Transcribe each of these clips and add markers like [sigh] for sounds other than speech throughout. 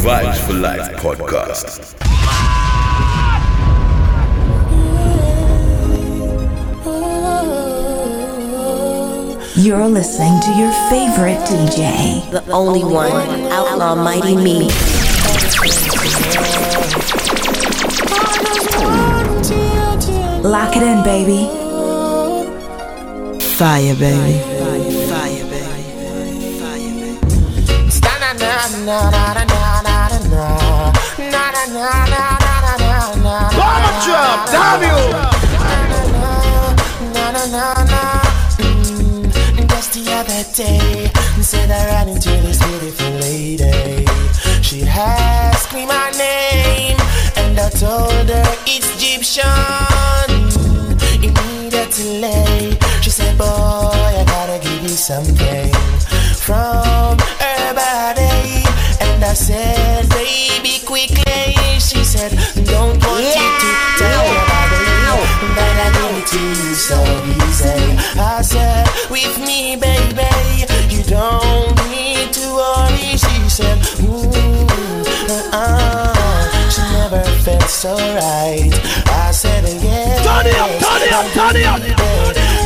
Vibes for Life podcast. You're listening to your favorite DJ, the only one, Outlaw Mighty Me. Lock it in, baby. Fire, baby. Fire, baby. Fire, baby. Bomb drop, damn! Just the other day, I ran into this beautiful lady. She asked me my name, and I told her it's Egyptian. Immediately, she said, Boy, I gotta give you something I said, Baby, quickly. She said, Don't want yeah. you to tell your body that I give it to you so easy. I said, With me, baby, you don't need to worry. She said, Ooh, uh, she never felt so right. I said, Yeah, turn it up, turn it up, turn it up.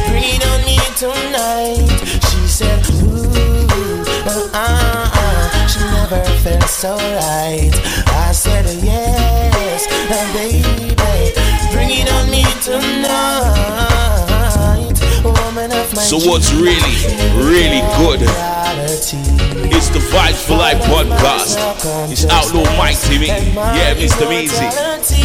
Breathe on me tonight. She said, Ooh, uh, uh, uh, she never felt so right. I said, Yes, and baby, bring it on me tonight. Woman of my So what's really, really good? It's the Vibes for Life podcast. It's Outlaw Mike to me. Yeah, Mr. Measy.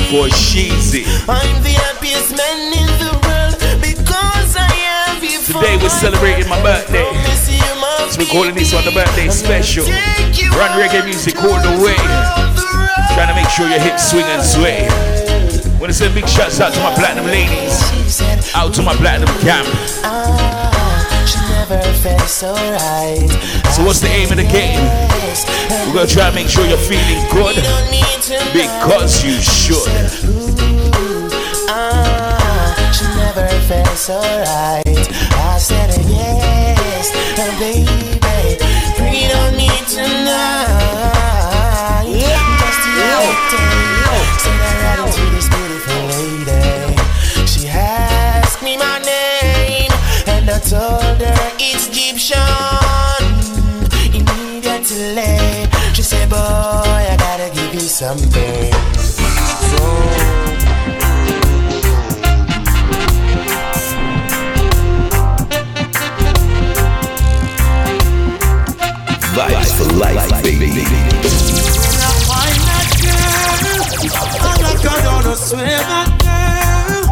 For Sheezy. I'm the happiest man in the world because I have you. Today we're celebrating my birthday. So we're calling this one the birthday special. Run reggae music all the way. Trying to make sure your hips swing and sway. Wanna send big shouts out to my platinum ladies. Out to my platinum camp. Ah, she never felt so, right. so what's the aim of the game? We're gonna try and make sure you're feeling good because you should. She never felt so right. It's Egyptian. Immediately, she said, "Boy, I gotta give you something." So. Vibes for life, baby. When I find that girl, I'm not gonna swear that girl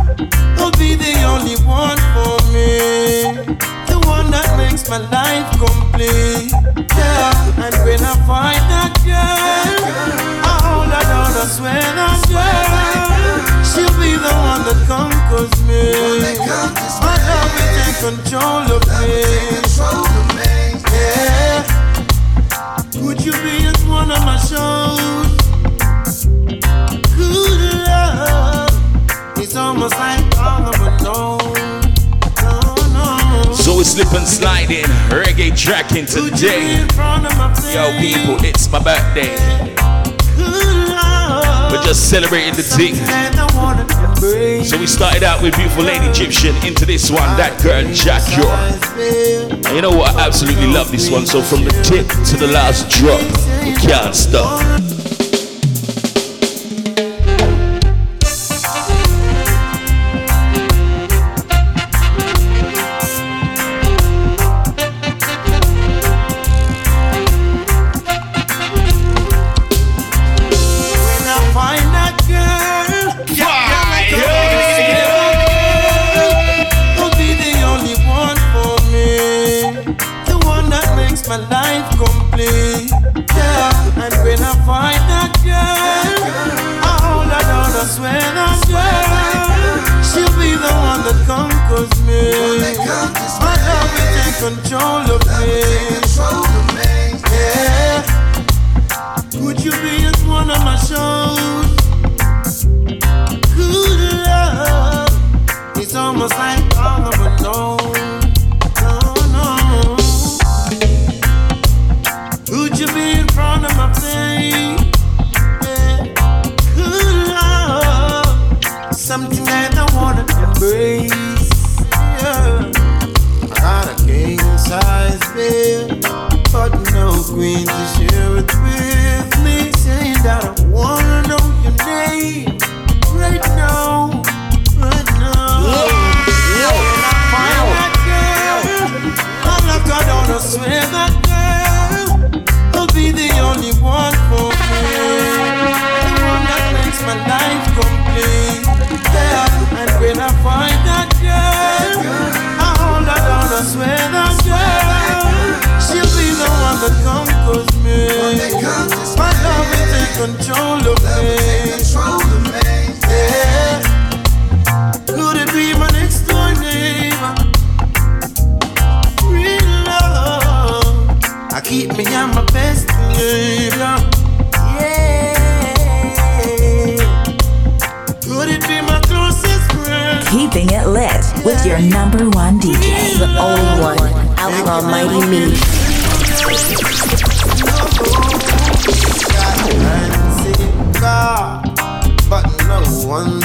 will be the only one for me. One that makes my life complete. Yeah, and when I find that girl, I hold her down, I swear that girl, she'll be the one that conquers me. My love will take control of me. Yeah. Would you be at one of my shows? Good love. It's almost like all of a slip and sliding, reggae tracking today. Yo, people, it's my birthday. We're just celebrating the thing. So we started out with beautiful lady Egyptian into this one, that girl Jack And you know what? I absolutely love this one. So from the tip to the last drop, we can't stop. Control of me. Yeah, would you be at one of my shows? Good love, it's almost like will take control of me. Yeah. Could it be my next door neighbor? Real love. I keep me on my best behavior. Yeah. Could it be my closest friend? Keeping it lit with your number one DJ. the only one. Outlaw Mighty Me. No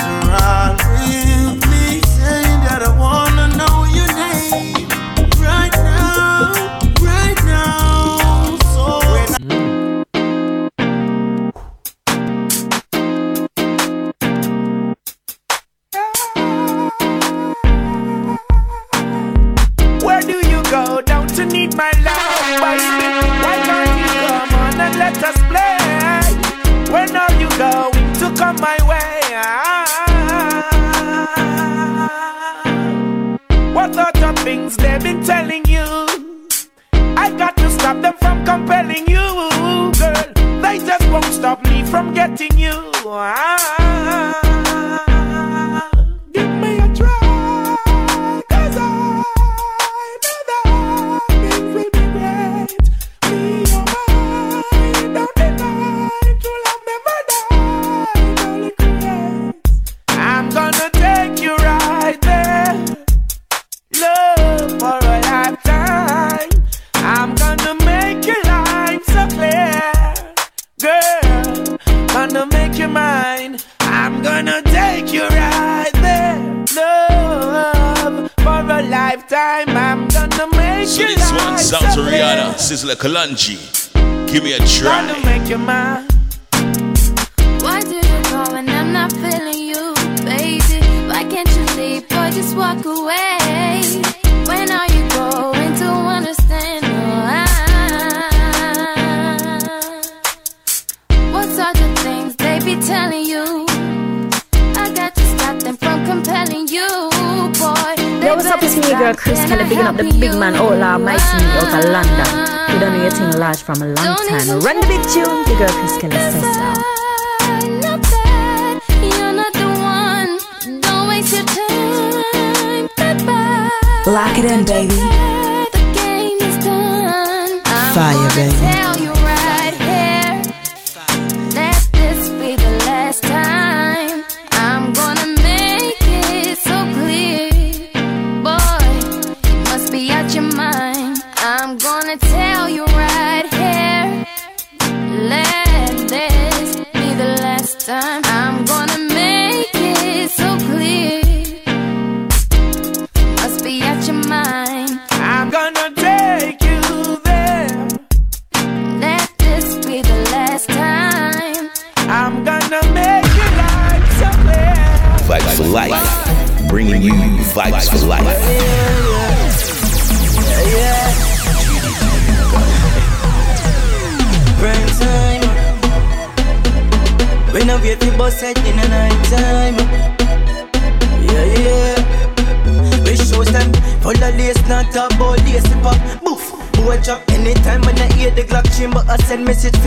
send message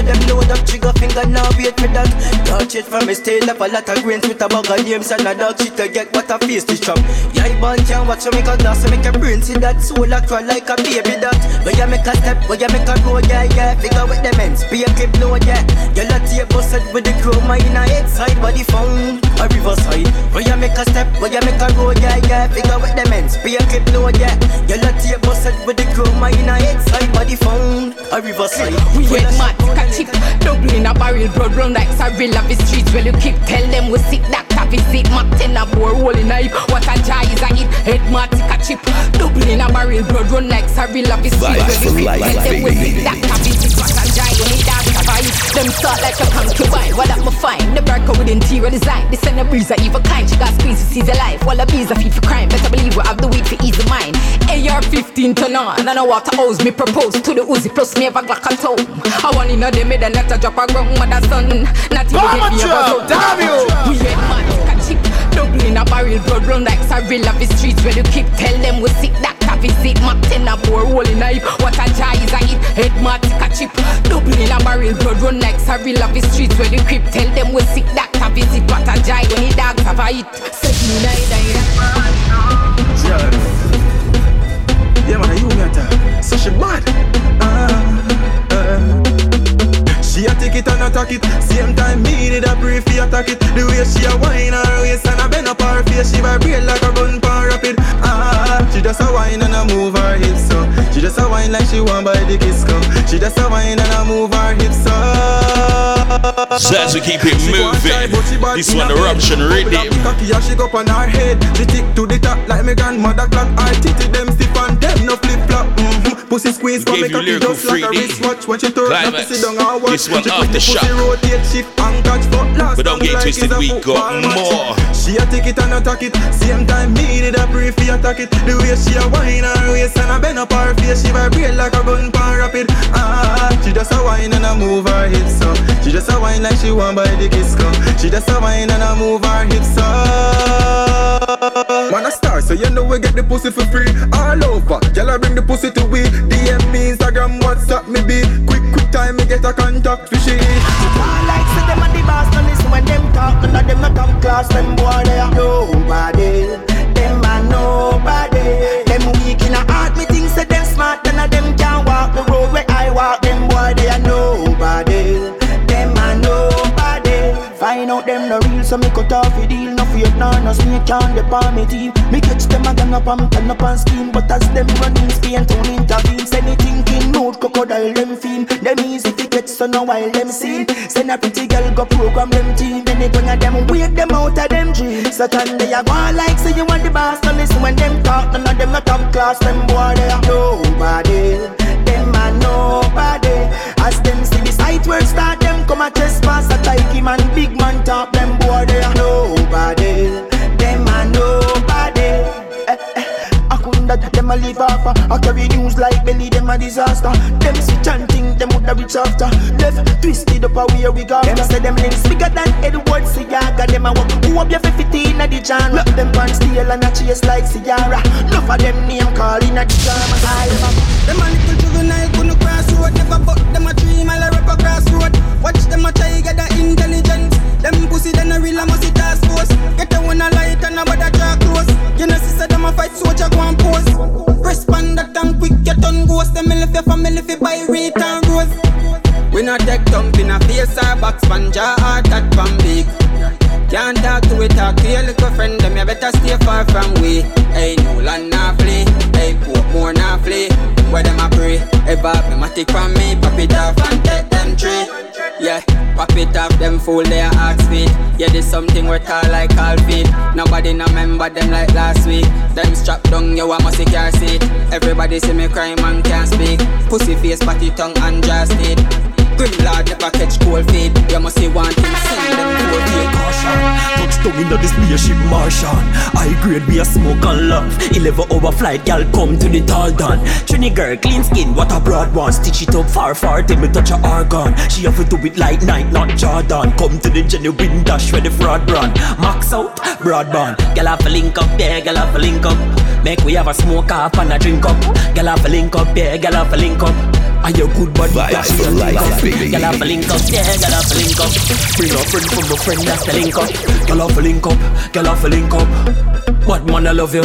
Touch it from me stay up a lot of grains with a bag of names and a dog shit to get what I face to chop. Yeah, born can watch you make a glass, make a brain see that soul a crawl like a baby that. Where you make a step, where you make a roll, yeah, yeah. Figure with them ends, be a clip low, yeah. Girl a tape busted with the chroma in a head side, body found a riverside. Where you make a step, where you make a roll, yeah, yeah. Figure with them ends, be a clip low, yeah. Girl a tape busted with the chroma in a head side, body found a riverside. We get mad, a chip, double a barrel, blood run like Sarilla streets. Well, you keep tell them we sick, that have visit, Mac 10 a bore, hole in a hip. What a jar is a hit, head mad, a chip, double in a barrel, blood run like Sarilla of the streets. Vibes Well, for you life, tell them we baby. sick, that have visit, what a when we dance a fight. Them start like a concubine, what up my fine. The burger with interior design. This ain't a breeze, even kind. She got squeeze to seize a life. While a bees a feed for crime. Better believe we have the weed for ease of mind. AR 15 turn on, and I know what to owes me propose to the Uzi plus me a Glock at home. I want a day, me then let her drop a ground, mother son. Not even get me a damn you. We get mad, a chip, double in a barrel, blood run like of the streets where you keep tell them we sick that have visit Mac 10 a bore hole in a hip What a jar is a hit Head mat a chip. Double in a barrel Blood run like Cyril of the streets Where the crib Tell them we sick. Have visit What a jar when the dogs have a hit. Set me nine. Nine Yeah, man, you me attack. So she mad. She a take it and attack it. Same time me did a pray for attack it. The way she a whine her waist and a bend up her face, she vibrate like a gun pan rapid. Ah, she just a whine and a move her hips so. She just a whine like she want by the kiss go. She just a whine and a move her hips so. So as we keep it moving, this one eruption rhythm. Cocky and she go on her head. She tick to the top like me grandmother clock. Her titty them stiff and them no flip flop. Mm-hmm. Pussy squeeze Gave you cocky just like a wristwatch. When she turn up, pussy down her watch. This one She quick the pussy rotate shift and catch foot last. But don't get like twisted, we got more. She a take it and attack it. Same time me did a pray for attack it. The way she a whine her waist and a bend up her face, she vibrate like a gun pan rapid. Ah, she just a whine and a move her hips so. She just a whine like she want by the kiss go. She just a whine and a move her hips so. Man a star, so you know we get the pussy for free all over. I bring the pussy to we. DM me Instagram, WhatsApp me be. Quick, quick time me get a contact for she. like say them a the boss, no listen when them talk. None of them not top class, them boy they are nobody. Them a nobody. Them weak in a heart, me think say them smart. None of them can walk the road where I walk. Them boy they are nobody. Them a nobody. Find out them no real, so me cut off the deal. No fear, no no snake can depart me team. Me catch them a gang up and turn up and scheme, but as them running Spain town intervene. Send it thinking mood crocodile them fiend. Them easy to get so now while them seen. Send a pretty girl go program them team. Then they bring a them wake them out of them dreams. So can they a go like say you want the boss. No listen when them talk, none of them not top class. Them boy they are nobody. Them a nobody. As them see the sight where start them come a trespass. A Taiki man, big man talk. Them a I carry news like belly them a disaster. Them see chanting them woulda reach after. Left twisted up a way we go? Them say them links bigger than Edward Seaga Them a walk who up your 15 at the genre Lock them pants steel and a chase like Ciara. Enough of them name calling at the drama Them a little juvenile couldn't cross road Never but them a three mile a rap across road. Watch them a try get the intelligence. Them pussy then a real a must task force. Get the one a light and a bother draw close. You know a fight soldier go and pose. Respond that and quick get on ghost. Them a left your family fi buy rate and rose. We not take thump in a face or box pan or that pan big. Can't talk to it, talk to your little friend Them you better stay far from we. Hey, no land nah flee. Hey, poor more nah flee. Where them a pray? Ever me matic from me Pop it off and take them tree Yeah, pop it off them fool they a ask feet Yeah, this something worth all like all feet. Nobody no remember them like last week. Them strap down, you a must see car seat. Everybody see me crying, man can't speak. Pussy face, patty tongue and just it Grim lord never catch cold feet. You must see one thing, send them cold feet. Caution, touchdown in the spaceship Martian. High grade we a smoke and love. 11 hour flight, gal come to the tall dawn Trini girl, clean skin, what a broad one. Stitch it up far far till me touch her organ She have to do it light night, not Jordan Come to the genuine dash where the fraud run Max out, broadband Gal have a link up there, gal have a link up Make we have a smoke off and a drink up Gal have a link up there, gal have a link up and your good body got for life, up. baby. Girl have a link up, yeah, girl have a link up. Bring a friend from a friend, that's the link up. Girl have a link up, girl have a link up. What man I love you?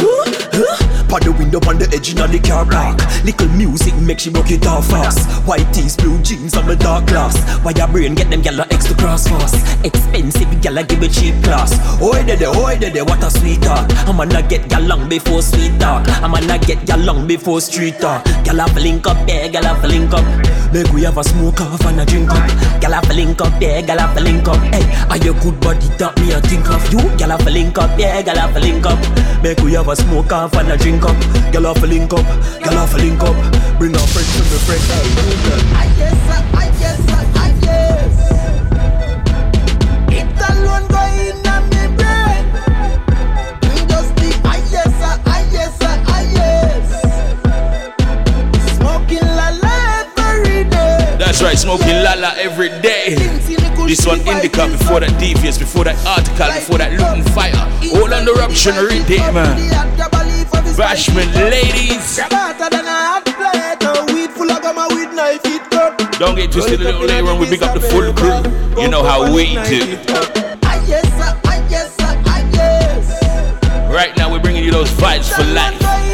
Pon the window, on the edge inna the car park. Little music make she broke it off fast. White tees, blue jeans, and my dark glass. Why your brain get them a extra cross fast? Expensive gyal a give a cheap class. Oi de de, oi de what a sweet talk. I'm gonna get gyal long before sweet talk. I'm gonna get gyal long before street talk. Gyal have a link up there, gyal have a link up. Make we have a smoke off and a drink up. Gyal have a link up there, gyal have a link up. Hey, are your good body that me a think of you? Gyal have a link up there, gyal have a link up. Make we have a smoke off and a drink link up, girl off a link up, girl off a link up. Bring a friend to the friend. I yes, I yes, I yes. If the loan go in on brain, just think I yes, I yes, I yes. Smoking la every day. That's right, smoking la la every day. This one indica before that devious, before that article, before that looting fire. All on the rupture, read man. Bashment ladies. Don't get twisted a little later when we pick up the full crew. You know how we do. Right now we're bringing you those vibes for life.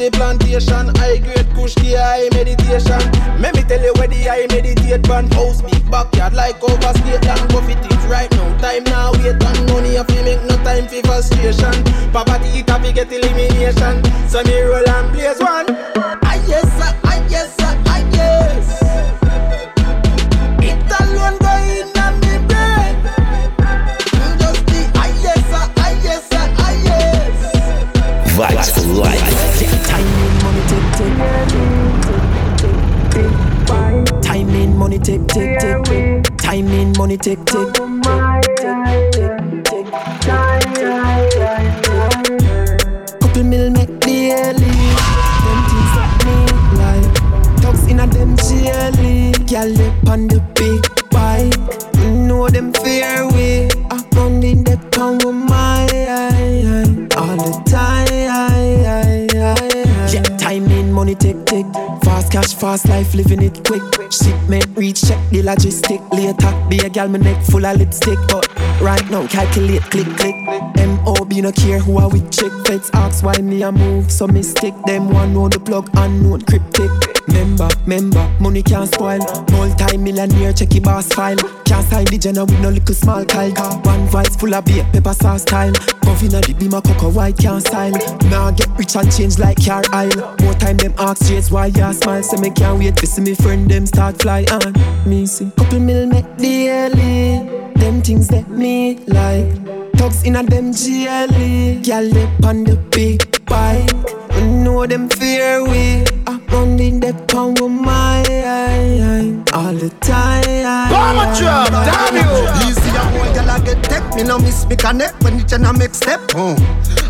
The plantation. High grade kush, the high meditation. Let me tell you where the high meditate ban house big backyard like overstate and coffee things right now. Time now wait on money if you make no time for frustration. Poverty it have get elimination. So me roll and blaze one. Ah yes sir, ah yes sir, Tick, tick, tick, tick. Timing, money tick, tick. Couple mil make daily. Them things that me like. Dogs inna them jelly. Gyal up on the big bike. Know them fear we. I run in the town with my money tick tick. Fast cash, fast life, living it quick. Shipment reach, check the logistic. Later, be a gal, my neck full of lipstick. But right now, calculate, click, click. MOB no care who I with chick. Feds ask why me a move, so me stick. Them one know the plug, unknown cryptic. Member, member, money can't spoil. Multi-millionaire, check your boss file. Can't sign the general with no little small Kyle. One vice full of beer, pepper sauce style. Governor the beam a cocoa white can't style. Now get rich and change like car aisle. More time them ask Jays why ya smile. Say me can't wait to see me friend them start fly on. Me see couple mil make daily. Them things that me like. Thugs inna them GLE. Gyal up on the big bike. I know them fear we. I run in the pound with my eye, all the time. Bomber drop, damn you. Easy a boy, gyal a get tech. Me no miss me connect when it a make step. Oh.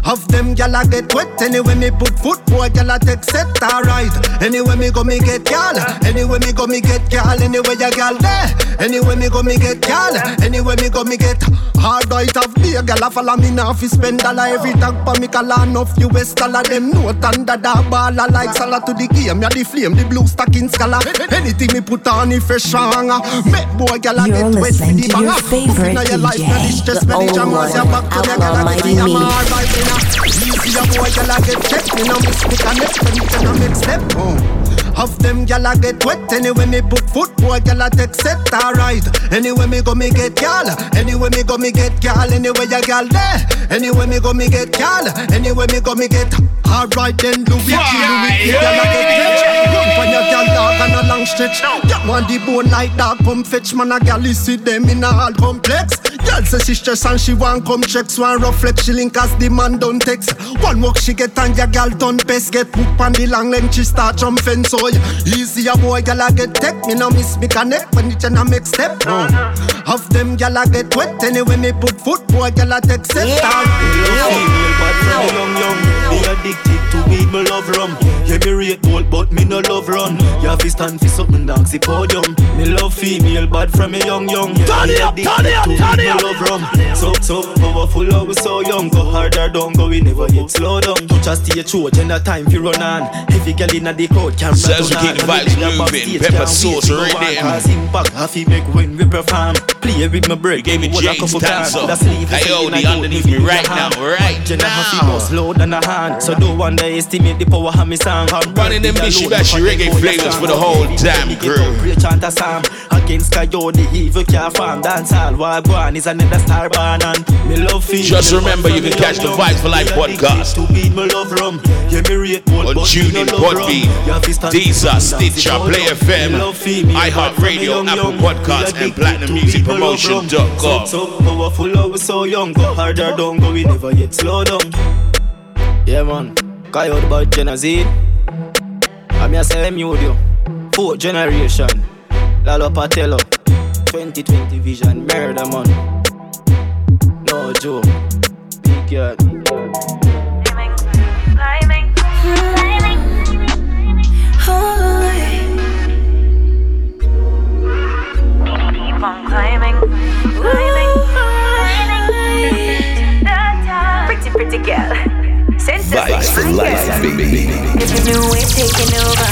Of them gyal a get wet. Anyway me put foot, boy gyal a take set. Alright. Anyway me go me get gyal. Anyway me go me get gyal. Anyway ya gyal there. Anyway me go me get gyal. Anyway me go me get hard right of day. Gyal a follow me now fi spend dollar every tag pa me call enough US dollar. Them note under the baller like salad to the game. Ya the flame, the blue stacking scholar. Anything me put on if fresh strong. Make boy a You're get wet listening the to your favorite Inna your life, DJ, the stress, the na the old one, you back to the Outlaw Mighty Me. Easy a boy gyal a get check. Me no miss me connect when it a make step. Oh. Of them gyal a get wet anyway me put foot boy gyal a take set alright. Anyway me go me get gyal. Anyway me go me get gyal. Anyway ya gyal there. Anyway me go me get gyal. Anyway me go me get. Alright then do it. Gyal a get rich. Run for your gyal dog and a long stretch. One the bone like dog come fetch man a gyal is see them in a all complex. Gyal say she stress and she want come checks one rough flex she link as the man don't text. One walk she get and your gyal done best get poop on the long length she start jump fence so easy a boy gyal a get tech me no miss me connect when it a make step. Uh. Of them gyal a get wet anyway me put foot boy gyal a take set down. Female bad from the young young Be addicted to weed, me love rum Yeah, me rate bold, but me no love run You have to stand for something, dance the podium Me love female bad from me young young Turn it up, turn it up, turn it up. love rum So, so, powerful, we so young Go harder, don't go, we never yet slow down Touch a stage show, then the time fi run on Heavy girl inna the crowd, camera Says we turn keep the on. vibes And the moving, pepper sauce go rhythm. on. Impact, half he make when we perform Play with my break, Gave me a James Dancer. cards. That's leave Hey, yo, the underneath me right now, right Jenna have now. to boss load than a hand So don't underestimate the power of me song Running them Bishi Bashi reggae flavors for the whole damn crew. Chant a psalm Against Coyote, evil can't farm Dance all while Guan is another star born And me love female Just remember, you can catch the Vibes for Life podcast. To beat me love rum Yeah, me rate bold, On but me TuneIn, no. Podbean, You have to stand Deezer, Stitcher, Play FM, Me love female, but from me iHeartRadio, Apple. Podcasts, and addicted to beat me love rum. PlatinumMusicPromotion.com. So, so powerful, how so young Go harder, don't go, we never yet slow down Yeah, man Coyote about Gen Z I'm here say you, Fourth generation. Lalo Patello. 2020 vision, murder man. No joke. Big climbing, climbing, Vibes for life, baby. It's a new wave taking over.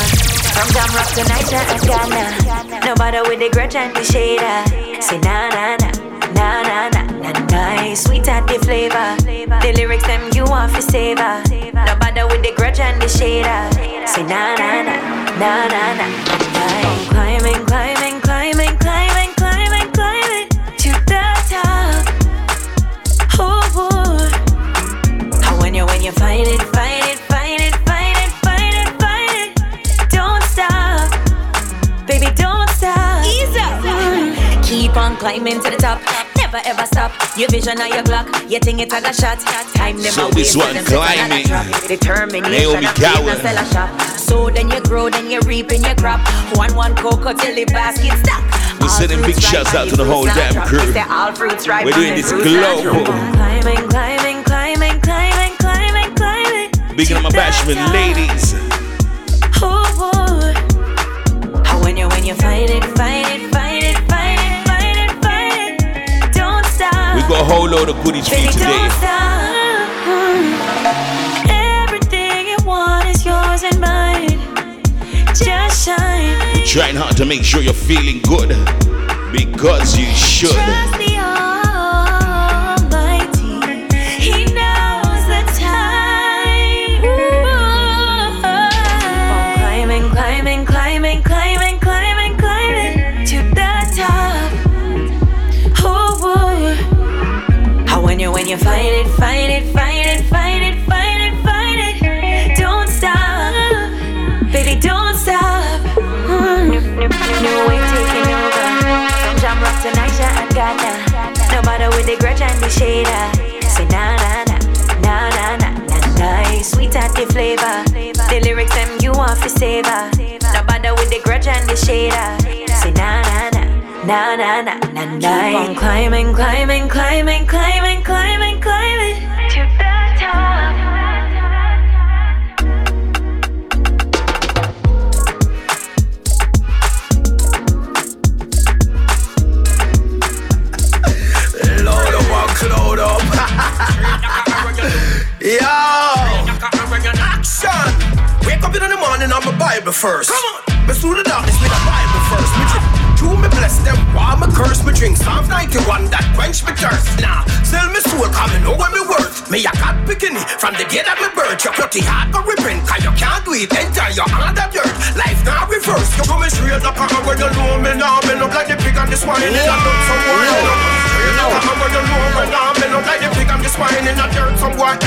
From Jam Rock to Niger and Ghana. No matter with the grudge and the shader. Say na na na, na na na na nice. Sweet at the flavor. The lyrics them you want to savor. No matter with the grudge and the shader. Say na na na, na na na na nice. How when you when you find it, find it, find it, find it, find it, find it. Don't stop, baby, don't stop. Ease up. Mm. Keep on climbing to the top. Never ever stop. Your vision on your clock. You think it's a shot. Time never So a this waste, one them set another climbing. trap. Determination. Naomi of being a shop. So then you grow, then you reap in your crop. One one cocoa till the basket stop. We're sending big shouts out to the whole damn crew. We're doing this global. Climbing, climbing. Big up my bashment ladies. Oh, oh. How when you when you find it, find it, find it, find it, find it, find it. Don't stop. We got a whole load of goodies for you today. don't stop. Everything you want is yours and mine. Just shine. We're trying hard to make sure you're feeling good. Because you should. Say na na na, na na na na nice. Sweet at the flavor. The lyrics them you want to savor. No matter with the grudge and the shader. Say na na na. Na na na na nice. Keep on climbing, climbing, climbing, climbing, morning, I'm a Bible first. Come on. Me through the darkness with a Bible first. Me drink. Two me bless them, while me curse me drink Psalms 91 that quench me thirst. Nah, sell me soul, come me know what me worth. Me a God picking from the day that me birth. Your dirty heart go ripping, cause you can't do it. Enter your under dirt. Life now reverse. You come straight up and when you know me now, me look like the pig and the swine. And I look somewhere. Straight up and when you know me now, me look like the pig the swine. In a dirt somewhere.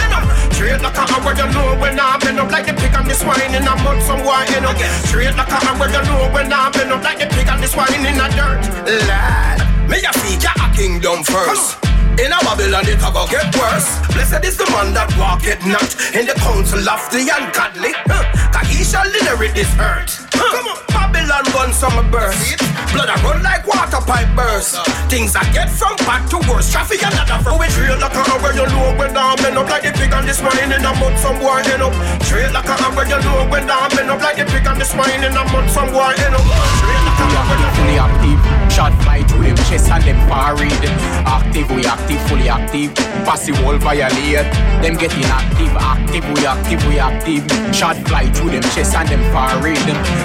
Straight like a where you know when I'm been up like the pig the swine in a mud a Straight like a where you know when I'm been up like the pig the swine in a dirt Lad, me a ya a kingdom first in a Babylon it go get worse Blessed is the man that walketh not In the council of the ungodly huh. Cause he shall inherit this earth huh. Come on. Babylon run summer burst. Blood a run like water pipe burst. Things I get from bad to worse. Traffic another from which real like a where you know when I'm been up like the pig and the swine in a mud some boy end up. Straight like a where you know when I'm been up like the pig and this swine in a mud some boy end up. Straight like a active. Shot fly through them chest and them far read. Active, we active, fully active. Passive wall violate. Them getting active, active, we active, we active. Shot fly through them chest and them far read.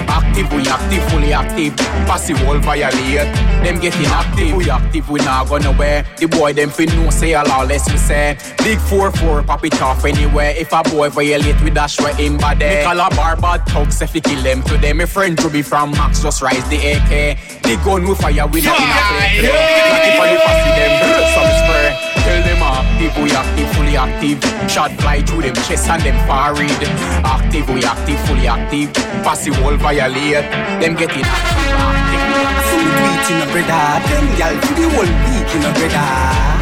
Active, we active, fully active. Passive wall violate. Them getting active, we active, we not gonna wear. The boy them fin no say a lot less we say. Big 4-4, pop it off anywhere. If a boy violate, we dash right in body. Me call a bar bad thugs if we kill them today. My friend Ruby from Max just rise the AK. The gun we fire, we not in a play. Like if I see them, some spray. Tell them active, we active, fully active. Shot fly through them chest and them far read. Active, we active, fully active. Passive wall violate. Them getting active, active. I saw me tweet in a brother Them gal for the whole week in a brother I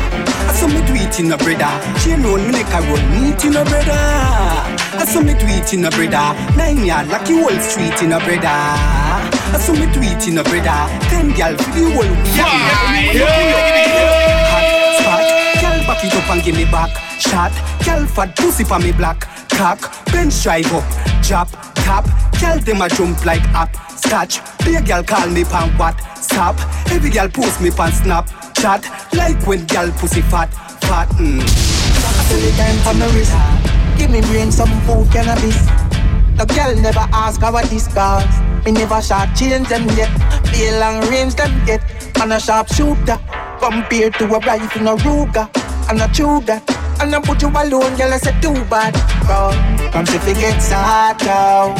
saw me do it in a brother. She roll me neck a roll meat in a brother. I saw me do it in a brother. Nine yard you Wall Street in a brother. I saw me do it in a brother. Ten gal for the whole. Hot spot, gal back it up and give me back. Shot, gal fat pussy for me black. Cock, bench drive up, drop, tap. Gal them a jump like up, scotch. big gal call me pan what? Stop. Every gal post me pan snap, chat. Like when gal pussy fat, fat. Mm. The time for me wrist Give me brain some food cannabis The girl never ask how this cause Me never shot change them yet a long range them get And a sharp shooter Compared to a rifle in a Ruger And a Chuga And I'm not put you alone, girl, I said too bad Bro, come she forget start out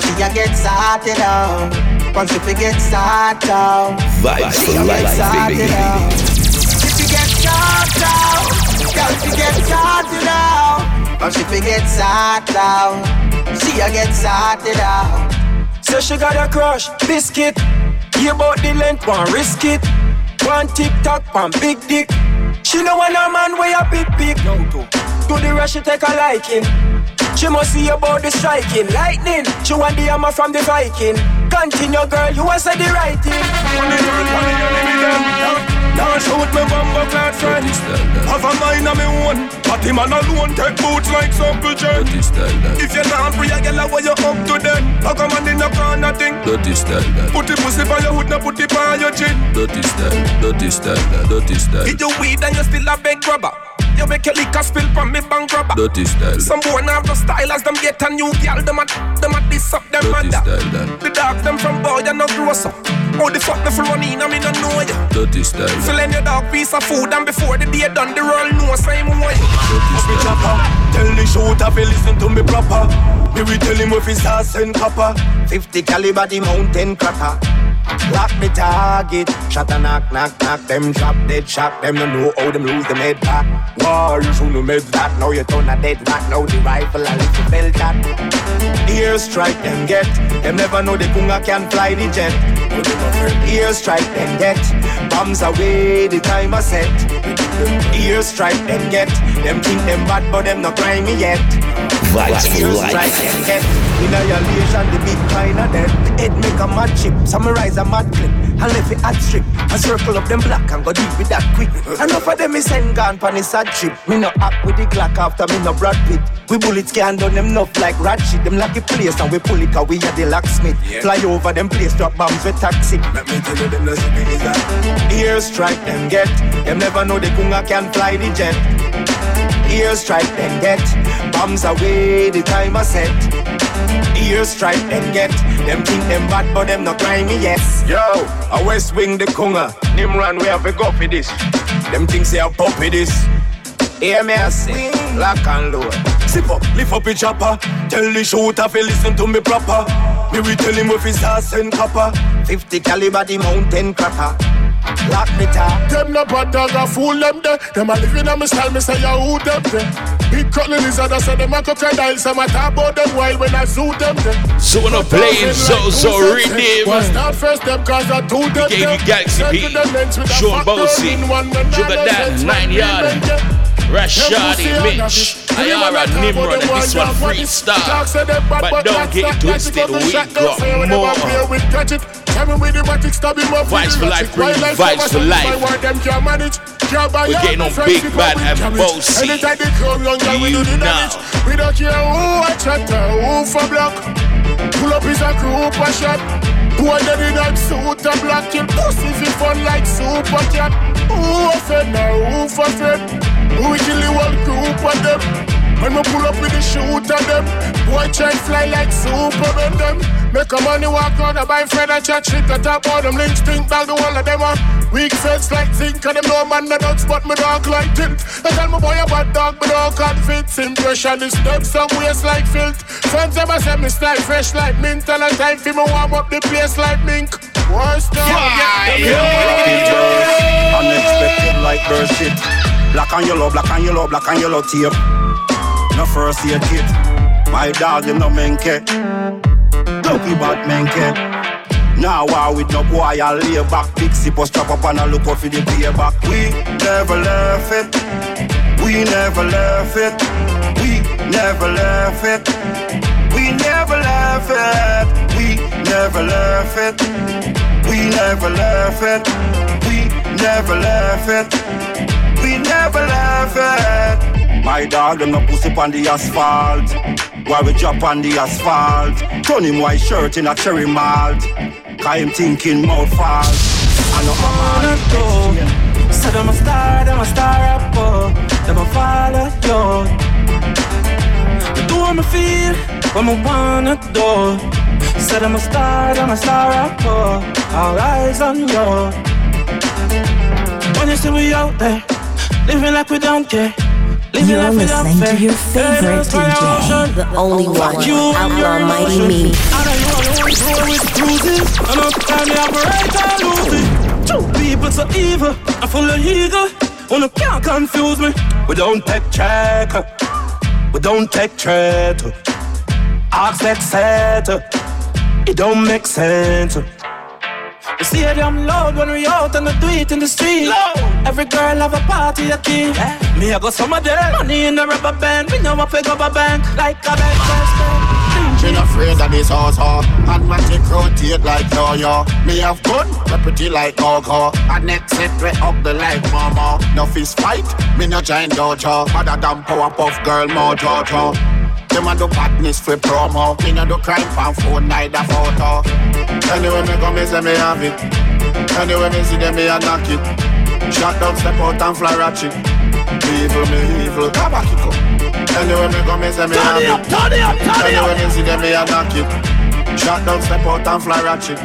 She a get started out Come she forget start out Vibes She for a get life, started baby. out She forget start out Girl, she get started out Come she forget start out She a get started out So she got a crush, biscuit. Hear about the length, one risk it. One tick tock, one big dick. She know when a man way a big pick. No, to. To the rush, she take a liking. She must see about the striking. Lightning, she want the hammer from the Viking. Continue, girl, you want say the right thing. Now shoot me bumbo clad friend. Have a mind of me own. But him man alone take boots like Uncle Jen If you're not free, I get where you up to them. How come on in the corner thing. Dirty style Put the pussy by your hood, now put it by your chin. Dirty style, dirty style dirty style, Get your weed and you still a big rubber You make your liquor spill from me bank rubber. Dirty style, Some boy now have the style as them get a new girl. Them a, them a diss up them mother. The dogs them from boy and no gross up Oh the fuck me for running, I me no know ya. Dirty style. That, Filling your dog piece of food and before the day done the roll no same way dirty style. That. Tell the shooter fi listen to me proper. Me we tell him if his ass and copper 50 caliber the mountain cracker Lock the target. Shot a knock, knock, knock. Them drop dead shot. Them no know how them lose them head back War, you should know made that. Now you turn a dead rat. Now the rifle a little bell that Ear strike them get. Them never know the kunga can fly the jet. Ear strike them get. Bombs away the time I set. Ear strike them get. Them think them bad but them not grimy yet. Vibes for Ear life. strike them get Annihilation the big kind of dead Head make a mad chip Summarize a mad clip. And left it hot strip I circle up them black and go deep with that quick. Enough of them is send gone pan a sad trip. Me no act with the Glock after me no Brad Pitt. We bullets can done them enough like rat shit Them like the place and we pull it cause we are the locksmith. Fly over them place drop bombs with taxi. Let me tell you them no is that Ear strike them get. Them never know the kunga can fly the jet Ear strike and get Bombs away the time I set. Ear strike and get Them think them bad but them not me yes. Yo, I West Wing the kunga. Nimran we have to go for this. Them things say a puppy this. Hear me I say Lock and load Sip up, lift up your chopper. Tell the shooter fi listen to me proper. Me will tell him if his ass and copper. 50 caliber the mountain cracker Lock the top Them no bad dog, a fool them there. Them a living on me style, me say ya who them there. Big cutlet lizard, I say them a crocodile. Some a talk about them wild when I zoo them there. So when I'm playing so so rhythm. Well, start first them cause I two them gave you Galaxy Second P, them lengths with a Sean fat Bossy, in Sugar nine Nine Yard, million, yeah. Rashadi, Mitch, Ayara, Nimrod, and this one freestyle. But don't get twisted, we got more. Vibes for life, bring vibes for life. We're getting on Big Bad and Bossy. You now. We don't care who a chatter, who for block. Pull up is a group a shot. Boy, they in that suit a black kill pussy fi fun like super cat. Who offend now? Who for friend? We kill the whole group of them. When we pull up with the shoot of them, boy try fly like Superman them. Make a money walk out and buy friend and chat shit to talk about them. Lynch think back the whole of them are weak fence like zinc and them no man no dogs but me dog like tint. I tell my boy about dog but don't convince impression is them some waist like filth. Friends ever say me style fresh like mint and a time for me warm up the place like mink. Worst Unexpected like bird shit. Black and yellow, black and yellow, black and yellow tape. No first aid kit. My dog, him no menke. Dopey bad menke. Now war with no boy, I lay back. Pixie bus strap up and I look out for the payback. We never left it. We never left it. We never left it. We never left it. We never left it. We never left it. We never left it. We never left it. My dog, them no pussy on the asphalt. Why we drop on the asphalt? Turn him white shirt in a cherry malt. Cause him thinking mouth fall. I know I'm wanna go. Said I'm a star, I'm a star rapper. Oh. Them a follow you. Do what me feel, what me wanna do. Said I'm a star, I'm a star rapper. Oh. All eyes on you. When you see we out there, living like we don't care. You're like we don't listening to your favorite DJ, The only one, Outlaw Mighty Me. I wanna roll with cruises, and up time me operate and lose it. Two people so evil, I'm full of ego. You can't confuse me. We don't take check, we don't take threat. Ask that set, it don't make sense. You see them loud when we out and we do it in the street. Every girl have a party a key. Me I got some of them money in the rubber band. We know I pick up a bank like a bank Me not afraid of this horse, huh? And my tick rotate like yo-yo. Me have gun, me pretty like go-go. And next set we up the like mama. No fist fight, me no giant dojo. Other than power puff girl mojo, jo. Them a do badness for promo. Me no do crime on phone, neither photo. Anyway, me go me say me have it. Anyway, me see them, me a knock it. Shot down, step out and fly ratchet. Evil, me evil, kabakiko. Anyway, me come, me say me have it. turn it up, turn it up. Anyway, me see them, me a knock it. Shot down, step out and fly ratchet.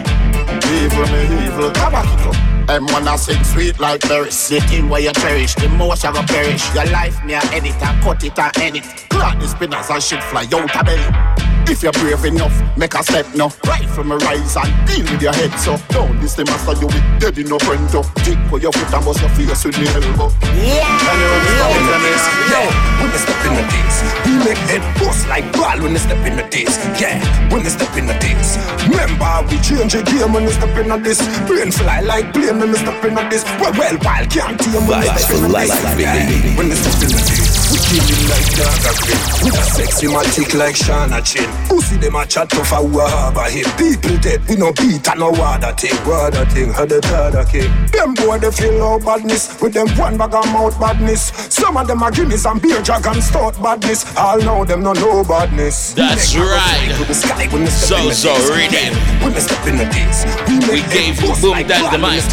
Evil, me evil, kabakiko. Them wanna sing sweet like berries. The thing where you cherish, the most you go perish. Your life, me a edit and cut it and edit. Clock the spinners and shit fly out a belly. If you're brave enough, make a step now. Rifle me rise and deal with your head so. Don't this the master, you be dead in no friend to. Tick for your foot and bust your face with me elbow. Yeah. Anyway, me stop in the mix. Yo, when they step in the dance, we make head bust like ball when they step in the dance. Yeah, when they step in the dance. Remember, we change the game when they step in the this. Brain fly like plane when they step in the this. Well, well, wild can't tame when they Vibes step in the life, this. baby. Yeah, when they step in the dance. We kill him like dog a grin. With a sexy matic like Shana Chin. Who see them a chat tough a who a harbour him. People dead, we no beat and no water thing. Water thing, how the other king. Them boy they feel all badness with them one bag of mouth badness. Some of them are guineas and beer jug and stout badness. All know them no know badness. That's we right. The sky when we so in the so read it. When we step in the days, we, we gave you boom like in the mic.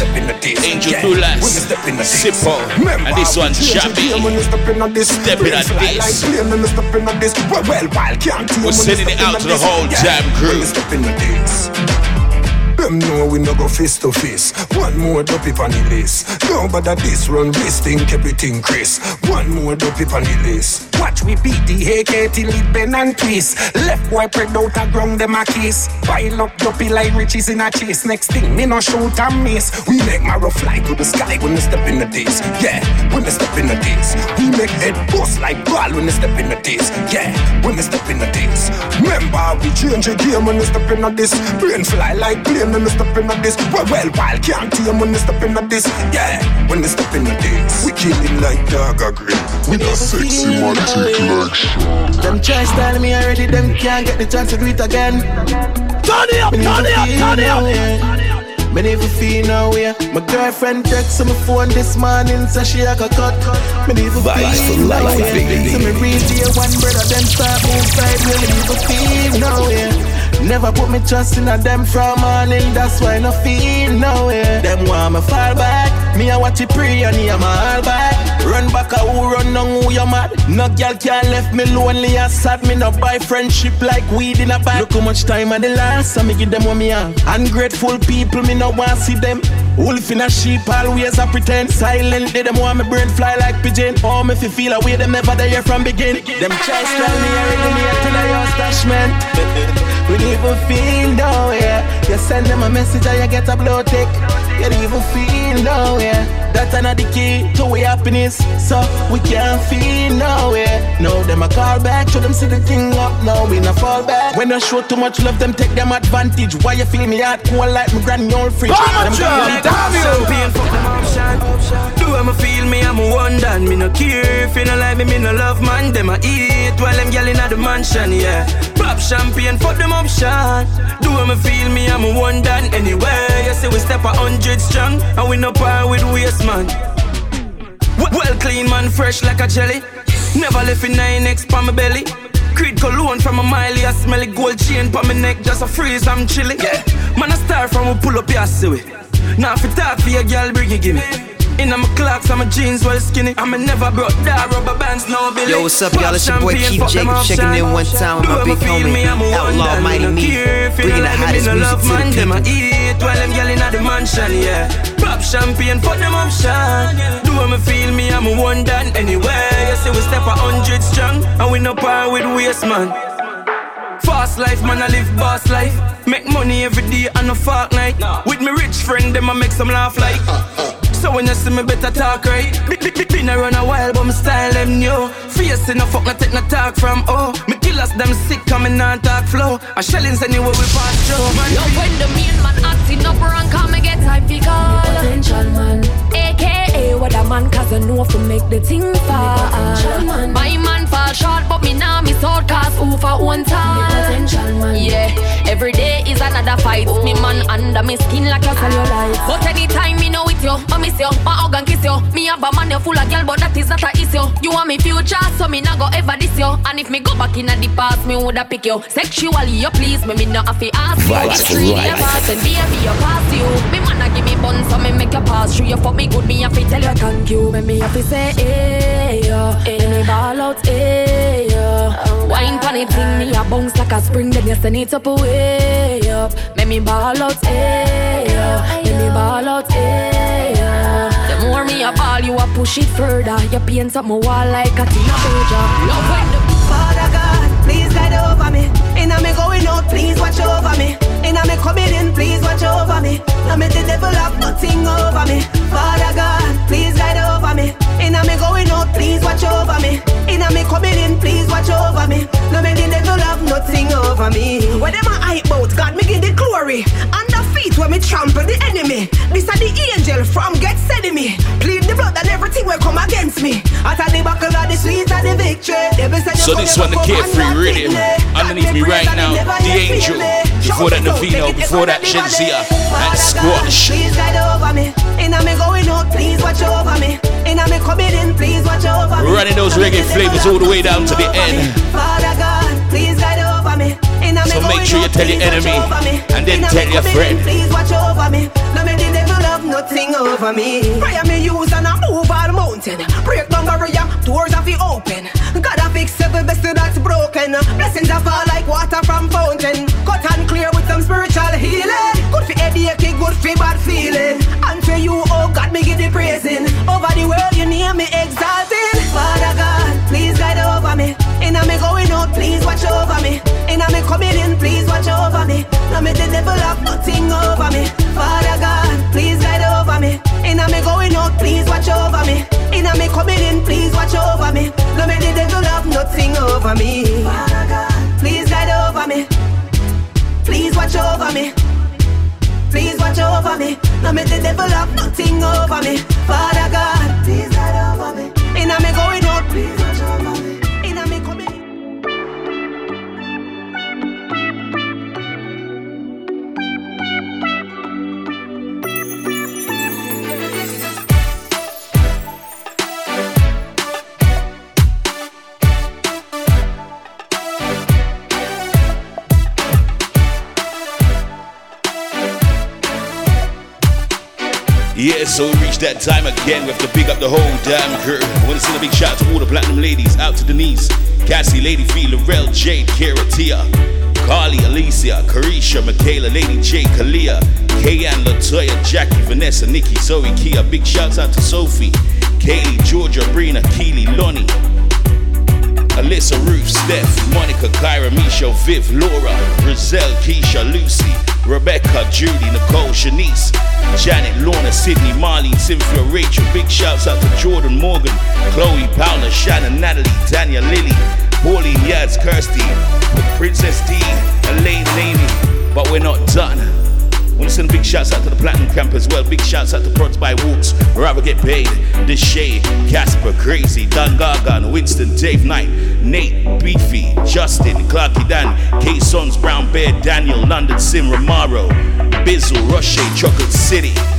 Angel yeah. Tulas, Sippo, and this one Shabby. Step in the days. We're sending it out to the whole jam crew. When they step dance. Them know we no go face to face. One more dopey on the list. Nobody that this run this thing, everything Chris. One more dopey on the list. Watch we beat the AK till it bend and twist. Left boy spread out a ground them a kiss. Pile up dopey like riches in a chase. Next thing me no shoot and miss. We make marrow fly to the sky when they step in the days. Yeah, when they step in the days. We make head bust like ball when they step in the days. Yeah, when they step in the days. Remember we change the game when they step in the this. Brain fly like plane when they step in the this. Well, well, wild can't tame when they step in the this. Yeah, when they step in the this. We kill him like dog a grill. With a sexy matic like. Them try style me already, them can't get the chance to do it again. Turn it up, turn it up, turn it up. Me never feel no way. My girlfriend my phone this morning, she a got cut. Me never feel no way. So me reach here one brother, them start move sideways. Me never feel no way. Never put me trust in a them from morning, that's why I no feel no way. Them want me fall back, me a watch it pray and me a all back. Run back a who run down who you mad. No girl can left me lonely and sad. Me no buy friendship like weed in a bag. Look how much time I the last, so me give them what me have. Ungrateful people, me no want see them. Wolf in a sheep, always a pretend. Silent, they them want me brain fly like pigeon. Oh, me fi feel away, them never there from begin. Them try style me, I ready me till I your stash man. [laughs] we don't even feel oh, no yeah. You send them a message and you get a blow tick. You don't even feel oh, no yeah. That's another key to our happiness. So we can't feel nowhere. No, them a call back, show them see the thing up. Now we not fall back. When I show too much love, them take them advantage. Why you feel me hard cool like my granny old fridge? Them me like Champion, fuck them option. Do I'ma feel me, I'm a one done. Me no care if you no like me, me no love man. Them a eat while them gyal inna the mansion, yeah. Pop champagne, fuck them option. Do I'ma feel me, I'm a one done. Anyway, you see we step a hundred strong, and we no par with waste man. Well, clean man, fresh like a jelly. Never left in nine X pa my belly. Creed cologne from a mile, I smell it gold chain pa my neck, just a freeze, I'm chilly. Yeah, man a star from we pull up your see Now if you talk for your girl, bring it, give me. In my clocks, I'm a jeans well skinny. I'm a never brought that rubber bands, no Billy. Yo, what's up, y'all? It's your boy Keith Jacob checking in one time with my big homie, Outlaw Mighty Me, bringing the hottest music to the Them a people. eat while them gyal inna the mansion, yeah. Pop champagne, fuck them option. Do me feel me, I'm a one done anyway. You see we step a hundred strong, and we no par with waste man. Fast life, man, I live boss life. Make money every day and a fuck night. With me rich friend, them I make some laugh like. Uh, uh, uh. So when you see me, better talk right. Be- be- be- Been around a while, but my style them new. Face in a fuck, not take no talk from oh. Me killers them sick, coming on talk flow. I shellings anywhere we pass through. Man, Yo, when the main man acting up wrong, come and get time fi call. Potential man. AKA what a man, cause I know fi make the thing fall. My man fall short, but me now miss out, cause who for one time. Yeah, every day is another fight. Me man under me skin like a cellulite. But anytime me know with you, I miss you, my hug and kiss you. Me have a man, you full of girl, but that is not a issue. You want me future, so me not go ever diss you. And if me go back in the past, me woulda pick you. Sexually, you please me, me not have to ask you. For treat life. your pass and baby, you pass you. Me wanna give me bun, so me make you pass through. You fuck me good, me have to tell you thank you. Me me have to say, hey, yeah. Hey, me ball out, hey, yeah. Wine pon it thing, me a bounce like a spring, then you send it up away up. Make me ball out, hey. Make me ball out, hey. The more me a ball, you a push it further. You paint up my wall like a Tina Burger. Love when the guide over me. Inna me going out, please watch over me. Inna me coming in, please watch over me. Me the devil have nothing over me. Father God, please guide over me. And me going out, please watch over me. Inna me coming in, please watch over me. Now me the devil have nothing over me. When them a hype God me give the glory. Under feet when me trample the enemy. This a the angel from get sending me. Plead the blood and everything will come against me. After the buckle of the sweet and the victory. Devil said you So this one, the carefree rhythm. Underneath me right now, the angel. Before that, Navino. Before that, Shenseea. And Squash. Please guide over me. Inna me going out, please watch over me. Inna me coming in, please watch over me. Running those reggae flavors all the way down to the end. Father God, please guide over me. So make sure you tell your enemy and then tell your friend. Please watch over me. Now me the devil have nothing over me. Prayer me use and I move all mountain. Break down barrier, doors have to open. God have fix every vessel that's broken. Blessings that fall like water from fountain. Cut and clear with some spiritual healing. Good for headache, good for bad feeling. And for you, oh God, me give the praising. Over the world, you name me exalted. Father God, please guide over me. Inna me going please watch over me. Inna me coming in, please watch over me. Now me the devil have nothing over me. Father God, please guide over me. Inna me going out, please watch over me. Inna me coming in, please watch over me. Now me the devil have nothing over me. Father God, please guide over me. Please watch over me. Please watch over me. Now me the devil have nothing over me. Father God, please guide over me. Inna me going Yeah, so we reached that time again. We have to big up the whole damn crew. I want to send a big shout out to all the platinum ladies. Out to Denise, Cassie, Lady V, Lorel, Jade, Kara, Tia, Carly, Alicia, Carisha, Michaela, Lady J, Kalia, Kayan, Latoya, Jackie, Vanessa, Nikki, Zoe, Kia. Big shouts out to Sophie, Kaylee, Georgia, Brina, Keely, Lonnie, Alyssa, Ruth, Steph, Monica, Kyra, Misha, Viv, Laura, Rizelle, Keisha, Lucy, Rebecca, Judy, Nicole, Shanice, Janet, Lorna, Sydney, Marlene, Cynthia, Rachel. Big shouts out to Jordan, Morgan, Chloe, Paula, Shannon, Natalie, Daniel, Lily, Pauline, Yaz, Kirsty, Princess D, Elaine, Amy. But we're not done. Big shouts out to the Platinum Camp as well. Big shouts out to Prods by Walks, Rather Get Paid, Deshay, Casper, Crazy, Dan Gargan, Winston, Dave Knight, Nate, Beefy, Justin, Clarky Dan, K Sons, Brown Bear, Daniel, London Sim, Romaro, Bizzle, Roche, Chocolate City.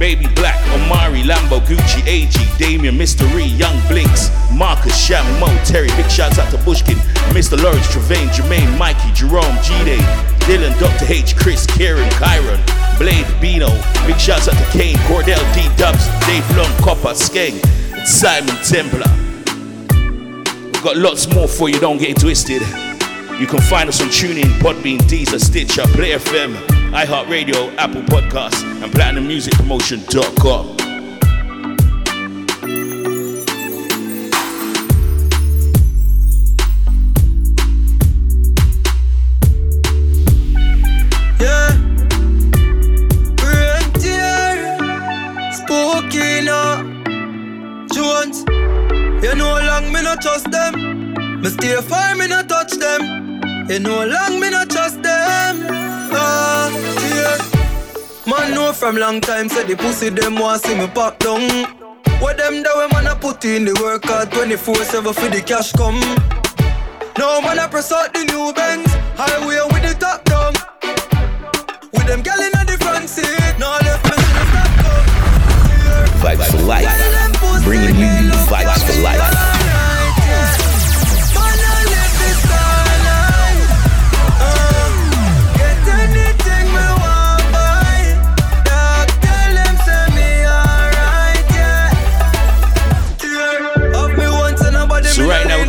Baby Black, Omari, Lambo, Gucci, AG, Damien, Mystery, Young Blinks, Marcus, Sham, Mo, Terry. Big shouts out to Bushkin, Mr. Lawrence, Travaine, Jermaine, Mikey, Jerome, G-Day, Dylan, Dr. H, Chris, Kieran, Kyron, Blade, Bino. Big shouts out to Kane, Cordell, D Dubs, Dave Long, Copper, Skeng, and Simon Templar. We've got lots more for you, don't get twisted. You can find us on TuneIn, Podbean, Deezer, Stitcher, Play FM, iHeartRadio, Apple Podcasts, and PlatinumMusicPromotion.com. Trust them. Me stay far, me not touch them. You know long me not trust them. Man know from long time say the pussy them want see me pop down. What them do when man a put in the work hard 24/7 for the cash come. No man a press out the new Benz, highway with the top down. With them gal in the front seat, no left me see the. Vibes for life. Bringing you vibes for life.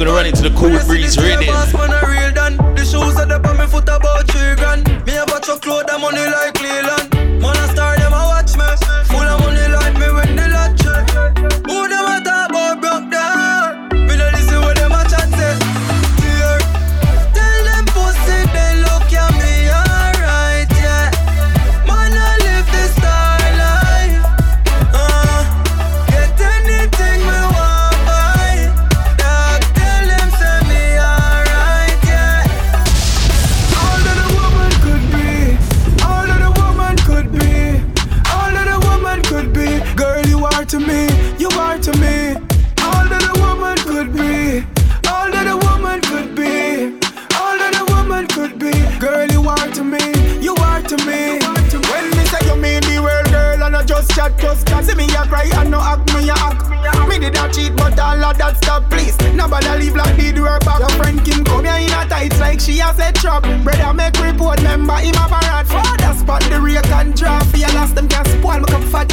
Gonna run into the Cool Breeze rhythm. boss man real done. The shoes at the on me foot about three grand. Me a batch of clothes, that money like leave like did her back. Your friend Kim come here in a tights like she has a trap. Brother make report, member him a parrot. Father spot the last them can spoil, fat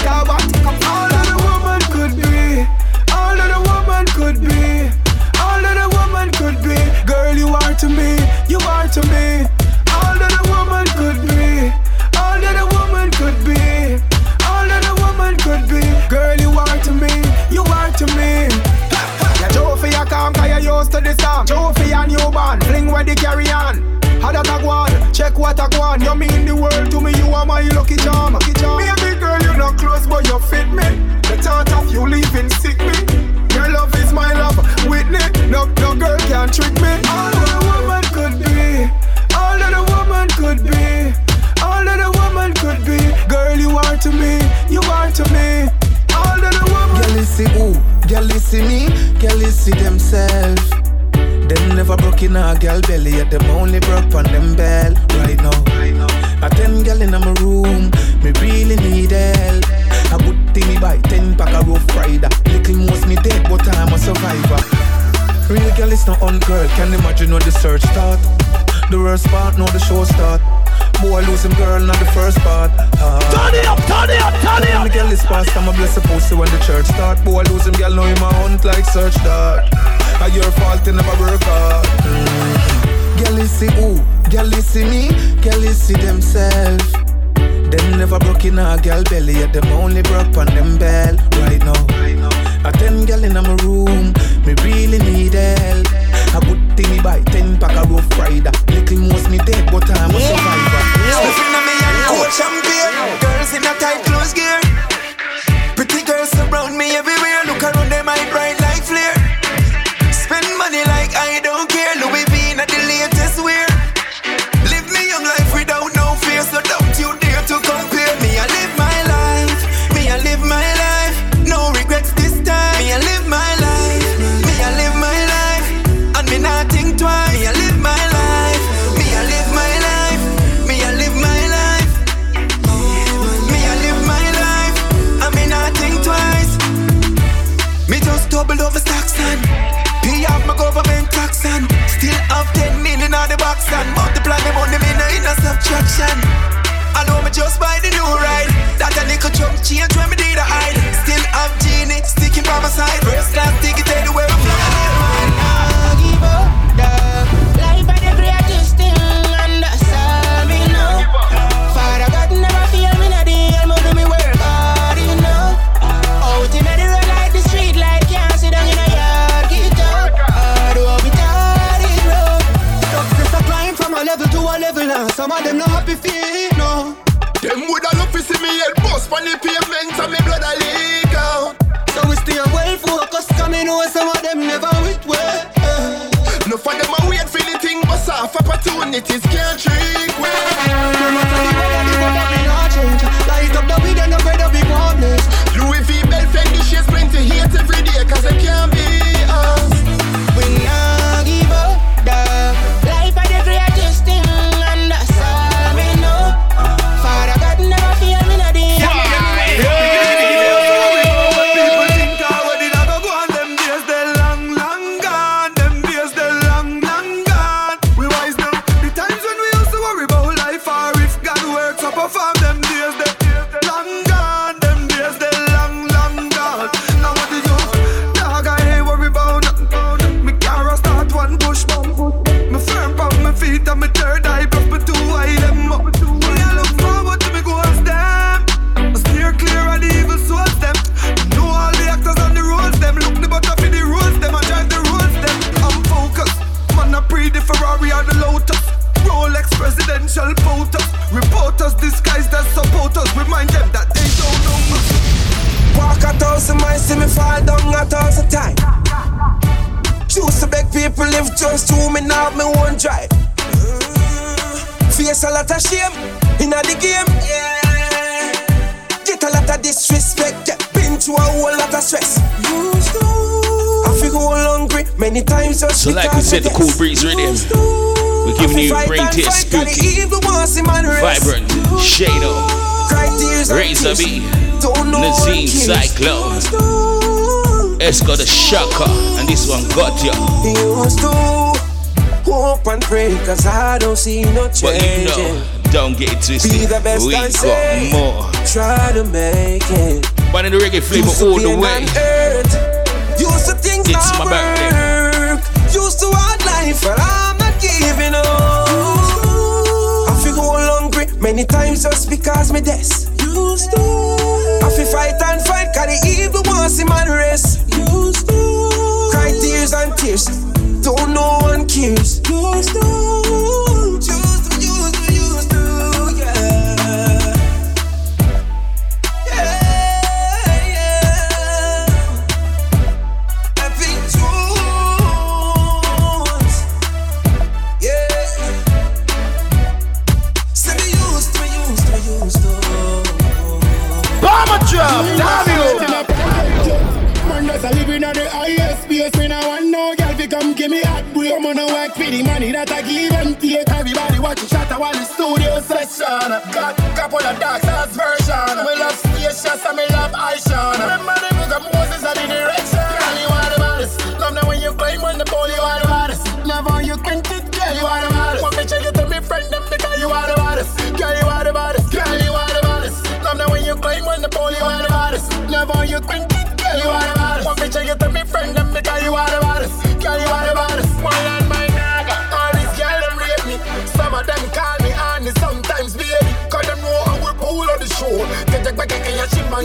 all woman could be, all that a woman could be, all that a woman could be. Girl, you are to me, you are to me. Newborn, fling where the carry on. How that a go on? Check what a go on. You mean the world to me, you are my lucky charm. Lucky charm. Baby girl, you're not close, but you fit me. The thought of you leaving sick me. Your love is my love, Whitney. No, no girl can trick me. All that a woman could be, all that a woman could be, all that a woman could be. Girl, you are to me, you are to me. All that a woman. Girl, you see who? Girl, you see me? Girl, you see themselves. Never broke in a girl belly, yet them only broke on them bell. Right now, a ten girl in my room, me really need help. A good thing me buy ten pack of rough rider. Little most me dead, but I'm a survivor. Real girl is not on girl, can imagine how the search start. The worst part, now the show start. Boy lose him girl, not the first part. Ah. Turn it up, turn it up, turn it up. The girl is past, I'm a blessed pussy when the church start. Boy lose him girl, know him a hunt like search dart. A your fault, you never work hard. Mm. Girl, you see who? Girl, you see me? Girl, you see themselves. Them never broke in a girl belly, yet them only broke on them bell. Right now, a ten girl in my room, me really need help. Party me buy ten pack of rough rider. Little most me dead, but I'm a survivor. Sniffing on me and cold champagne. Girls in a tight clothes gear. Pretty girls surround me everywhere. Look around them, I bright no in a subtraction. I know me just buy the new ride. That a little chunk change when me did a hide. Still have genie sticking by my side. First class ticket anywhere I fly. Some of them not happy feet, no. Them woulda love to see me head bust on the pavement and me blood a leak out. So we stay well focused, cause me know some of them never with way No for them a wait for the thing bust off opportunities can't trick we No matter the weather, the weather So like we said, the cool breeze rhythm. We're giving you brain taste spooky, vibrant, Shado, Razor B, Nazim Cyclone, Esco the Shocker, and this one got ya. Hope and pray cause I don't see no change. But you know, don't get it twisted. Be the best we I got say. more. Try to make it. But in the reggae flavor all the way. Used to think It's my birthday. Many times just because me des. Used to. I feel fight and fight, cause the evil wants him and rest. Used to. Cry tears and tears, don't no one cares. Used to, space. Me no want no girl fi come give me hot boy. I'm gonna work for the money that I give and take. Everybody watch it shot while the studio session. Got couple of dark sauce version. Me love spacious and me love Aisha. Remember the of Moses and the direction. Girl, you are the baddest. Love now when you claim on the pole, you are the baddest. Love you quint it, girl, you are the baddest. Want me check it to me friend them because you are the baddest. Girl, you are the baddest. Girl, you are the baddest. Love now when you claim on the pole, you are the baddest. Love you quint it, girl, you are the baddest.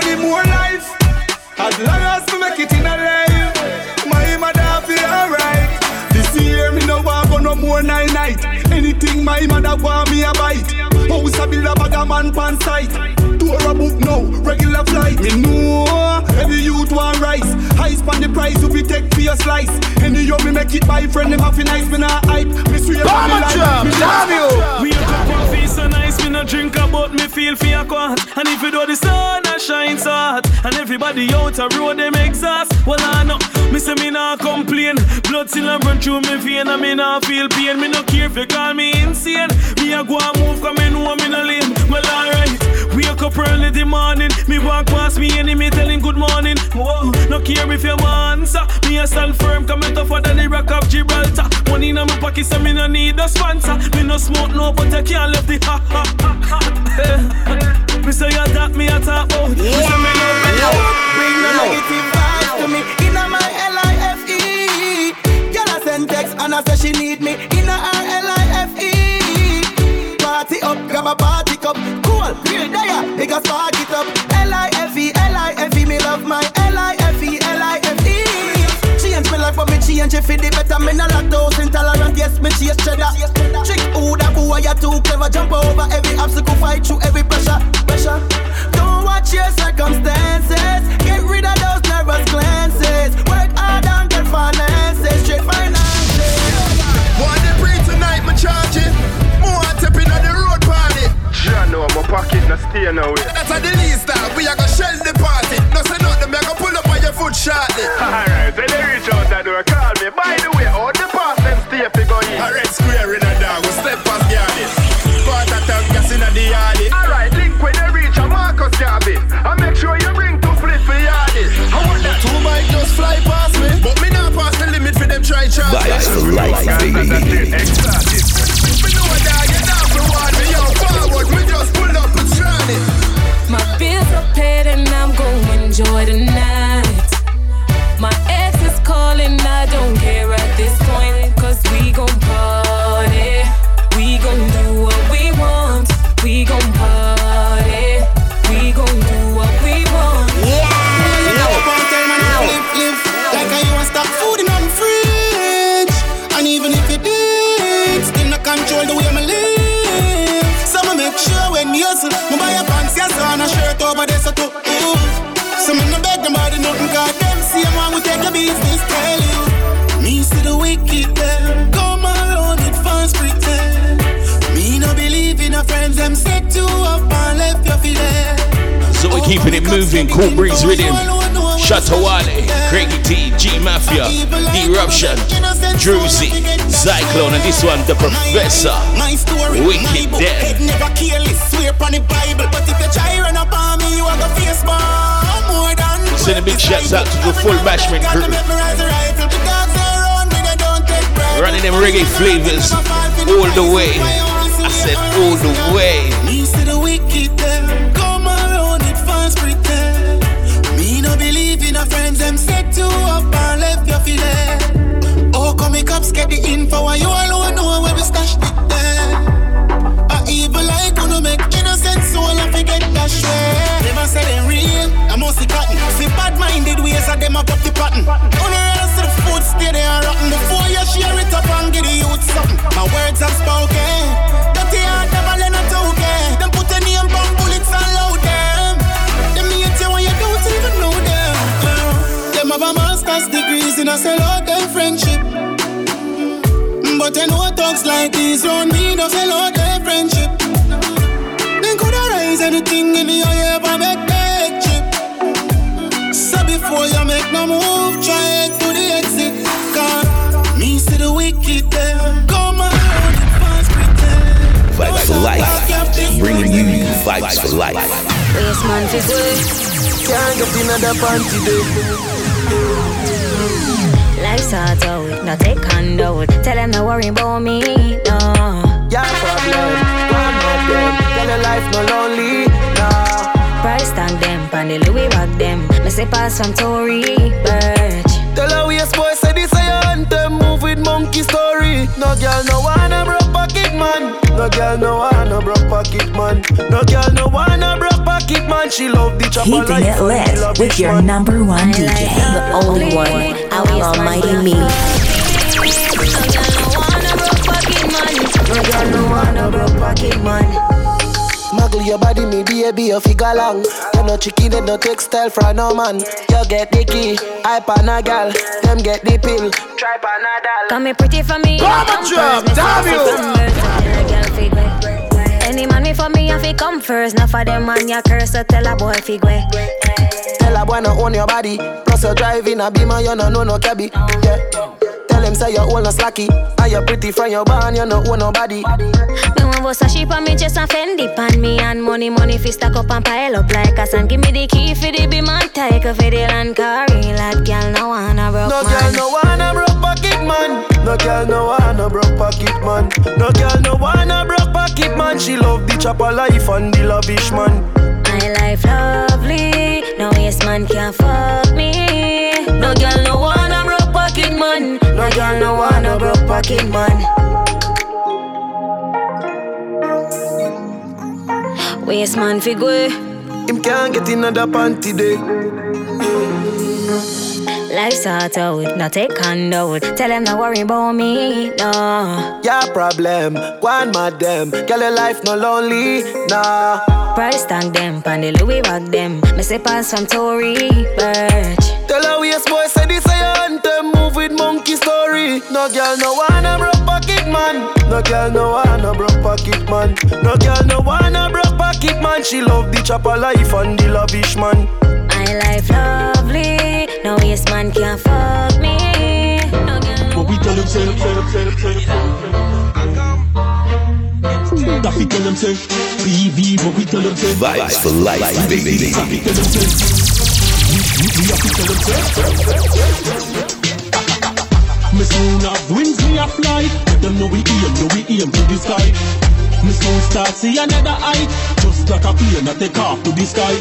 money, more life. As long as we make it in a life, my mother feel alright. This year me no want go no more night night. Anything my mother want me a bite. House a build a bag a man pan sight. Tour a book now, regular flight. Me know every youth want rice. High span the price if we take for your slice. Any yo me make it my friend them happy nice. Me not hype. Me swear on me life. Me love you. We a cup of feel so nice, me no drink about me feel for your quart. And if you do the sun a shine so hot, and everybody out a road them exhaust. Well I know, me say me nah complain. Blood still a run through me vein, and me nah feel pain. Me no care if you call me insane. Me a go and move, come me know me no lame. Well alright, wake up early the morning. Me walk past me enemy, tell him good morning. Whoa, no care if you want answer. Me a stand firm, come me tougher than the rock of Gibraltar. Money in my pocket, so me no need a sponsor. Me no smoke no, but I can't left the ha ha ha ha. [laughs] Me say you talk, me a talk about. Me say me love me love. Bring the negative vibes to me Inna my L-I-F-E Girl I send text and I say she need me Inna her L-I-F-E Party up, grab a party cup Real there, big as spark it up. L-I-F-E, L-I-F-E Me love my L-I-F-E, L-I-F-E Change me life but me change it for the better. Me no lactose intolerant, yes me chase cheddar Trick who that boy you too clever. Jump over every obstacle, fight through every pressure. Pressure. Don't watch your circumstances. Get rid of those nervous glances. Work hard and get finances. Straight finances. One day tonight, me charge party. Yeah, no, my pocket no stay nowhere That's a the least that we are gonna shell the party. No say nothing, me a gonna pull up on your foot shortly. [laughs] Alright, so they reach out that door, call me By the way, all the past them stay fi go in A red square in a dog, we step past garden. Part of tank gas in a the yard. Alright, link when they reach a Marcus Garvey And make sure you bring two split for yardies I want that Two bike just fly past me, but me not pass the limit for them try charge. Vibes for life, baby. Me know a dog, bills are paid and I'm gonna enjoy the night. My ex is calling, I don't care at this point. Cause we gon' party. We gon' do what we want. We gon' party. We gon' do what we want. Yeah. Like I want stock food in my fridge And even if it did Still not control the way I live So me make sure when you hustle Me buy a pants, yes, and a shirt So we're keeping it moving. Cool Breeze Rhythm. Shatta Wale, Craigie T, G Mafia, Eruption, Druzy, Cyclone, and this one, The Professor. My story, Wicked my book, Dead. never careless, swear upon the Bible. But if you try run up on me, you are gonna face more, more than. Sending big shouts out to the full bashment crew. Rifle, the dogs are around me, they don't take breath. Running them reggae flavors all the way. Said all the way. Me see the wicked them come around with false pretend. Me no believe in a friends, them set you up and left you for dead. Oh, come me cops get the info, and you alone Say out them friendship. But I know talks like this round me don't say out their friendship. Then could I raise anything in the eye, ever make that trip? So before you make no move, try it to the exit. Cause me see the wicked there. Come on, fast pretend. Vibe like life, bringing you vibes for life. Waste man, Can't get another panty day. Hard out, oh, not take hand out. Tell them not worry about me, no. Yeah, problem. One more them. Tell your life no lonely, nah. Price tag them, pan the Louis rock them. Me say pass from Tory Burch. Tell her we a boy say this a anthem. Move with monkey story. No girl no wanna broke pocket man. No girl no wanna broke pocket man. No girl no wanna broke pocket man. She love the chopper Keeping life it and the lit love with it, your man. number one DJ. The only one, Outlaw Mighty Me. No girl no wanna broke pocket man. Muggle your body, me baby, you figure long. You no chicken, they no textile for no man. You get the key, I pan a gal, them get the pill. Try panadol. Come me pretty for me. Come come on, first. Damn you. Any man me for me, I fi come first. Not for them man, ya curse, so tell a boy fi go. Tell a boy no own your body. Plus you driving a beamer, you no know no cabby. Yeah. Tell him say you own no slacky. And you pretty from your barn, you no own nobody. Me want Versace on me just and Fendi pan me and money money fi stack up and pile up like a sand. Give me the key for the be man take for the land carry lad girl no wanna broke No man. girl no wanna broke pocket man. No girl no wanna broke pocket man. No girl no wanna broke pocket man. She love the chopper life and the lavish man. My life lovely, no yes man can't fuck me. No girl man. No girl no wanna broke pocket man. Waste man figure. Him can't get another panty day. Life's hard out, not take hand out. Tell them not worry about me, no. Yeah, problem. One mad them. Girl, your life no lonely, nah. Price tag them, pan the Louis rock them. Me say pass from Tory Burch. Tell her we a boy say No girl no wanna broke pocket man. No girl no wanna broke pocket man. No girl no wanna broke pocket man. She love the chopper life and the lavish man. My life lovely, no yes man can't fuck me. No girl But we tell them say, say, say, say, Daffy tell them say, PV, but we tell them say, Vibes for life, baby. Daffy tell them say, we, we, we have to tell them say. Soon have wings, me a fly. Let them know we aim, know we aim to the sky. Me soon start see another height, just like a plane that take off to the sky.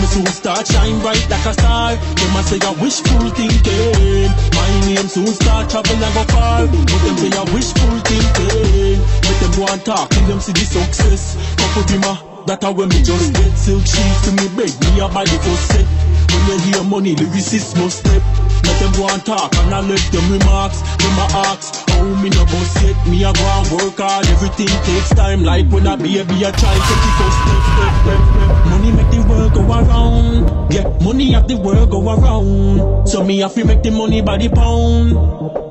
Me soon start shine bright like a star. Them a say a wishful thinking. My name soon start travel and go far. But them say a wishful thinking. Make them go and talk till them see the success. Couple bima, that a when me just get silk sheet to me beg me a body for set. When you hear money, lyricist must step. Let them go and talk and I let them remarks. Them a ask, how me no boss yet. Me a go and work hard, everything takes time. Like when a baby a to take a step, step, step, step. Money make the world go around. Yeah, money have the world go around. So me have to make the money by the pound.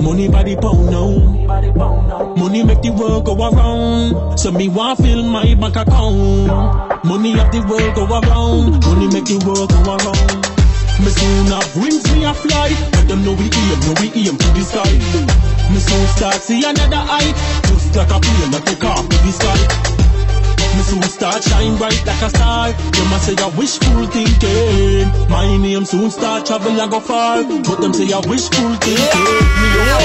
Money by the pound now. Money make the world go around. So me want fill my bank account. Money have the world go around. Money make the world go around. Me soon have wings, me a fly. Let them know we aim, know we aim to the sky. Me soon start see another height, just like a plane that take off to the sky. Me soon start shine bright like a star. Them a say a wishful thinking. My name soon start travel and go far. But them say a wishful thinking. Me yo.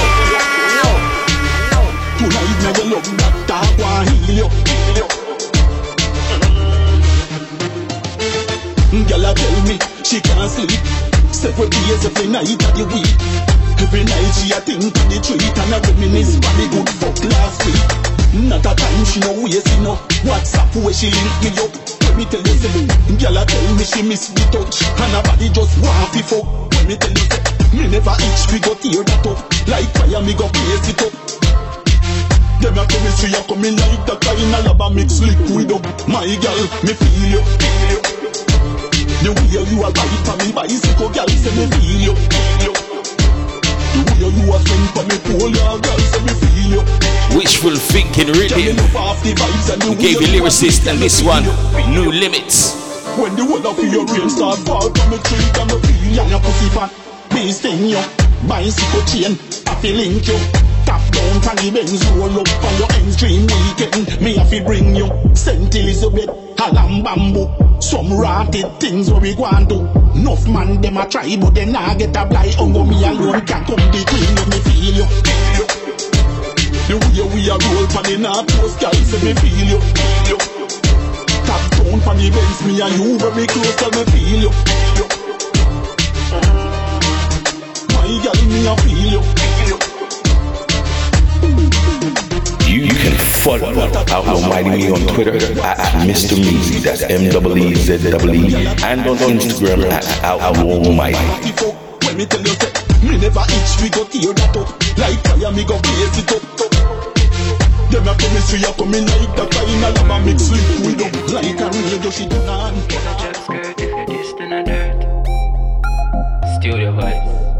Tonight now you love that dog want heal you, heal you. Tell me she can't sleep. Several days every night of the week. Every night she a think of the treat and a reminisce for the good fuck last week. Not a time she no wasting no WhatsApp where she link me up. Let me tell you say, girl a tell me she miss the touch and her body just want to fuck. Let me tell you say, me never itch we go tear that up. Like fire me go blaze it up. Them a chemistry a coming like that kind of lava mix liquid up. My girl, me feel you, feel you. The way you a ride for me bicycle, girl, say me feel you, feel you. The way you a sing for me pole, yeah, girl, say me feel you. Wishful thinking rhythm. We gave you lyricist and this one, New Limits. When the whole of your rain start fall from me tree, and me feel and your pussy fat. Me sting you, bicycle chain, I feel link you. Tap down the Benz, roll up on your end stream weekend. Me have to bring you Saint Elizabeth, alam bamboo. Some rotted things where we want to. Enough man them a try, but they nah get a blind. Ungo me alone can come the queen, me feel you. Feel you. The way we a roll pon the north coast, girl, say me feel you. Feel you. Top down pon the Benz, me and you very close, tell me feel you. Feel you. My girl, me a feel you. You. Can follow Outlaw Mighty Me on Twitter at, at Mr. That's M-E-E-Z-E-E, and on Instagram at Outlaw Mighty. When me tell you, me never itch, we tear that up. Like fire, me go blaze it up. Them a chemistry a coming like the final of a mix liquid up. Like a radio, she done on. Studio vibes.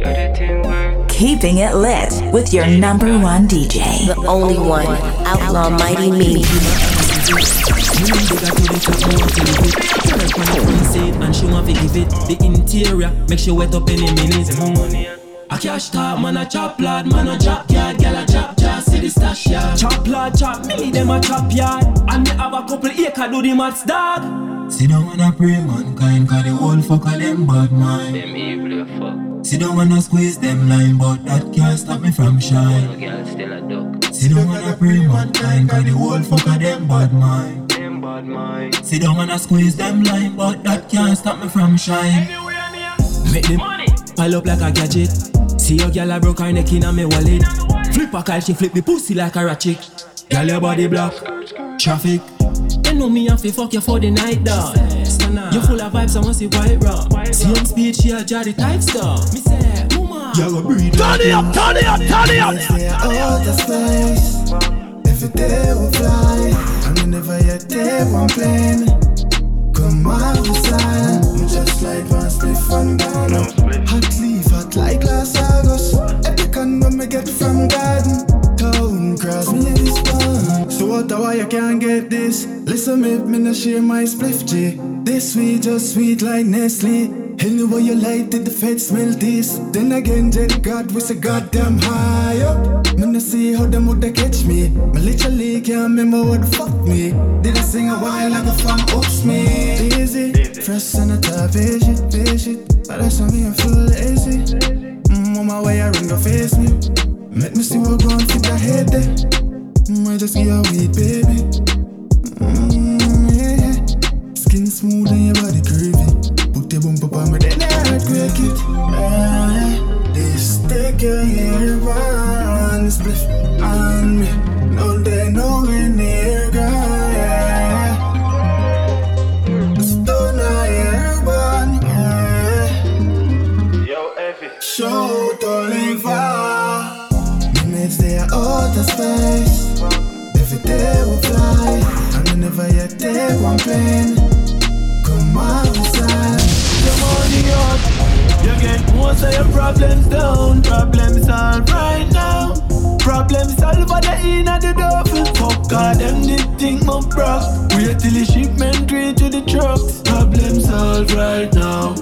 You're the thing Keeping it lit with your number one DJ. The only one, Outlaw Mighty Me. and she want to give it the interior, make she wet up any minute. A cash top, man a chop lad, man a chop yard, girl a chop jar, see the stash yard. Chop lad, chop me, them a chop yard, and me have a couple acre do the mats dog. Sit down and a pray mankind, cause the whole fucker them bad mind. them evil fuck. Sit down and a squeeze them line, but that can't stop me from shine. No girl still a duck. Sit down and a pray mankind, cause the whole fucker them bad mind. Them bad mind. Sit down and a squeeze them line, but that can't stop me from shine. Make them pile up like a gadget. See your girl a broke her neck in a me wallet. Flip a call, she flip the pussy like a ratchet. Girl your body block, traffic. You know me have to fuck you for the night, dog. You full of vibes, I want see white raw. Same speed, she a jar the tight stuff. Me say, woman, you go breathe. Turn it up, turn it up, turn it up. Say out of space. Every day we fly, and we never yet take one plane. Come out the side, I'm just like one spliff this? Listen me, no share my spliff G. This sweet, just sweet like Nestle. Anyway you light it, the fed smell this. Then again, Jet God, we say goddamn high up. Me no see how them woulda catch me. Me literally can't remember what fuck me. Did I sing a while like a fan oops me? Easy, fresh on the top, page it. But that's on me, I feel lazy. Mm, on my way, I ring the face me. Make me see what going through the head there. Mm, I just give a weed, baby. Yeah. Skin smooth and your body curvy. Put your bump up on me, then I earthquake it. Ah, this take your hair on the spliff on me. No, they nowhere near, girl. Yeah. Stone I hair on. Yo, Effie. Show Oliver. Minutes they are out of space. Every day we fly, and we never yet take one plane. Come outside. Your money up, you get most of your problems down. Problem solved right now. The the duffel. Fuck all them my. Wait till the shipment reach to the trucks. Problem solved right now.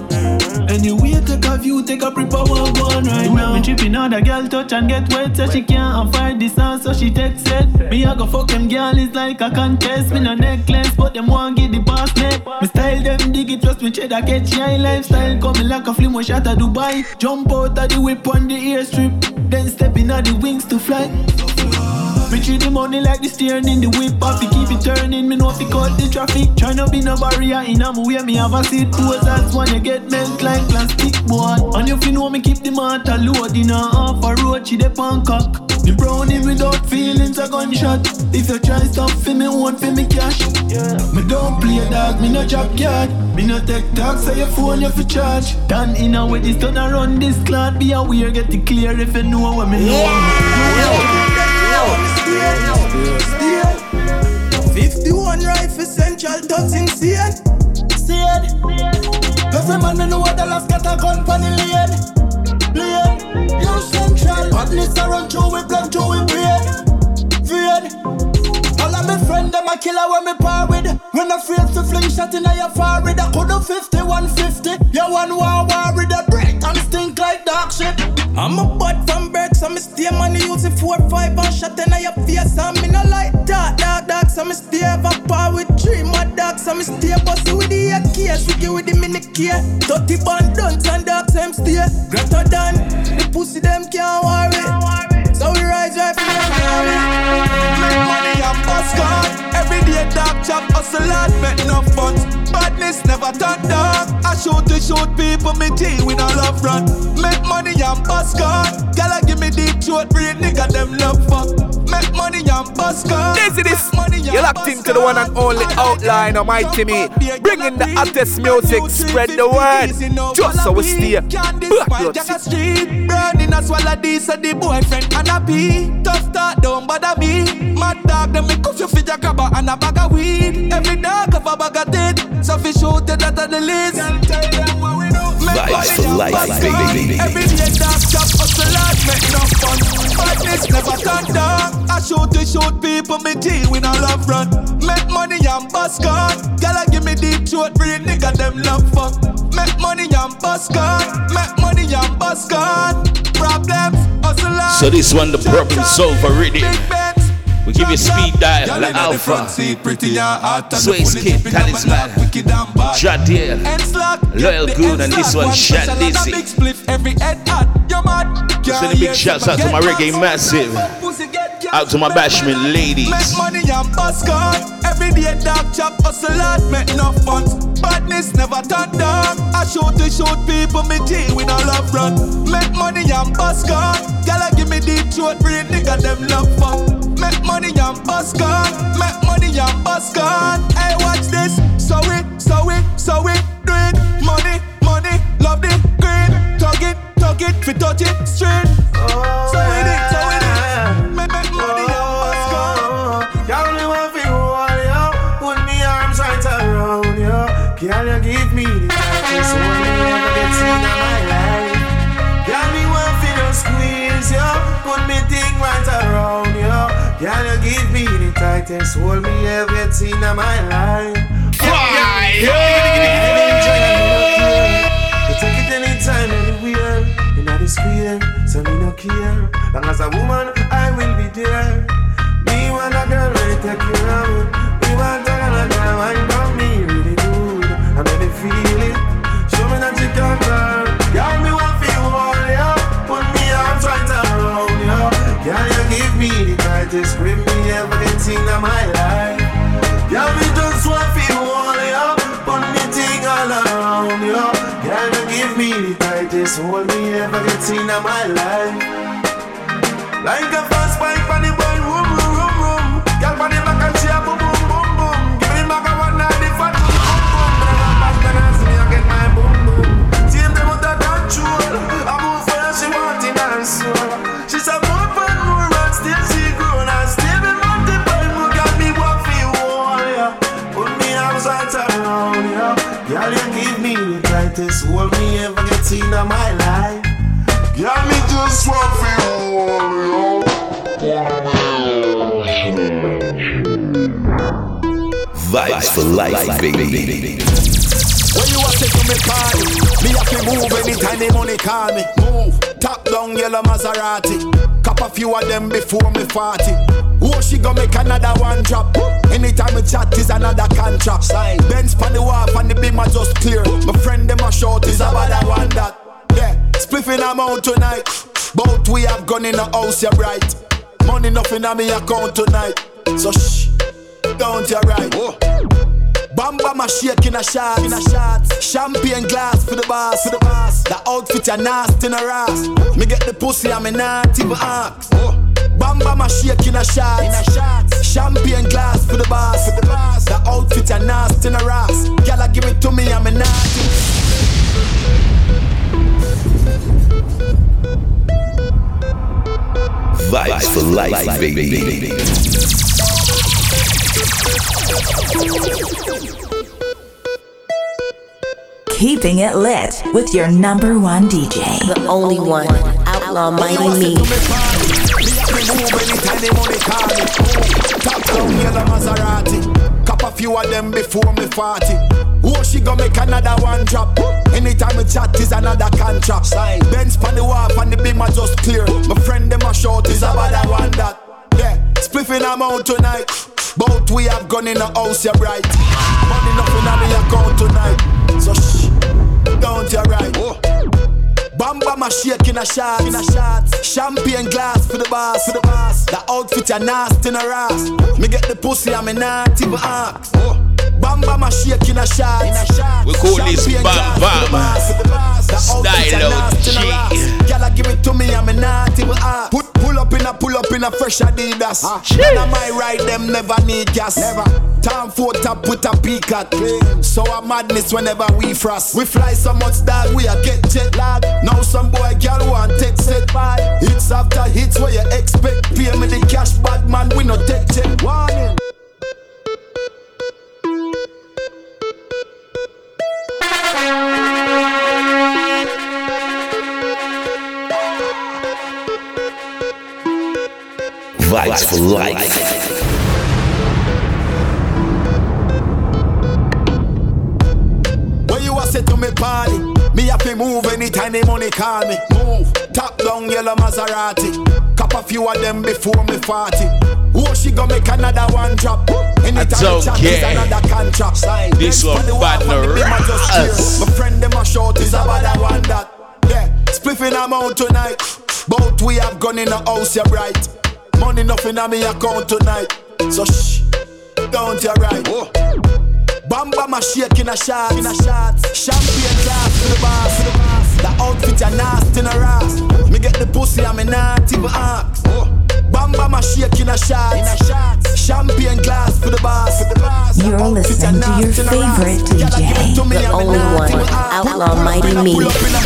Anyway, take a view, take a prep of one one right now. Me tripping on the girl touch and get wet, so she can't afford this house, so she text it. Me I go fuck them girl, it's like a contest. Me no necklace, but them want get the boss net. Me style them dig it, trust me cheddar catch high lifestyle coming like a we shot at Dubai. Jump out of the whip on the airstrip, then step in the wings to fly. Treat the money like the steering in the whip. To keep it turning, me know if you cut the traffic. Tryna be no barrier in a way, me have a seat. Pose as one, you get melt like plastic boy And if you know me keep the motor load In a half a road, she the punk cock. The brownie without feelings a gunshot. If you try stop for me, want for me cash. Yeah. Me don't play dog, me no job yard Me no take talk, so your phone you fi charge. Done in a way, this turn around this cloud. Be aware, get it clear if you know what me know 51 rifle central thugs insane. Cause a man what the last got a gun pon the lane. Lane. You central. Badness a run through we blood through we brain. Vein. Of them a killer when me par with. When I feel to fling shot in your forehead, I could have 50, 150. You one war war with a break and stink like dog shit. I'm a bud from birth, so me stay money four, five and shot in your face. And me no like that, dog, dog, so me stay a par with three mad dogs, so me stay bossy with the AK, swiggy with the mini key. Dirty band, done, and dogs, same stay. Greater than the pussy, them can't worry. So we rise right from the. Make money and bust card. Every day dark chop hustle hard, make no funds. Badness never turn down. I shoot to shoot people, me G we no love run. Make money and bust card. Gala give me deep throat, real nigga them love fuck. Make money and bust card. This is this. You're locked into the one and only Outlaw Mighty Me. Bringing the hottest music, spread the word. Just so we stay. Back street. Burning as well as this, uh, the boyfriend and a pee. Tough thought, don't bother me. Mad dog, them me cuff you for your grabber and a bag of weed. Every dog have a bag of dead. So fi shoot it out of the list. Vibes for life, baby. Every day dog chop hustle hard, make no fun. Badness never turn down. I shoot to shoot people, me G we no love run. Make money and bust gun. Gala give me deep throat, real nigga them love fuck. Make money and bust gun. Make money and bust gun. Problems, hustle hard. So this one, the problem solver rhythm. We give you speed dial, like Alpha, Sway's Kid, Talisman, Jadiel, Loyal Goon, and this one, Shan Dizzy. Send a big shouts out to my reggae massive. Out to my bashment ladies. Make money and bust gun. Every day dog chop hustle hard, make no funds. Badness never turn down. I shoot to shoot people, me G we no love run. Make money and bust gun. Gala give me deep throat, real nigga them love fuck. Make money and bust gun. Make money and bust gun. Hey, watch this. Tightest hold me ever seen in my life? You take it anytime, anywhere, in the square, so me no care. Long as a woman, I will be there. Me want a girl to take care of me. Me want a girl, a girl wine down me really good. I make me feel it. Show me that you can girl. Girl, me want feel all ya. Put me arms right around ya. Can you give me the tightest grip me ever get in my life? Girl, me just want feel all ya. Put me thing all around ya. Can you give me the tightest hold me ever get seen in my life? Like a fast bike on the Vibes for life, baby. When you a say to me call Me have to move anytime the money call me. Move, top down yellow Maserati. Cop a few of them before me 40 Oh, she gon' make another one drop? Anytime we chat is another contract. Sign. Benz pan the wharf and the beam are just clear. My friend them a short is about that one that. Yeah, spliffing I'm out tonight. Both we have gone in the house, you're bright. Money nothing on me account tonight. So shh, don't you right oh. Bamba my shake in a shot, in a shot. Champagne glass for the boss, for the boss. The outfit a nasty in a ass. Me get the pussy me not even ask. Oh. Bamba my shake in a shot, in a shot. Champagne glass for the boss, for the boss. The outfit a nasty in a ass. Gyal give it to me and me not. Vibes for life, baby. Keeping it lit with your number one DJ. The only one, Outlaw Mighty Me. Me move anytime the money. Top down yellow Maserati. Cop a few few of them before me 40. Oh, she gonna make another one drop. Anytime we chat is another contract. Sign. Benz pan the wharf and the beam are just clear. My friend them a short is about that one that. Spliffing I'm out tonight. Both we have gone in the house, you bright. Money nothing on me account tonight. So shh, don't you right. Bamba my shake in a shot, in a shot. Champagne glass for the boss, for the boss. The outfit a nasty in a ass. Me get the pussy, I'm not even ask. Bamba my shake in a shot, in a shot. We call this Champagne Bam glass for the Bam. boss, for the boss. The outfit a Style nasty in a OG. Gyal give it to me, I'm not even ask. Put pull up in a pull up in a fresh Adidas. Ah. None of my ride them never need gas. Never. Time for top with a peak at. So a madness whenever we frost. We fly so much that we a get jet lag. Now some boy girl want take set by. Hits after hits where you expect. Pay me the cash, bad man we no take check. Warning. Vibes for life. Move anytime the money call me. Move, top down yellow Maserati. Cop a few of them before me 40. Oh, she gonna make another one drop. Anytime don't we chat care. is another contract. Sign. This Benz one for the bad wharf and the no beam a just clear. ras. My friend them a short is about that one that. Yeah, spliffing I'm out tonight. Both we have gone in the house, you're bright. Money nothing on me account tonight. So shh, don't you right. Bamba my shake in a shot, in a shot. Champagne glass for the boss, for the boss. The outfit a nasty in a ass. Me get the pussy, I'm not even ask. Bamba my shake in a shot, in. Champagne glass for the boss, for the boss. The You're listening to your nasty in a ass. favorite Gyal a give DJ. The only one, even ask. Outlaw Mighty Me. Pull up in a.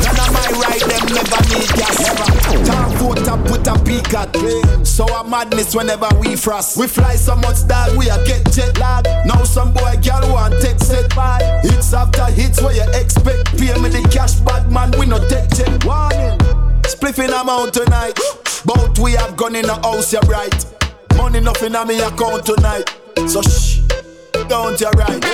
None of my ride them never need gas. Time for top with a peak at. So a madness whenever we frost. We fly so much that we a get jet lag. Now some boy girl want take set by. Hits after hits where you expect. Pay me the cash, bad man we no take check. Warning. Spliffing amount tonight. Both we have gone in the house, you bright. Money nothing on me account tonight. So shh, don't you right. Shake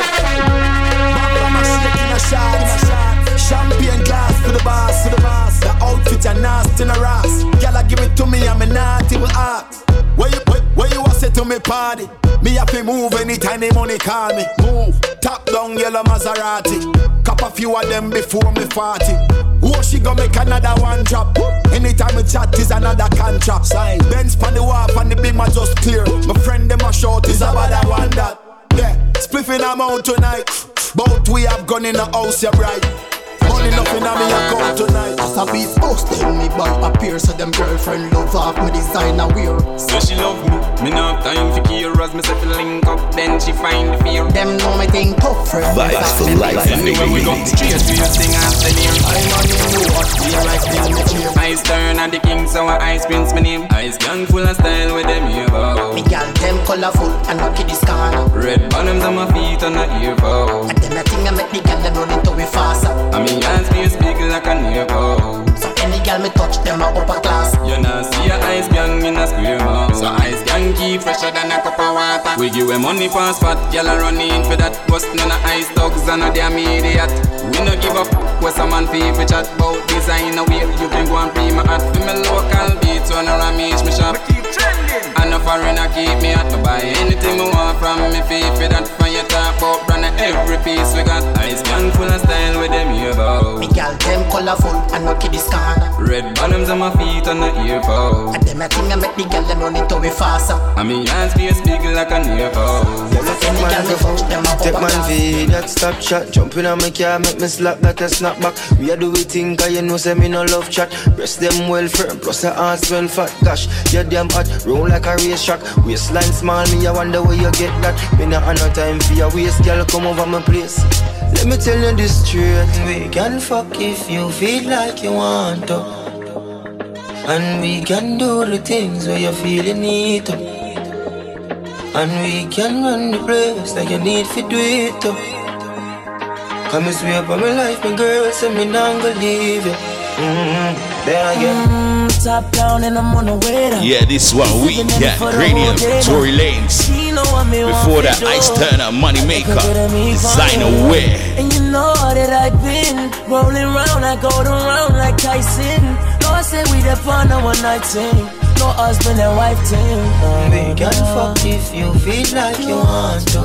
in a shot, in a shot. Champagne glass to the boss, to the boss. The outfit a nasty in a ass. Gyal give it to me, I'm a not even ask. Where you, where, where you say to me party? Me have to move anytime the money call me. Move, top down yellow Maserati. Cop a few of them before me 40. Oh, she gonna make another one drop. Anytime we chat is another contract. Sign. Benz pan the wharf and the beam are just clear. My friend them a short is about that one that. Yeah, spliffing I'm out tonight. Both we have gone in the house, you bright. Money nothing on me account tonight. As a beast post. Tell me back appear So them girlfriend love off me designer wear. So she love me, me no have time for care As me say fi link up, then she find the fear. Them know me think tough friend Vibes for life, Anywhere we go, straight to your thing after near I'm on you know what, we are like. Them me cheer Ice turn and the king, so I ice prince me name. Ice gang full of style with them here bow. Me gal them colorful and lucky this corner. Red bottoms on my feet and a ear bow. And them a thing I make the gal them run into me faster. I mean hands be speak like a near bow So any gal me touch them a upper class. You know see a ice gang in a square mouth So ice gang keep fresher than a cup of water. We give them money for spot, gyal a run in for that. Bust none of ice dogs and a damn idiot. We no give up, what's a man fee for chat Bout design. A way, you can go and pay my hat For me local beats, I ramage me shop and no foreigner keep me at me buy anything me want from me fee for that for your talk about brand every piece we got. Ice gang full of style with them here bow Me gal them colorful and lucky this corner Red bottoms on my feet and the ear bow And them a thing I make the gal them run into me faster. I mean hands be speak like a near bow Any gal me touch them a Take upper man class feed that stop chat. Jump in on my car make me slap that a snap back We a do we think cause you know say me no love chat. Breast them well firm plus the ass well fat Gosh, yeah damn hot, roll like a race track Waistline small me I wonder where you get that Me not have no time for your waist girl come over my place Let me tell you this straight We can fuck if you feel like you want to And we can do the things where you feel you need to and we can run the place like you need to do it too. Come and swear by my life, my girl, say me not gonna leave you. Mm-hmm. Then again. Mm, top down and I'm on the way down. Yeah, this one we got Kranium, Tory Lanez. Before that, Ice Turner, Money Maker, Designer Wear. And you know that I've been rolling round, I go around like Tyson. No, I say we the on a one night thing. No husband and wife team. We can fuck if you feel like you want to.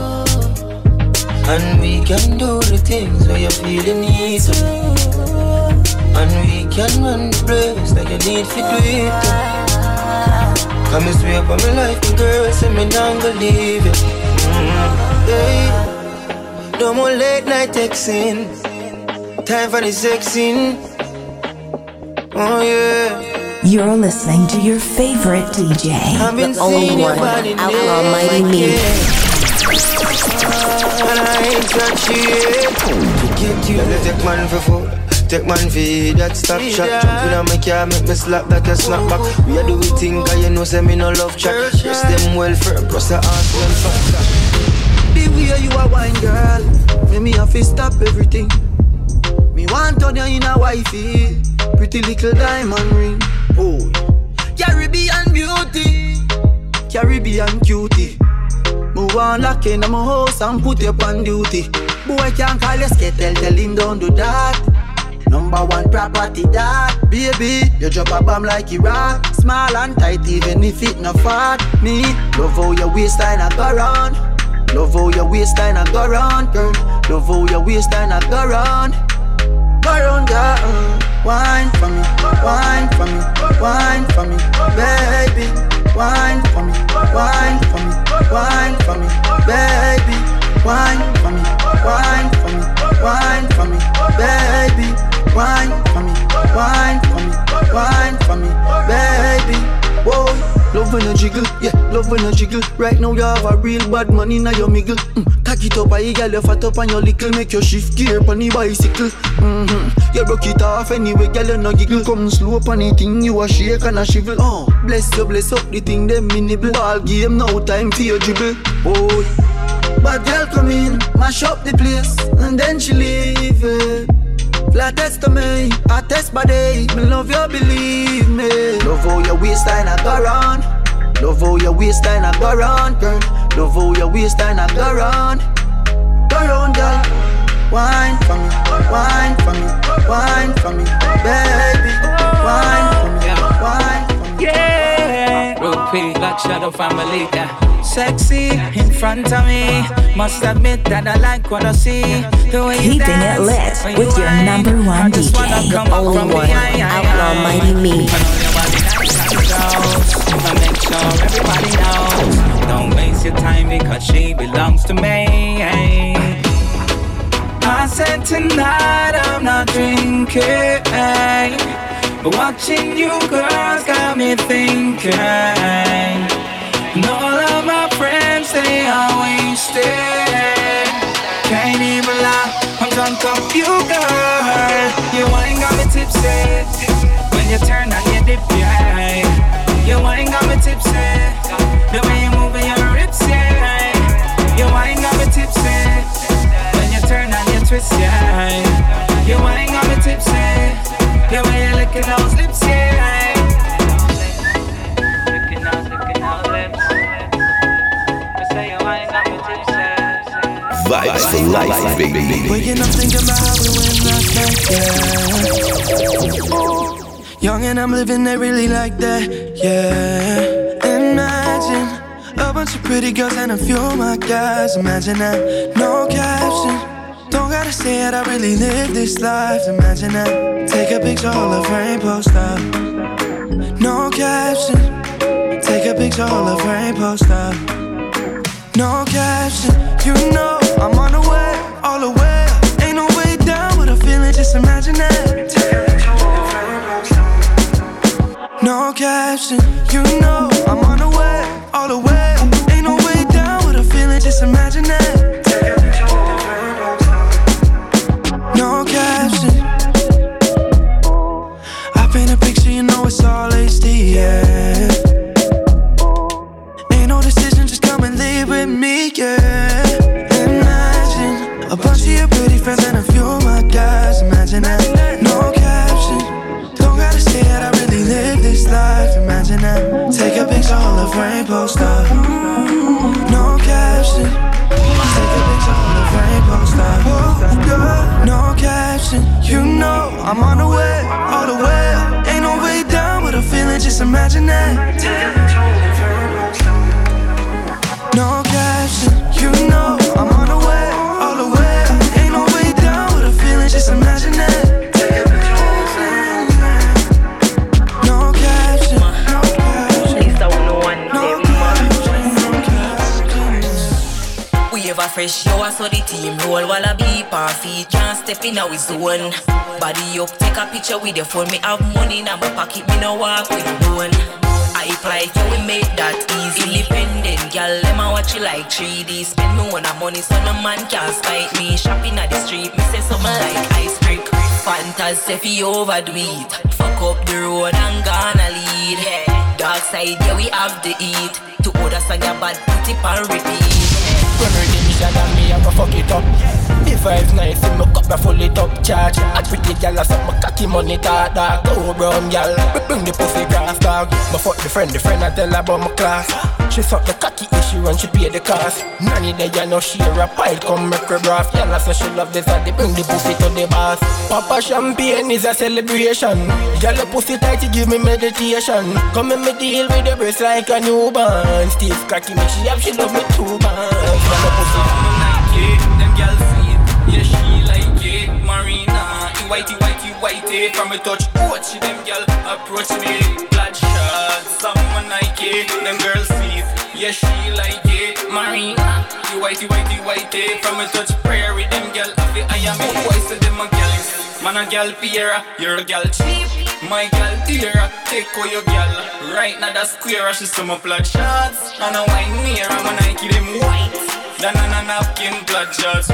And we can do the things where you feel the need to. And we can run the place like you need to do it. too. Come and swear for my life, the girl say me not gonna leave you. Mm, hey. No more late night texting. Time for the sexing. Oh yeah. You're listening to your favorite DJ. I've been The only one, body Outlaw. Mighty Me. And I ain't touch it To get you Let take man for food Take man for that stop shot. Jump in on my car Make me slap that a snap back. We a do we thing Cause you know say me no love chat. Dress them well firm Plus the ass well fat way you a wine, girl, make me have to stop everything. Me want turn you in a wifey, pretty little diamond ring. Oh, Caribbean beauty, Caribbean cutie. Me want lock in my house and put you on duty. Boy can't call you skittle, tell him don't do that. Number one property that Baby, you drop a bomb like Iraq. Small and tight even if it not fat. Me, love how your waistline a go round. Love how your waistline a go round, girl. Love how your waistline a go round. Go round, girl. Wine for me, wine for me, wine for me Baby, wine for me, wine for me, wine for me Baby, wine for me, wine for me, wine for me Baby, wine for me, wine for me, wine for me Baby, whoa Love when you jiggle, yeah, love when you jiggle. Right now you have a real bad money now your miggle. Mm. Cock it up, I girl, you fat up on your little. Make your shift gear on the bicycle. Mm-hmm. You broke it off anyway, girl, you no giggle. Come slow up on the thing, you a shake and a shivel. Oh, bless you, bless up the thing, them me nibble. Ball game, no time for your dribble. Boy, bad girl come in, mash up the place, and then she leave it. Flat test to me, I test body. Me love you, believe me. Love how your waistline a go round. Love how your waistline a go round, girl. Love how your waistline a go round. Go round, girl. Wine for me, wine for me, wine for me, baby. Wine Repeat like Shadow Family. Yeah. Sexy in front of me. Must admit that I like what I see. The way you Keeping it dance, lit with your number one I just wanna DJ. come Only one. Outlaw Mighty Me. Make sure everybody knows. Don't waste your time because she belongs to me. I said tonight I'm not drinking, but watching you girls got me thinking. And all of my friends they are wasted. Can't even lie, I'm drunk off you, girl. You ain't got me tipsy when you turn on your dip, yeah. You ain't got me tipsy. The way you moving your hips, yeah. You ain't got me tipsy. When you turn on your twist, yeah. You ain't got me tipsy. The way you licking those lips, yeah. Licking those, licking those lips. I say you ain't got me tipsy. Vibes for life, baby. Waking up thinking about how we went last night, yeah. Young and I'm living it really like that, yeah. Imagine a bunch of pretty girls and a few of my guys. Imagine that, no caption. Gotta say it, I really live this life. Imagine that, take a picture, hold a frame, post up. No caption. Take a picture, hold a frame, post up. No caption, you know I'm on the way, all the way. Ain't no way down, with I'm feeling, just imagine that. Take a picture, hold a frame, post. No caption, you know I'm on the way, all the way. Ain't no way down, but I'm feeling, just imagine that. yeah. Ain't no decision, just come and leave with me, yeah. Imagine a bunch of your pretty friends and a few of my guys. Imagine that, no caption. Don't gotta say it, I really live this life. Imagine that. Take a picture, all of rainbow poster. Mm-hmm. No caption. Take a picture, all of rainbow stuff. Oh, yeah. No caption. You know I'm on the way, all the way just imagine that. No caption. You know I'm on the way, all the way. Ain't no way down with a feeling, just imagine that. Fresh show, so the team roll while I beep our feet. Can't step in our zone. Body up, take a picture with your phone. Me have money in my pocket, me no walk with one. I apply so we make that easy. Independent, girl, them a watch you like 3D. Spend me one money, so no man can spite me. Shopping at the street, me say something like ice brick. Fantasy if you overdo it. Fuck up the road and gonna lead. Dark side, yeah, we have the eat. To order song, your bad, put it repeat. Division and me, I go fuck it up. Vibes nice, in my cup, I full it up. Charge a pretty gal, I suck my cocky money, dog, dog. Go brown gal, bring the pussy grass, dog. My fuck the friend, the friend, I tell about my class. She suck the cocky issue and she pay the cost. Nanny there, you know she a pile, come make her broth. Gal, I say she love this, they bring the pussy to the boss. Papa champagne is a celebration. Gal, the pussy tight, you give me meditation. Come and me deal with the breast like a newborn. Steve cocky me, she have, she love me too much. Gal, the pussy. Whitey whitey whitey From a touch, watch them girl approach me. Bloodshot, someone like it. Them girls see yeah she like it. Marina, ah. you whitey whitey whitey From a touch, prayer with them girl I feel I am me, why say them a girl. Man a girl Piera, you're a girl cheap. My girl dear, take all your girl. Right now that square, she some blood shots. And a wine near, I'm a Nike them white than on a napkin,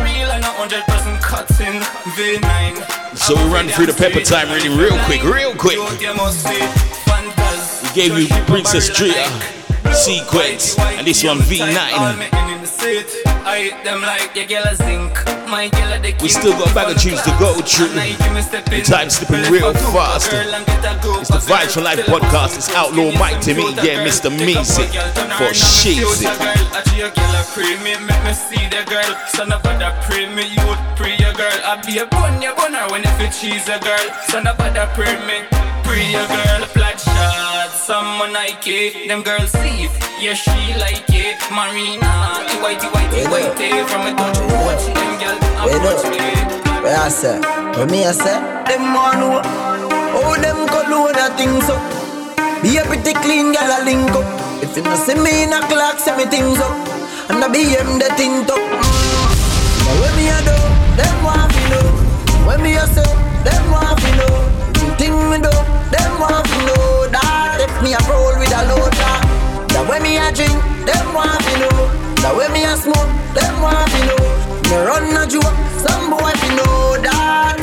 real and a hundred percent cotton V9. So we run through the pepper time really real quick, real quick. You must be fantas. We gave you Princess Drea, Sequence, and this one V9. I eat them like your girl a zinc. My girl a the We still got a bag of tunes to go through. The time's slipping real fast. It's the Vibes for Life podcast. It's Outlaw Mighty Me, yeah, Mr. Music for shit. your girl a pray me, make me see the girl. Son of a pray me, pray your girl. I a bun, you bun her when if you cheese a girl. Son of a pray me, pray your girl. Blood shot, someone like it. Them girls see it, yeah she like it. Marina, the whitey whitey whitey from a touch. Watch them girl approach me. Where I say, where me I say, them want know how them got load of things up. Be a pretty clean girl a link up. If you not see me in a clock, say me things up. And I be him the thing up. Mm. But when me a do, them want to know. When me a say, them want to know. Everything me do, them want to know. Me a roll with a load that. That when me a drink, them want to know. That when me a smoke, them want to know. Me run a joke, some boy fi know that.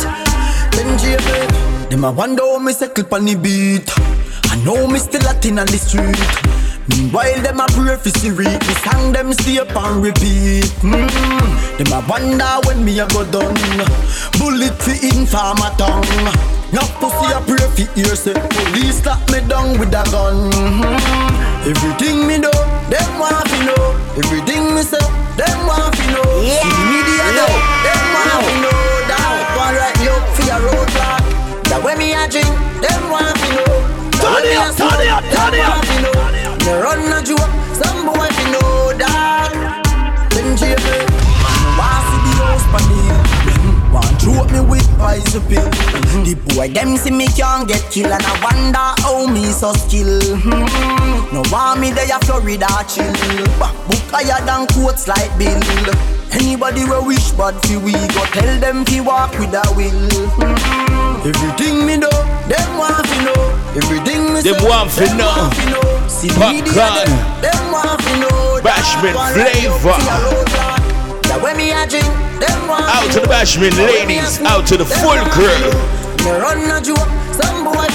Then JB, them a wonder how me circle pon the beat. I know me still Latin on the street. Meanwhile, them a pray for Siri. Me sang them stay up and repeat. Mm. Them a wonder when me a go done. Bullet fi inform a tongue. Now pussy a pray fi ear say police lock me down with a gun. Mm. Everything me do, them want fi know. Everything me say, them want fi know. Yeah. See media know, them want fi know. That one right up fi a roadblock. That when me a drink, them want fi know. That when me a smoke, them want fi know. Me run a joke, some boy fi know that. Then jail me, Want throat me with poison pill. The boy them see me can't get killed and I wonder how me so skill. Hmm. No want me there Florida chill. Back book higher than quotes like Bill. Anybody we wish bad fi we go tell them fi walk with a will. Hmm. Everything me do, them want fi know. Everything me Them say, want fi know. know. See Popcorn. them, want fi know. one right flavor. Fi a roadblock. That when me a drink, them want Out to the. Bashment That when me a ladies, out to the full crew. run a joke, some boy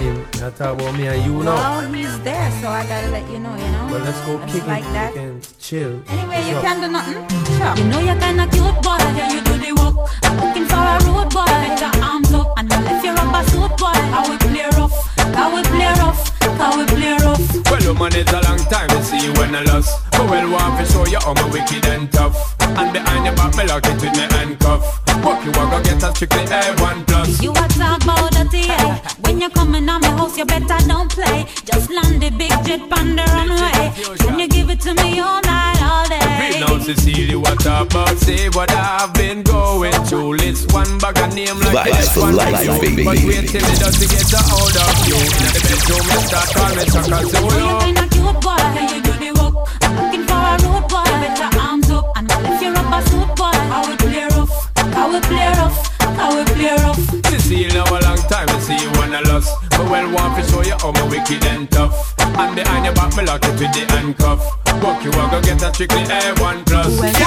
him. I talk about me and you now. Well, he's there, so I gotta let you know, you know. Well, let's go Just kick like it. that. We can chill. Anyway, you Sure. can do nothing. Sure. You know you're kinda cute, boy. Yeah, you do the work. I'm looking for a road boy. Better arms up and I'll if you're a suit boy. I will play rough. I will play rough. I will play rough. Well, woman, it's a long time to see you when I lost. But well, want to show you how my wicked and tough. And behind your back, me lock it with me handcuff. Walk you walk, go get a strictly A1 plus. You a talk about dirty, yeah. When you coming on my house, you better don't play. Just land the big jet on the runway. Can you give it to me all night, all day? Real now, Cecilia, what about? Say what I've been going through. List one bag of name like Vibes this for one life, you. baby. But wait till it does to get a hold of you. In the bedroom, me start call me Chaka You Zulu. kinda cute, boy. Yeah, you do the work. I'm a road boy. Better arms up and I'll if you're a suit boy. I will play rough. I will play rough. I will play rough. Cecilia, a long time to see you when I lost. But well, want to show you how my wicked and tough. And behind your back, me lock it with the handcuff. Walk you walk, go get a strictly A1 plus. She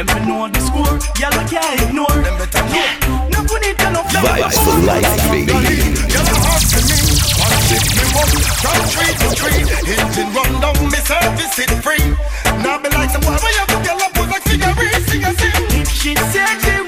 Them fi know the score, y'all can't ignore. Them better know. No put it on no floor. Vibes for life, baby. From tree to tree, engine run down, me service it free. Now be like some boy, when you go girl up with like cigarette, sing a sing. If she said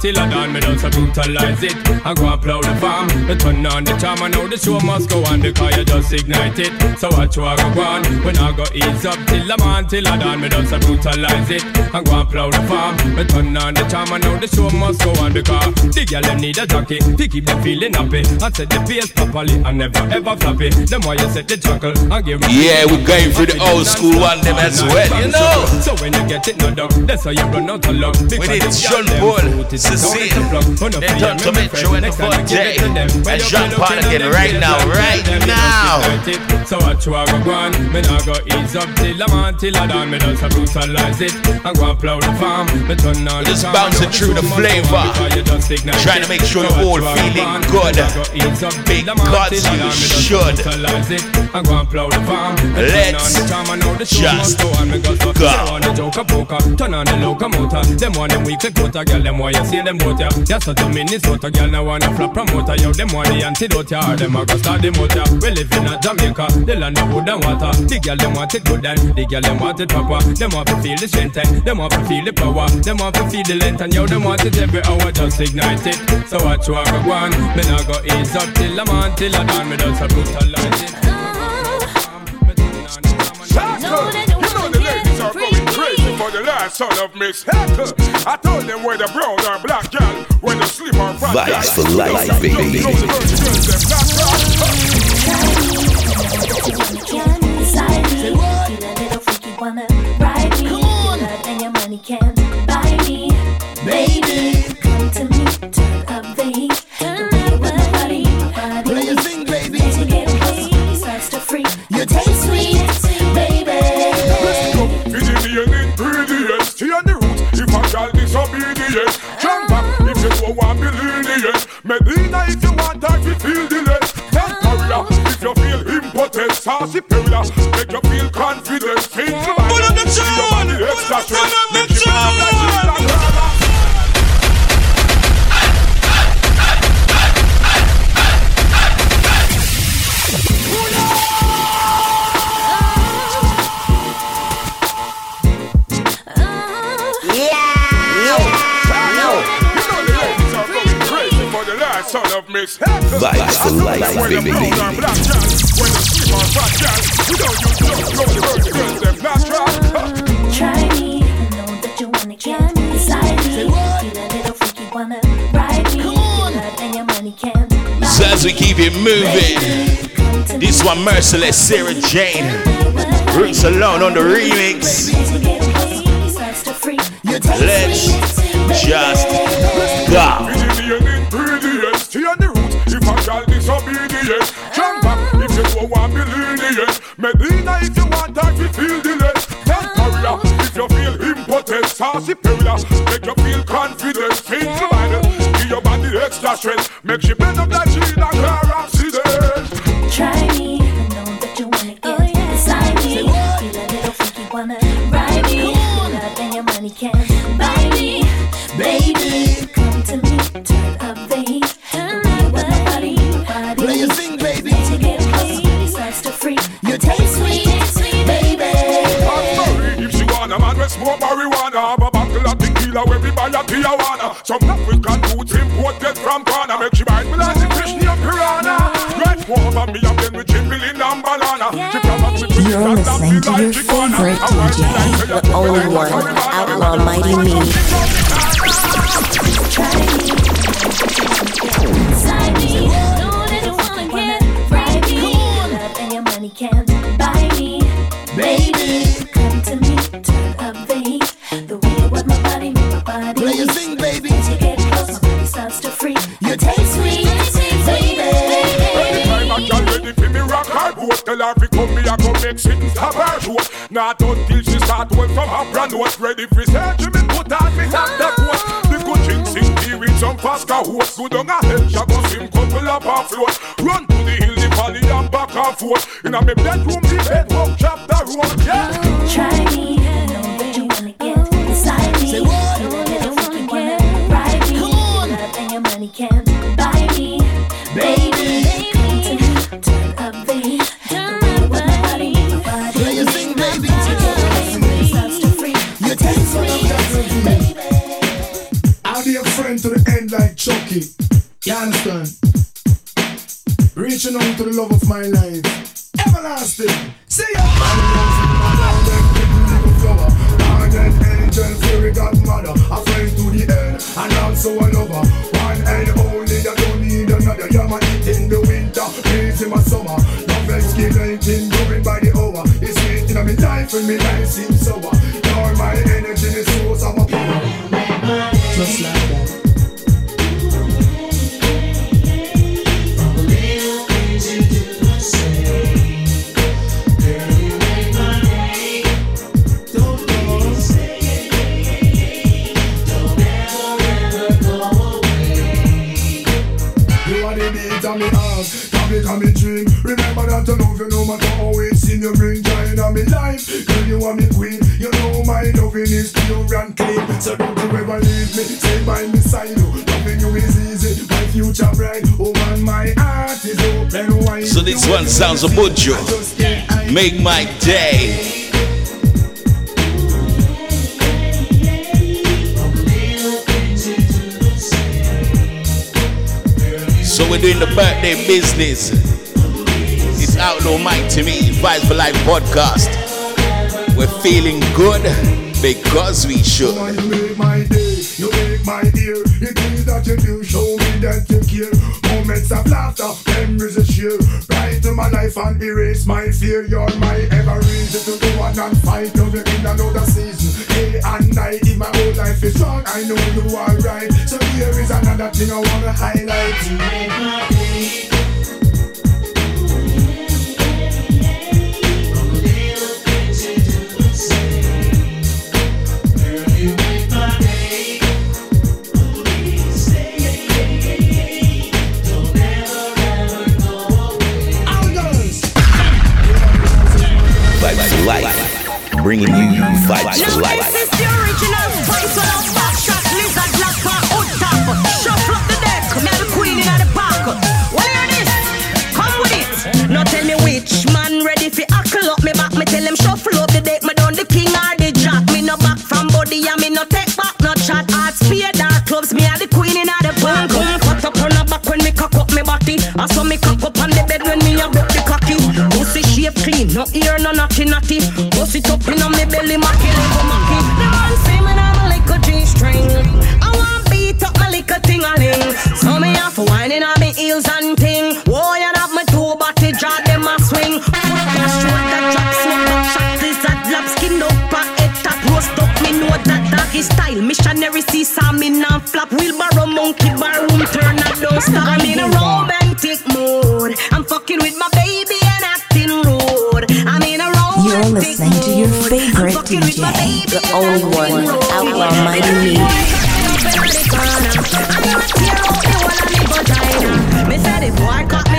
till the I done. Me just brutalize it. I go and plow the farm. Me turn on the charm and now the show must go on because you just ignite it. So I try to go on, me nah go ease up till I'm man till I done. Me just brutalize it. I go and plow the farm. Me turn on the charm and now the show must go on because the girl them need a jockey to keep them feeling happy. I set the pace properly and never ever floppy. Them why you set the chuckle and give. Yeah, we're going through the old school one them as well, you know. So when you get it, no doubt, that's how you run out of luck. We need Sean Paul, Cecile, then turn to Metro the day. And Sean Paul again right now, right now. So I try to go on, me nah go ease up till I'm on till I done. Me just a brutalize it. I go and plow the farm, me turn on the Just bouncing through the show must go flavor. on because you just ignite Trying it. to make sure So the I whole try to feeling good. me nah go ease up till I'm on Because you done. Me just should. brutalize it. I go and plow the farm, me turn Let's on the charm, and now the show just go on. Me got to go. turn on the joker poker, turn on the locomotor. Them want them weekly quota, girl. Them want you see them boat ya. Yes, so to Minnesota, girl. Now wanna flop promoter, yo. Them want the antidote ya. Them a go start the motor. We live in a Jamaica, the land of wood and water. The girl them want it good and the girl them want it proper. Them want to feel the strength and them want to feel the power. Them want to feel the length and yo. Them want it every hour, just ignite it. So watch what I go on. Me nah go ease up till I'm on till I done. Me just a brutalize it. For son of Miss Heckle. I told them whether brown or black girl, whether slim or fat girl. Vibes for life, baby. Those girls, girls, them black, black. cause superior Make you feel confident. Things you buy Put up the tune Put up the tune Son of Mix. Vibes for life, baby. When the sleep on fat girl, we don't use love, go the world, the girls them natural. Try me, I know that you wanna get inside me. Feel a little freaky, wanna ride me. Your love and your money can buy So as we keep it moving, this one merciless Sarah Jane. Roots alone on the remix. Let's just go. Saucy Perilla, make you feel confident. Feel the mind, give your body extra strength. Make she your favorite DJ. The only one, Outlaw Mighty Me. Ready for surgery me put on me have the coat The good thing sing tea with some Pascal horse. Good on a she go swim couple up her float Run to the hill the valley and back and forth In a me bedroom Remember that I love you no matter how it's in you bring joy in me life. Girl, you are me queen. You know my loving is pure and clean. So don't you ever leave me. Stay by me side. you. Loving you is easy. My future bright. Oh man, my heart is open wide. So this one sounds a bujo. Make my day. So we're doing the birthday business. It's Outlaw Mighty Me, Vibes for Life podcast. We're feeling good because we should. You make my day, you make my ear. The things that you do show me that you care. Moments of laughter, memories of share. Brighten my life and erase my fear. You're my ever reason to go on and fight. Love you in another season. Day and night, if my whole life is wrong, I know you are right. So here is another thing I wanna highlight. You make my day. bringing you vibes for life. This is the original spice on our back track, lizard lapa, on top. Shuffle up the deck, me the queen in the park. Well, hear this, come with it. Now tell me which man ready for hackle up me back. Me tell him shuffle up the deck, me done the king or the jack. Me no back from body, and me no take back no chat. Art spear dark clubs, me are the queen in the park. Come, cut up on the back when me cock up me body. I saw me cock up on the bed when me a broke no ear, no naughty naughty. Bust it up in on me belly, macky a macky. Man say me I'm a little G-string. I want beat up my little ting-a-ling. So me to whining on me heels and ting. Whoa, you have my two body jaw, them a swing. Put your shoulder that drop, smoke up shot, that lap skin up, a head top, roast up. Me know that doggy style. Missionary see saw me now flap. Wheelbarrow monkey bar room turn that don't stop. I'm in a romantic You're listening to your favorite I'm with my DJ. baby The only one, Outlaw Mighty Me. Me say the boy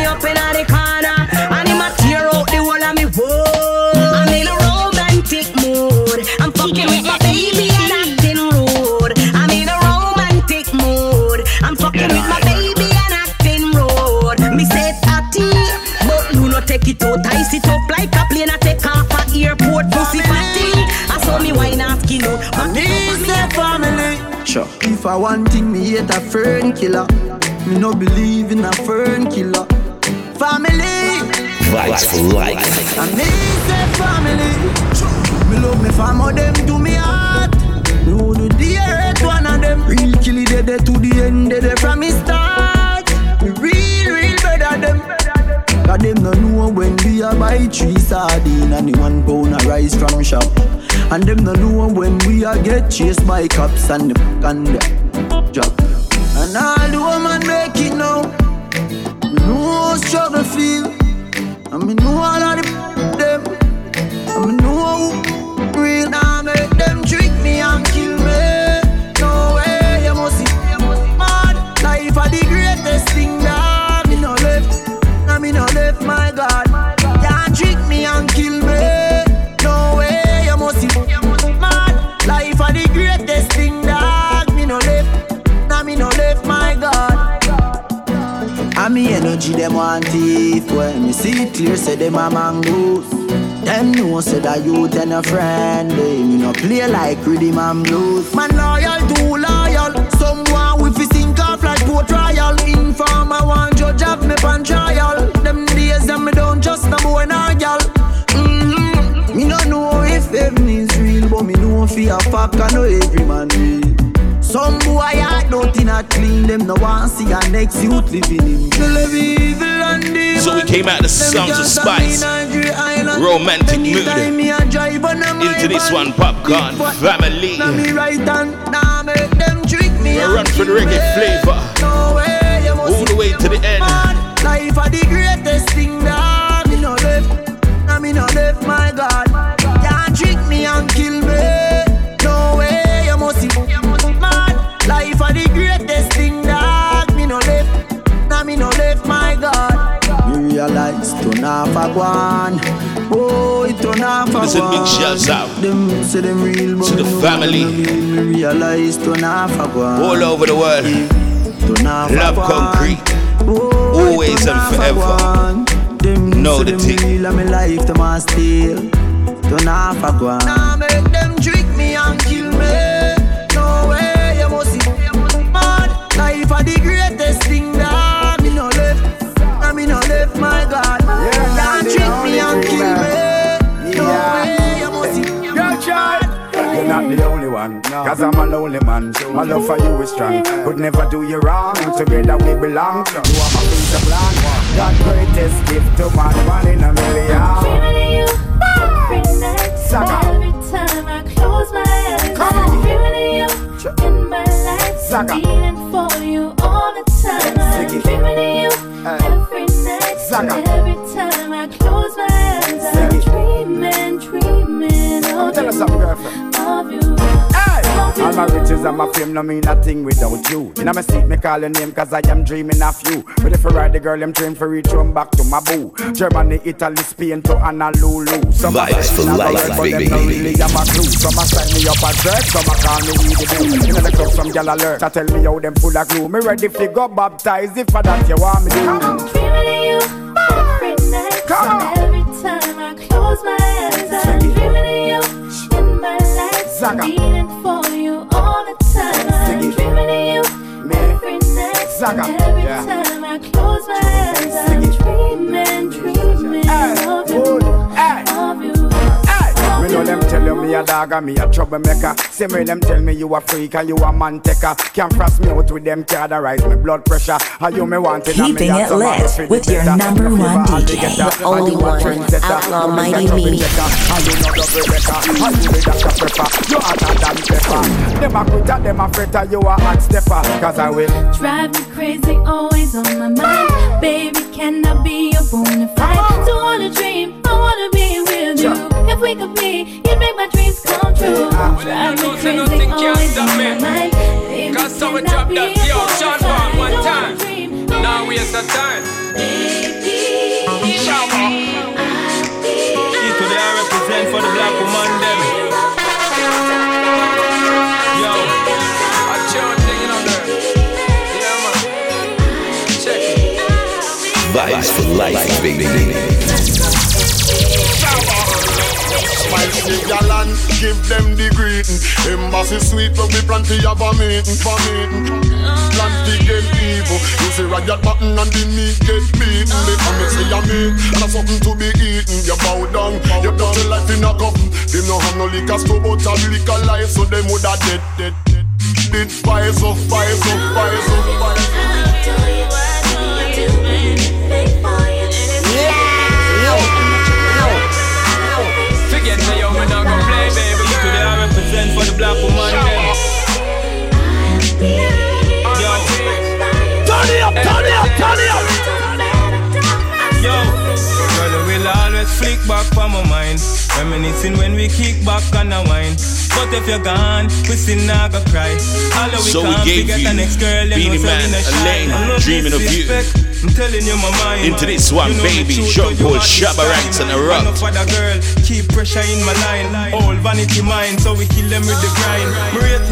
family. If I want thing, me hate a fern killer. Me no believe in a fern killer. Family. Vibes for life. And me say family. Me love me fam, them to me heart. Me would do the earth one of them. Real killy dead dead to the end, dead dead from me start. Me real, real better them. Cause them no know when we a buy three sardine and the one pound of rice from shop. And them no know when we a get chased by cops and the and the drop. And all the woman make it now. Me know how struggle feel. And me know all of the them. And me know who real. Now make them trick me and kill me. No way, you must see. Mad life are the greatest thing that me no left. Now me no left, my God. Me energy them want thief. When me see clear say them a mangoes Them know say that you and a friend. They Me no play like rhythm and blues. Man loyal, too loyal. Someone with fi sink off like Port Royal Informer one judge have me pan trial. Them days them me don't just no boy nor gal. Mm-hmm. Me no know if heaven is real But me know fi a fuck I know every man real some boy heart dirty not clean Them no want see a next youth living in They live evil and evil So we came out the sounds of spice, romantic mood. Into this one, popcorn family. Now me right hand, now make them trick me We run for the reggae flavor, No way, you must all the way to the end. Life are the greatest thing that me no left. Now me no left, my God. Realize turn off a one. Oh, it turn off a Listen, big one. shouts out Them say them real, but to the family. them no real. Me realize turn off a one. all over the world. Turn Love concrete, Oh, always and forever. Them Know the them thing. real and me life them a steal. Turn off a guan. Now make them trick me and kill me. No way, you must see. Mad life are the greatest thing that me no left. And me no left, my God. Can't me and kill me. No way, you must see. Girl child, you're not the only one. Cause I'm a lonely man. My love for you is strong. Could never do you wrong. Together we belong. You are my future plan. God greatest gift to man, one in a million. Saga. Every time I close my eyes, I'm dreaming of you in my life. Saga. Feeling for you all the time. I'm dreaming of you every night. Saga. Every time I close my eyes, I'm dreaming, dreaming of Tell us you. something, girlfriend. Of you. All my riches and my fame no mean a thing without you. In my seat, me call your name cause I am dreaming of you. But if I ride the girl, I'm dream for reach home back to my boo. Germany, Italy, Spain to Honolulu. Some a Vibes say for in a life, word, but them baby. no really have a clue. Some a sign me up as dirt, some a call me weedy boo. In the club, some gal alert. I tell me how them full of glue. Me ready fi go baptize if for that you want me to. Dreaming of you every night. Every time I close my eyes, I'm dreaming of you in my life. Zaga. For you all the time. I'm dreaming of you every night. Every Yeah. time I close my eyes, I'm dreaming, dreaming of you. Of them tell you me a dog and me a troublemaker. Same way them tell me you a freak and you a man taker. Can't frost me out with them rise my blood pressure. How you me want it Keeping it lit with your number one DJ. The only one. Outlaw Mighty Me. And you no double decker. And you the Dr. Pepper. You hotter than pepper. Them a quitter, them a fretter. You a hot stepper. Cause I will Drive me crazy, always on my mind. Baby, can I be your bona fide? So wanna dream, I wanna be with you. If we could be, you'd make my dreams come true. Ah, Drive me crazy, always on my mind. Baby, Cause so we can I drop be that your yo, bona Sean fide? Paul one Don't time. wanna dream, Now waste of time. Shower. You today I represent for the black woman them. Yo, I chill thing on there. Yeah, man. Check it. Vibes for life, baby. Spicy galan, give them the greeting. Embassy sweet when we plan to have a meeting, for meeting. Plan to get evil. You see riot button and the meat get beaten. They come and say I'm meat and have something to be eaten. You bow down, you put your life in a coffin. Them no have no liquor store, but a liquor life, so them woulda dead, dead, dead. Did fire so, fire so, fire so, fire represent for the black woman them. Yo, turn it up, turn it up, turn it up. Yo, girl, you will always flick back from my mind. Reminiscing when we kick back on a wine. But if you're gone, we still not gonna cry. Although we So we can't gave you the next girl, you Beenie Man, we no. Elaine, Dreaming of You. I'm telling you my mind. Into this one, You know baby. Sean Paul Shabba ranks on the And rock. Enough other girl, keep pressure in my line. All vanity mind, so we kill them with the grind. Me rate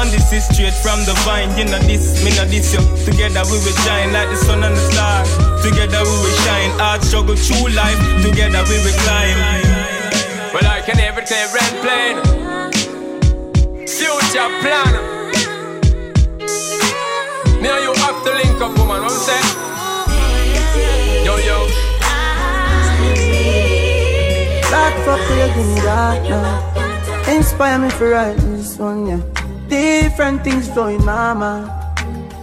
and this is straight from the vine. You know this, me know this you. Together we will shine like the sun and the star. Together we will shine. Hard struggle through life. Together we will climb. Well, I can never tell rent plane. Future plan. And you have to link up, woman. What I'm saying? Yo, yo. That fuck you give me that now. Inspire me for write this one, yeah. Different things flowing my mind.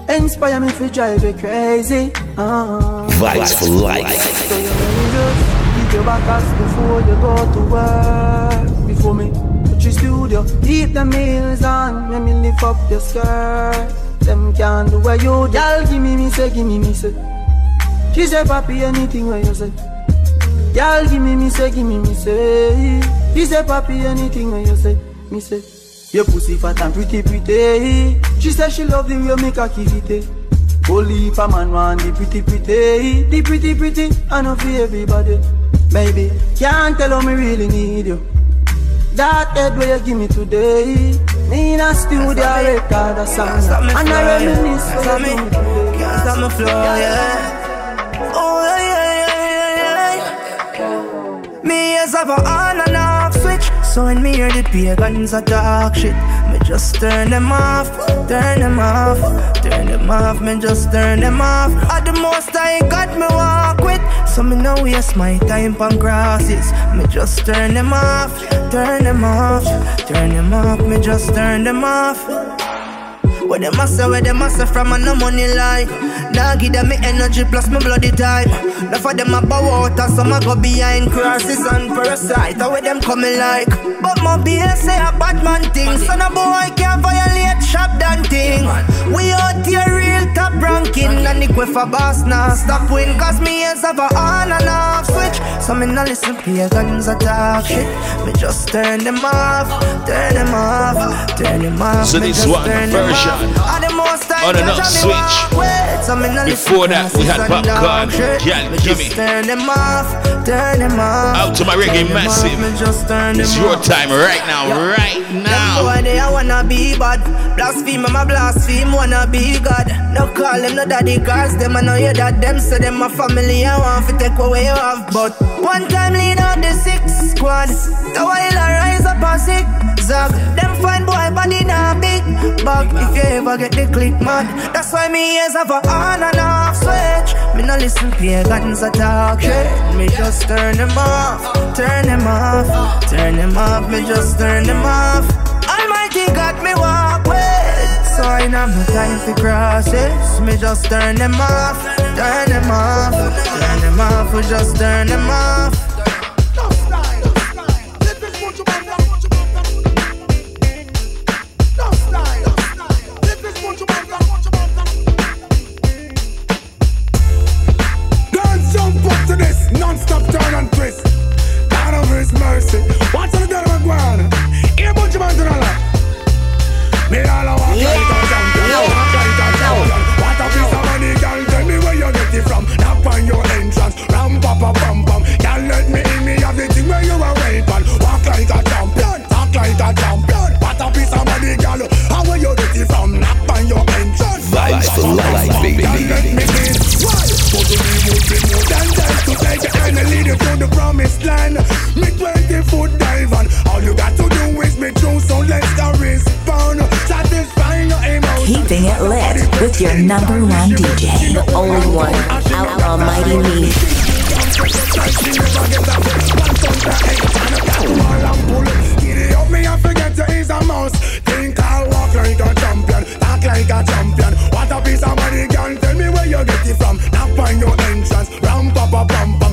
Inspire me for drive you crazy. Uh. Vibes for life. So you really just keep your back ass before you go to work. Before me put your studio, keep the meals on. Let me lift up your skirt. Them can't do what you do. Y'all give me me say, give me me say. She say, papi, anything when you say. Y'all give me me say, give me me say. She say, papi, anything when you say. Me say. Your pussy fat and pretty pretty. She say she love the way you make it. Eh. Only if a man want the pretty pretty, the pretty pretty, I know for everybody. Baby, can't tell how me really need you. That head where you give me today, me in a studio record a song, and I reminisce where you. Can't stop me flow, yeah. Oh yeah, yeah, yeah, yeah. Me as have a on and off switch. So when me hear the pagans a talk shit, me just turn them off, turn them off, turn them off. Me just turn them off. At the most I got me walk with, so me no waste my time on crosses. Me just turn them off, turn them off, turn them off. Me just turn them off. Where them a say, where them a say from and no money line Now give them me energy plus me bloody time. Enough of them a bow out and some a go behind. Crosses and parasite How where them coming like? But my BS say a bad man thing. Son of boy can't violate shop done thing. We out here real top ranking. And the for boss now stop win. Cause me ears have a on and off switch. So me no listen pagans a talk shit. Me just turn them off, turn them off, turn them off. So this one version off. On the most and off switch. walk with. So me no listen Before that, we had popcorn. Girl, give me. turn them off, turn them off. Out to my reggae massive. me just turn It's your time right now, right now. boy they a wanna be bad Blaspheme, I'm a blaspheme, wanna be God No call them no daddy cause them I know your dad Them say them my family, I want to take away you have But one time lead out the six squad The while I rise up a zigzag Them fine boy body not big bag If you ever get the click man That's why me ears have a on and off switch. Me no listen pagans a talk shit. Me just turn them off, turn them off, turn them off. Me just turn them off. Almighty got me walk with, so I have no time for crosses. Me just turn them off, turn them off, turn them off. We just turn them off. Turn and twist. God of His mercy. The girl of Guan. Here, bunch of man to the left. Me all like a champion, walk like a champion. What a piece of money, girl. Tell me where you get it from. Knock on your entrance, ram pa pa pam pam. Girl, let me in. Me have the thing where you are waiting. Walk like a champion, talk like a champion. What a piece of money, girl. How where you get it from? Knock on your entrance. Vibes for life, baby. Girl, let me in. Why? So to me would be more than that you to the promised land. Me 20 foot dive All you got to do is me true So let's go respond. Satisfying your emotions. Keeping it lit with your number one DJ. The only one, Outlaw Mighty Me. Up me and forget to ease a mouse Think I'll walk like a champion Talk like a champion What a piece of money girl. Tell me where you get it from. Knock on your entrance. Ram pa pa pam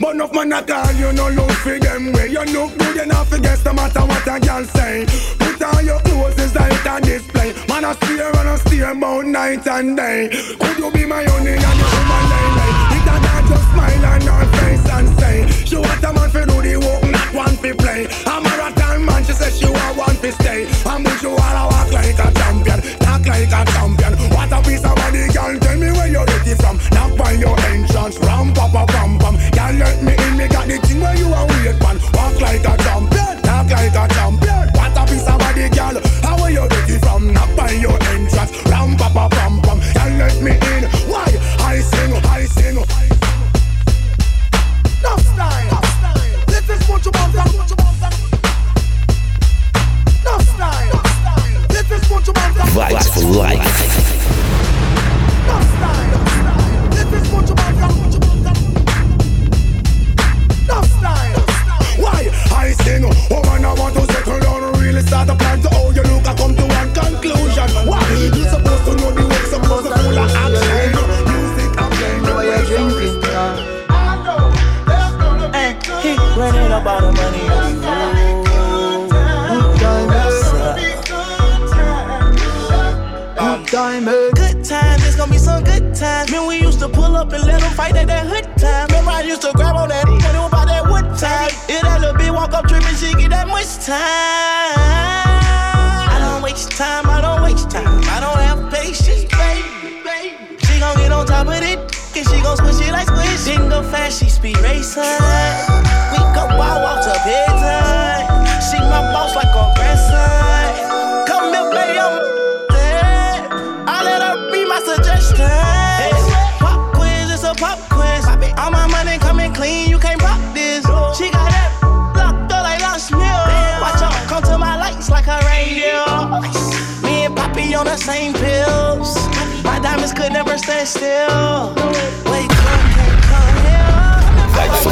But enough man a call you no look for them Way. You look good enough to guess no matter what a girl say. Put on your clothes it's like a display. Man I stare and I stare about night and day. Could you be my honey and you be my lady? It a girl just smile on her face and say She want a man for do the work not one for play. A marathon man she say she want one for stay And when she wanna walk like a champion Talk like a champion. What a piece of body girl Tell me where you get it from. Knock by your entrance Ram pa pa pam pam Let me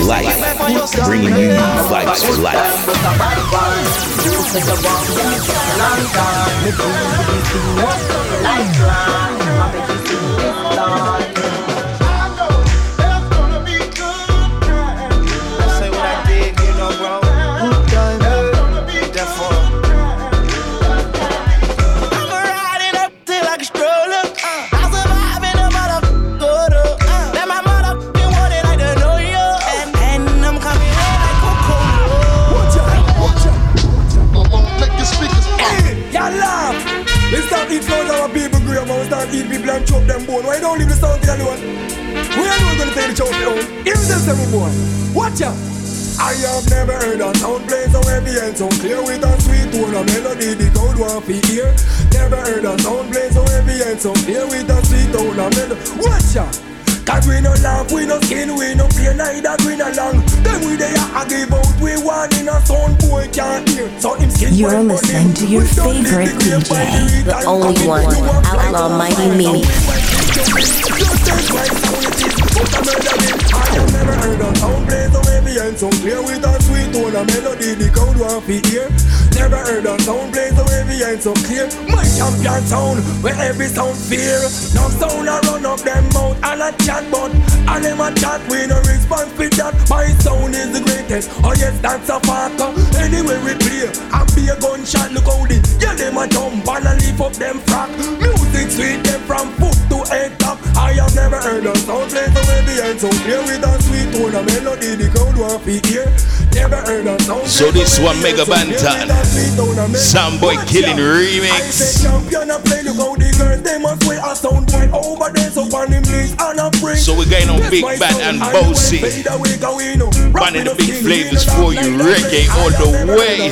life. Bringing you vibes for life. Have never heard a sound play so heavy and so clear with a sweet tone of melody the crowd want to hear. Never heard a sound play so heavy and so clear with a sweet tone of melody. Watch out. Cause we no laugh, we no skin, we no play neither green along. Then we there I give out, we one in a sound boy can't hear. So him skin You're listening to your favorite DJ, the only one, Outlaw Mighty Me. I have never heard a sound play so heavy and clear with a sweet tone and melody the crowd want to hear. Never heard a sound play so heavy and so clear. My champion sound where every sound fear. No sound a run up them mouth and a chat but and them a chat we no response with that. My sound is the greatest. Oh yes, that's a fact. Anyway we play and be a gunshot. Look how the yeah them a jump and a lift up them frack. Music sweet them from head top. I have never heard a sound play so heavy and so clear with a sweet tone and melody the crowd want to hear. Never heard a sound So this one Mega Banton Soundboy Killing Remix. Champion a play look how the girls they must wear a sound boy over there. So on him knees and a bring So we're going on Big Bad and Bossy Running the big flavors for you Reggae all the way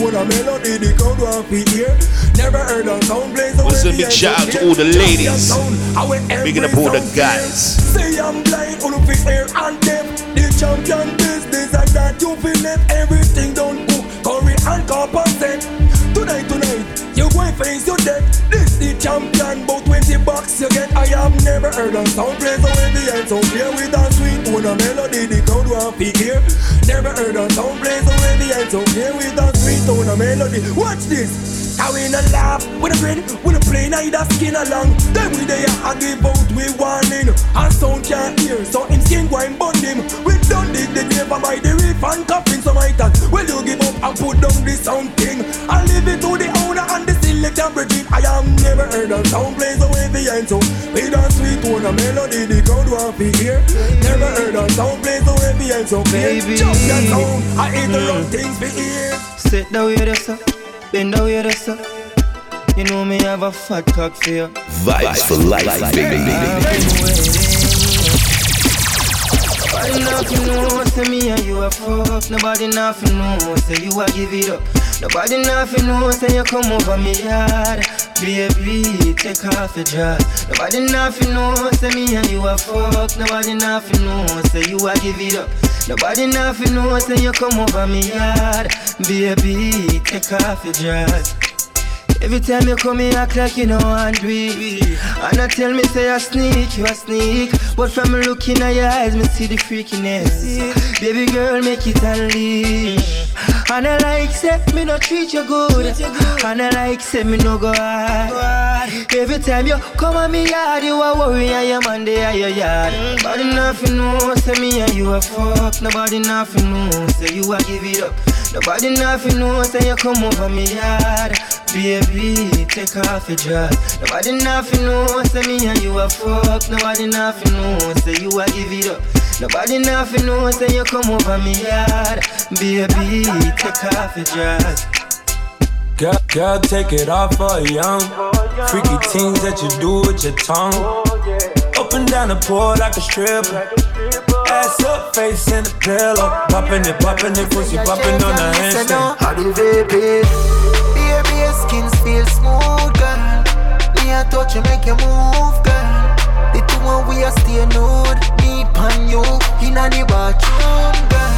Sound play so heavy and so clear with a sweet tone and melody the crowd want to hear. Never heard a sound play so What's a big shout out to all the ladies Champion sound, I wear Bigging up all the guys. Say I'm blind, all of it air and deaf. The champion business and that you feel left everything done book Curry and compensate Tonight, tonight, you going face your death. This the champion, about 20 bucks you get I have never heard a sound play so heavy and so clear With a sweet tone and melody the crowd want to hear Never heard a sound play so heavy and so clear With a sweet tone and melody Watch this how we no laugh, we no grin, we no play neither skin along. Then we there I give out we warning. And sound can't hear, so him skin go and him. We done dig the grave by the reef and coffin some items. Well you give up and put down the sound thing. I leave it to the owner and the selector Bridget. I have never heard a sound play so heavy and so. With a sweet tone a melody the crowd want to hear. Never heard a sound play so heavy and so clear. Baby. Just that sound, I hate the wrong things for ear. Sit down with us, bend down with us. You know me have a fat cock for you. Vibes for life, baby. baby. Nobody nothing know, say me and you a fuck. Nobody nothing know, say you a give it up. Nobody nothing know, say you come over me yard. Baby, take off your dress. Nobody nothing know, say me and you a fuck. Nobody nothing know, say you a give it up. Nobody nothing know, say you come over me yard. Baby, take off your dress. Every time you come in, act like you know and it. And I tell me, say I sneak, you a sneak. But from looking at your eyes, me see the freakiness. Baby girl, make it unleash. And I like, say, me no treat you good. And I like, say, me no go hard. Every time you come at me yard, you a worry your man they are your yard. Nobody nothing know, say me and you a fuck. Nobody nothing know, say you a give it up. Nobody nothing know, say you come over me yard. Baby, take off your dress. Nobody nothing know, say me and you a fuck. Nobody nothing know, say you a give it up. Nobody nothing know, say you come over me yard. Baby, take off your dress. Girl, girl, take it off for young. Freaky things that you do with your tongue. Up and down the pole like a stripper. Ass up, face in the pillow. Popping it, popping it, pussy popping on the handstand. How do they pay? Baby, your skin feel smooth, girl. Me a touch you, make you move, girl. The two one we are stay nude. Me pan you in a the bathroom, girl.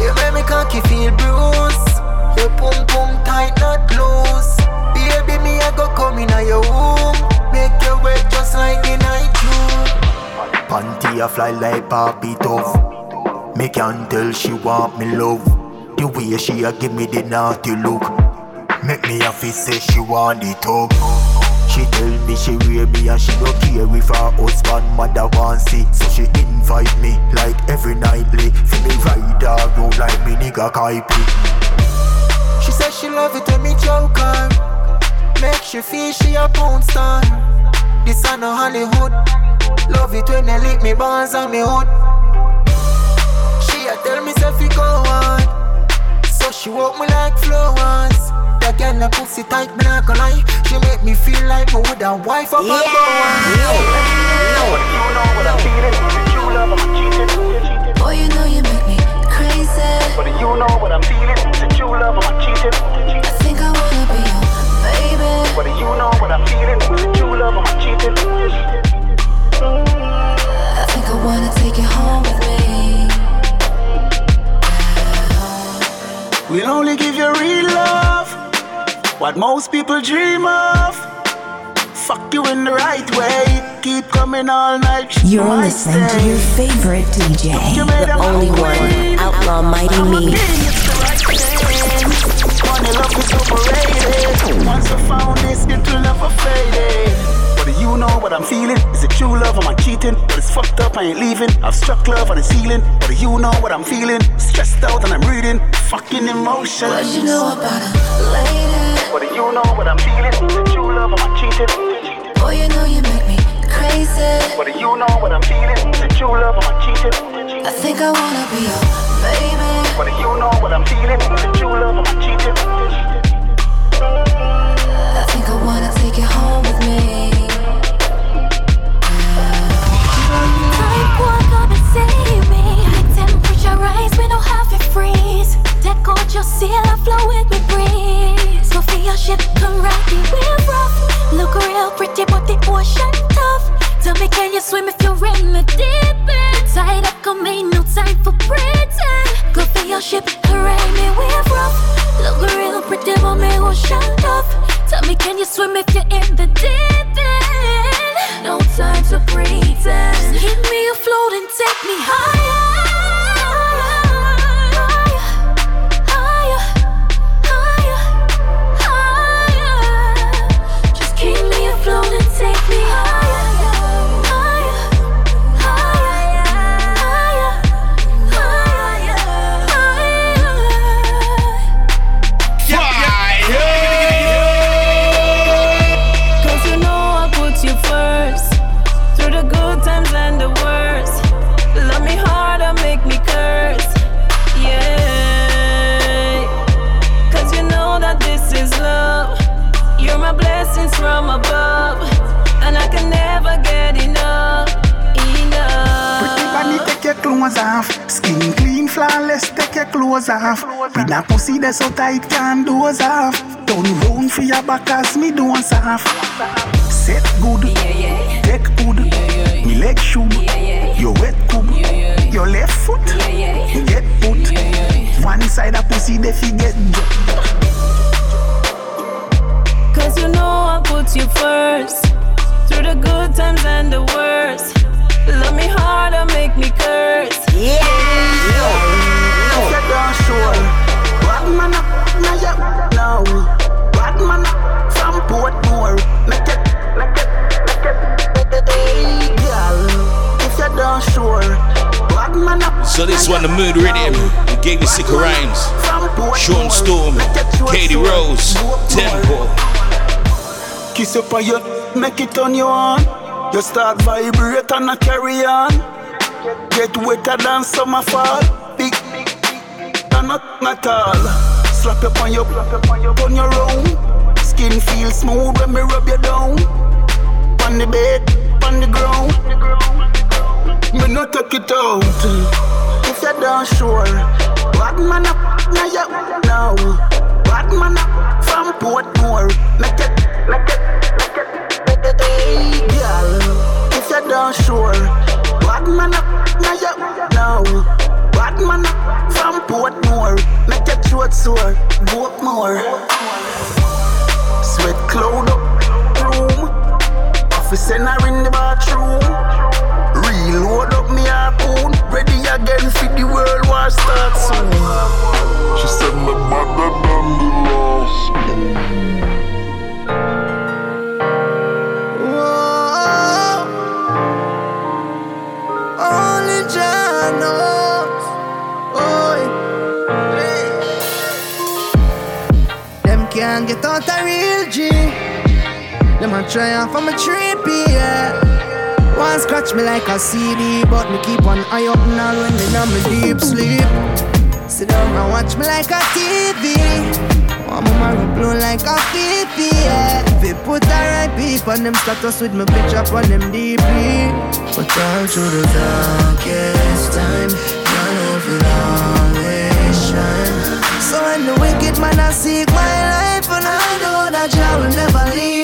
You make me cocky feel bruised. Your pum pum tight, not loose. Baby, me a go come in your room. Make you wet just like the night dew. Panty a fly like Barbie dove. Me can tell she want me love. The way she a give me the naughty look. Make me a fi say she want the tug. She tell me she wear me and she no care if her husband mother want see. So she invite me like every nightly. For me ride her out like me nigga Kaipi. She says she love it when me joke her. Make she feel she a porn star. This a no Hollywood. Love it when they lick me balls on me hood. She a tell me say fi go on. So she walk me like flowers that girl a pussy tight, me not gonna lie. She make me feel like me with a wife up yeah. a boy. You oh, know what I'm feeling, true love, I'm cheating. Boy, you know you make me crazy. But you know what I'm feeling, you love, I'm cheating. I think I wanna be your baby. But you know what I'm feeling, you love, I'm cheating. I think I wanna take you home with me. We'll only give you real love what most people dream of. Fuck you in the right way. Keep coming all night. You're listening to your favorite DJ, The only one, Outlaw Mighty Me. Money love is overrated. Once I found this, it will never fade. Do you know what I'm feeling? Is it true love or am I cheating? But it's fucked up, I ain't leaving. I've struck love on the ceiling. But do you know what I'm feeling? Stressed out and I'm reading. Fucking emotions. What do you know about a lady? What do you know what I'm feeling? Is it true love or am I cheating? Boy, you know you make me crazy. What do you know what I'm feeling? Is it true love or am I cheating? I think I wanna be your baby. What do you know what I'm feeling? Is it true love or am I cheating? Seal and flow with me breeze. Your ship come right the wave rough. Look real pretty, but the ocean tough. Tell me, can you swim if you're in the deep end? Tied up, come ain't no time for pretend. Go feel your ship, ride me wave rough. Look real pretty, but me ocean tough. Tell me, can you swim if you're in the deep end? No time to pretend. Just give me a float and take me higher. That's so tight, can't doze off. Turn round for your back as me doze off. Storm, Katie Rose, Tempo. Kiss up on you, make it on your on. You start vibrate and I carry on. Get wetter than summer fall. Big, and not at all. Slap up on your, on your own. Skin feel smooth when me rub you down. On the bed, on the ground. Me no take it out. If you don't sure, bad man up, now you know. Bad man up from Portmore. Make it, make it, make it. Hey, girl, if you don't sure, bad man up, now you know. Bad man up from Portmore. Make your throat sore, walk more. Sweat cloud up, room. Office in the bathroom. Reload up me harpoon. Ready again for the world war start soon. She said me better than the last. Only Jah knows. Oh, Them can't get out a real G. Them a try off from a tree, yeah. One scratch me like a CD, but me keep one eye open all when me in my deep sleep. Sit down and watch me like a TV. One oh, mama blow like a fifi, yeah. They put the right people on them status with my bitch up on them DP. But all through the darkest time, your love will always shine. So when the wicked man I seek my life, and I know that Jah will never leave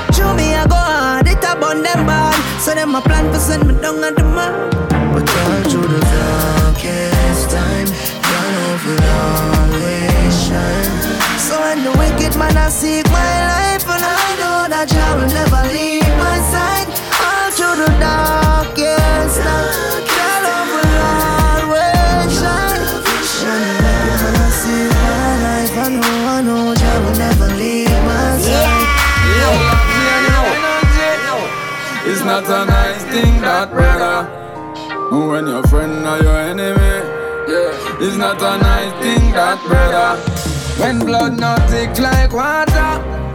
Show me I go hard, it a bun them bad. So them a plan for send me down at the mark. But all through the darkest time, God over always shine. So when the wicked man I seek my life, and I know that Jah will never leave my side. All through the darkest night, not a nice thing that brother When your friend or your enemy Yeah It's not a nice thing that brother When blood not thick like water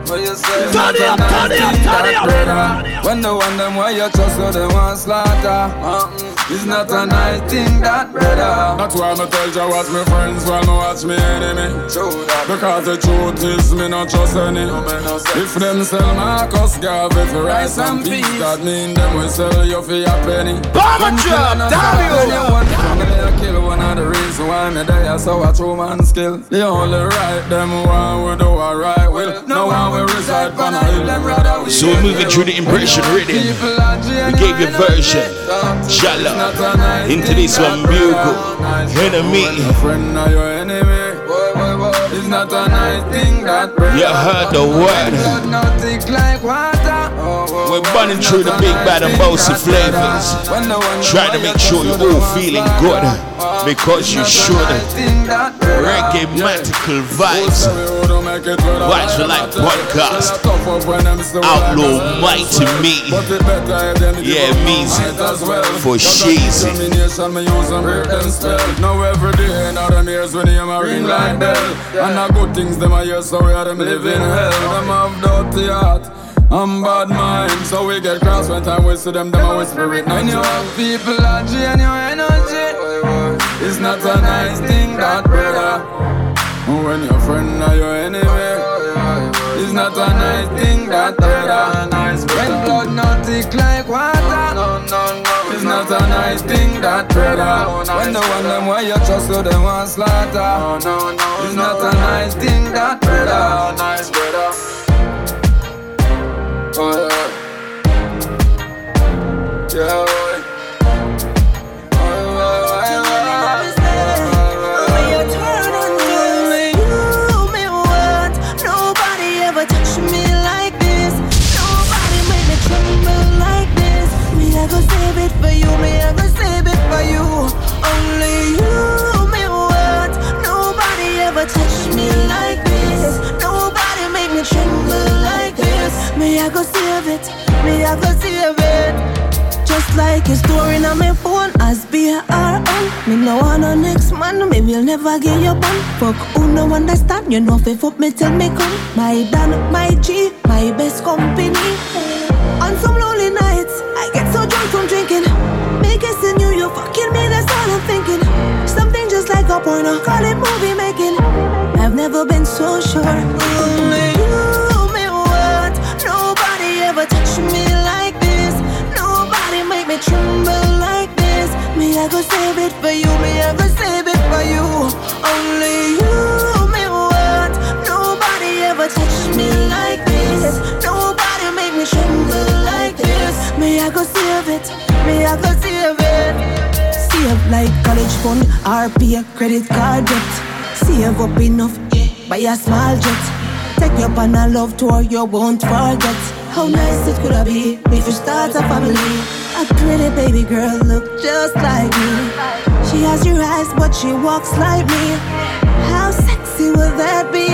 What you say It's not a nice thing that brother When the one them where you trust so they want slaughter. Uh-uh. It's not a nice thing that brother. That's why me tell you watch me friends while me watch me enemy. Because the truth is me not trust any. If them sell Marcus Garvey for rice and peas That mean them will sell you for your penny. Bomber When drop, killing a damn son, you. when you want I kill one of the reasons why me die So I true man skill The only right them one we do a right will No one will reside on a hill them rather we So we're moving through the impression rhythm. We gave you version. Shallow. Into this one, Bugle. Enemy. friend or your enemy. It's not a nice thing that You heard the word. Blood not thick like water. We're burning through the big bad and bossy flavors. Trying to make sure you're all feeling good. Because you should. Reggae magical vibes. Watch the like podcast. Outlaw mighty me. Yeah, me. For sheezy. Now every day, now them ears when you a ring like bell. And the good things them a hear, so we are them live in hell. Them have dirty heart. I'm bad mind, so we get cross when time we see them, them a whisper it. When you have people at genuine energy, it's not a nice thing that brother. When your friend or your enemy, it's not a nice thing that brother. When blood not thick like water, no, no, no, it's not a nice thing that brother. When the one them where you trust, so them want slaughter. No no no It's not a nice thing that brother. Oh yeah. Yeah. Your story on my phone as B-R-O Me no want no next man, me will never get your bun. Fuck who no understand, you know if fuck me tell me come. My Dan, my G, my best company. On some lonely nights, I get so drunk from drinking. Me kissing you, you fucking me, that's all I'm thinking. Something just like a porno, call it movie making. I've never been so sure I go save it for you. Me, I go save it for you. Only you, me what? Nobody ever touched me like this. Nobody make me tremble like this. Me, I go save it. Me, I go save it. Save like college fund, RP, credit card debt. Save up enough, buy a small jet. Take you on a love tour, you won't forget. How nice it could have be if you start a family. A pretty baby girl look just like me. She has your eyes, but she walks like me. How sexy will that be?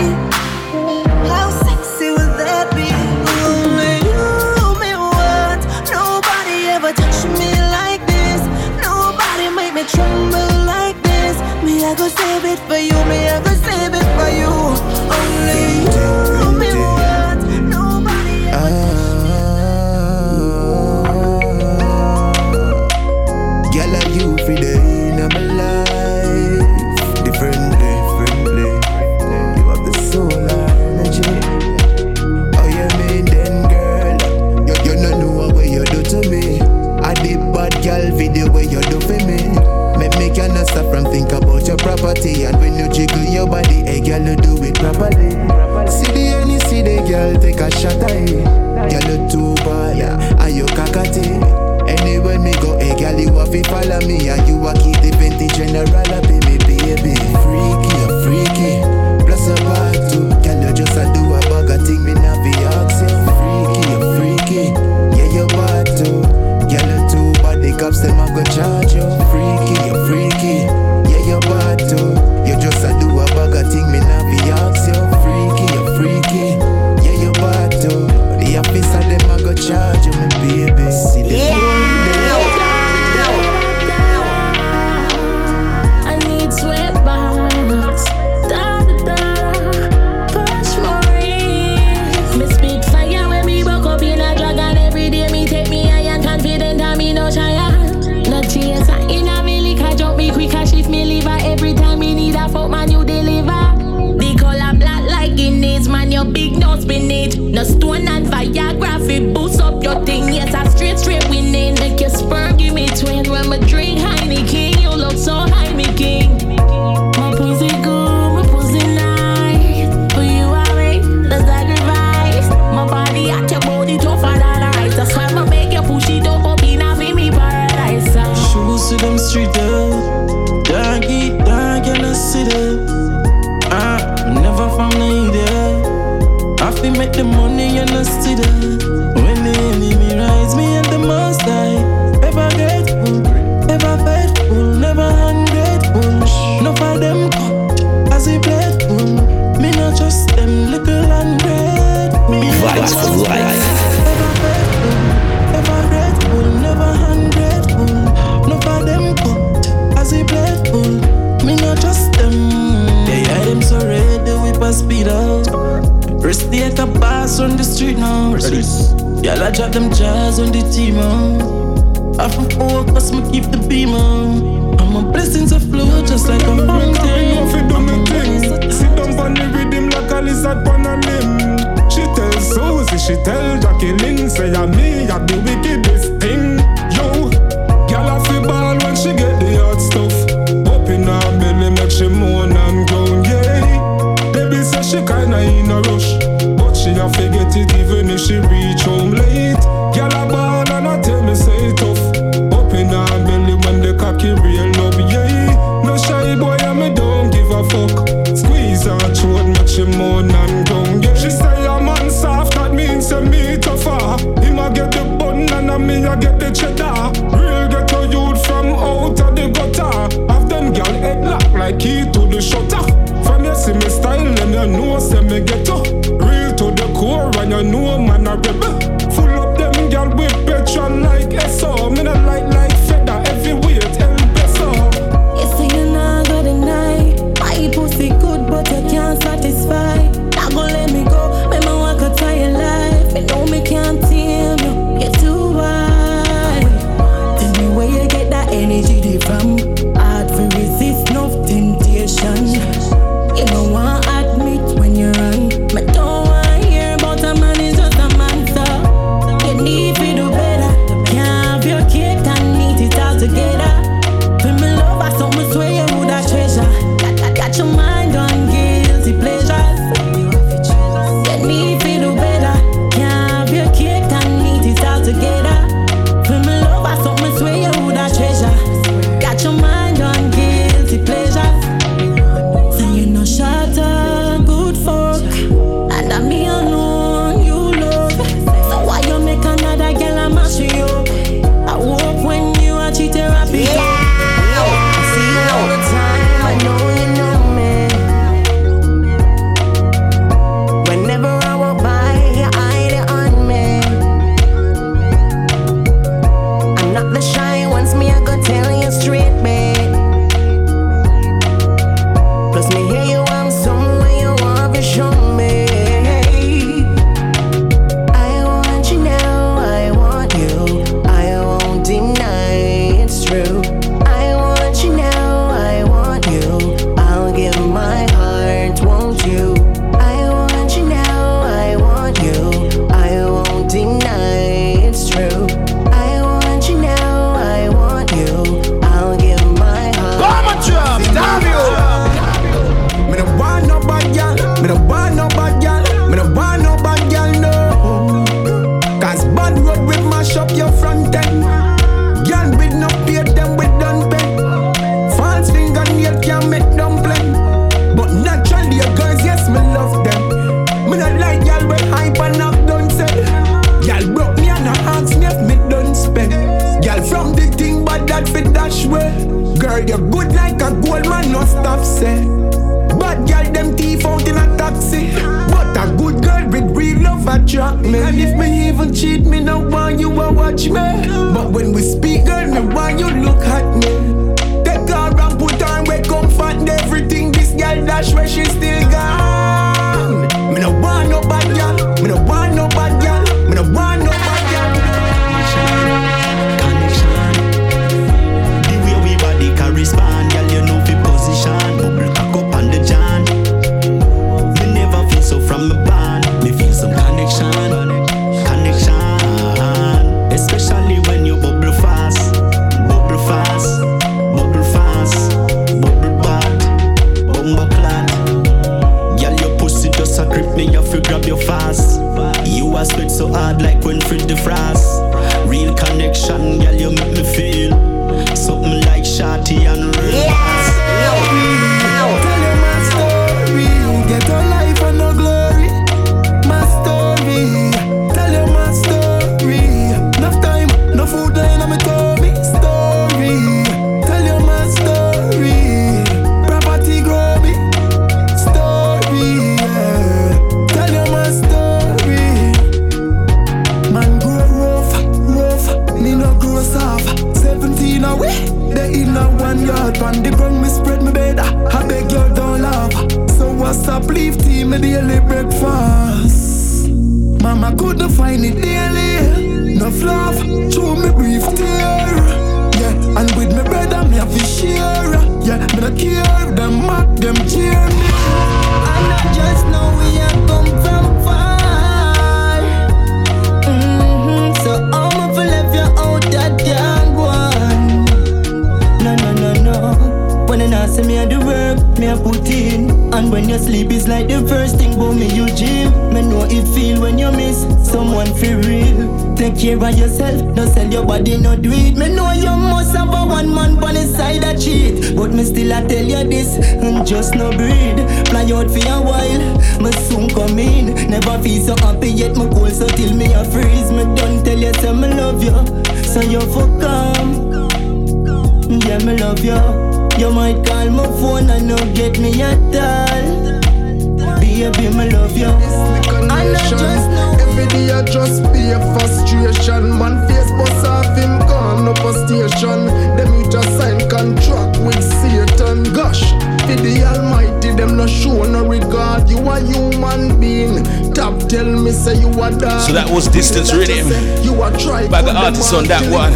You a human being. Top tell me say you a dog. So that was Distance Rhythm. You a try. By the artist on that one.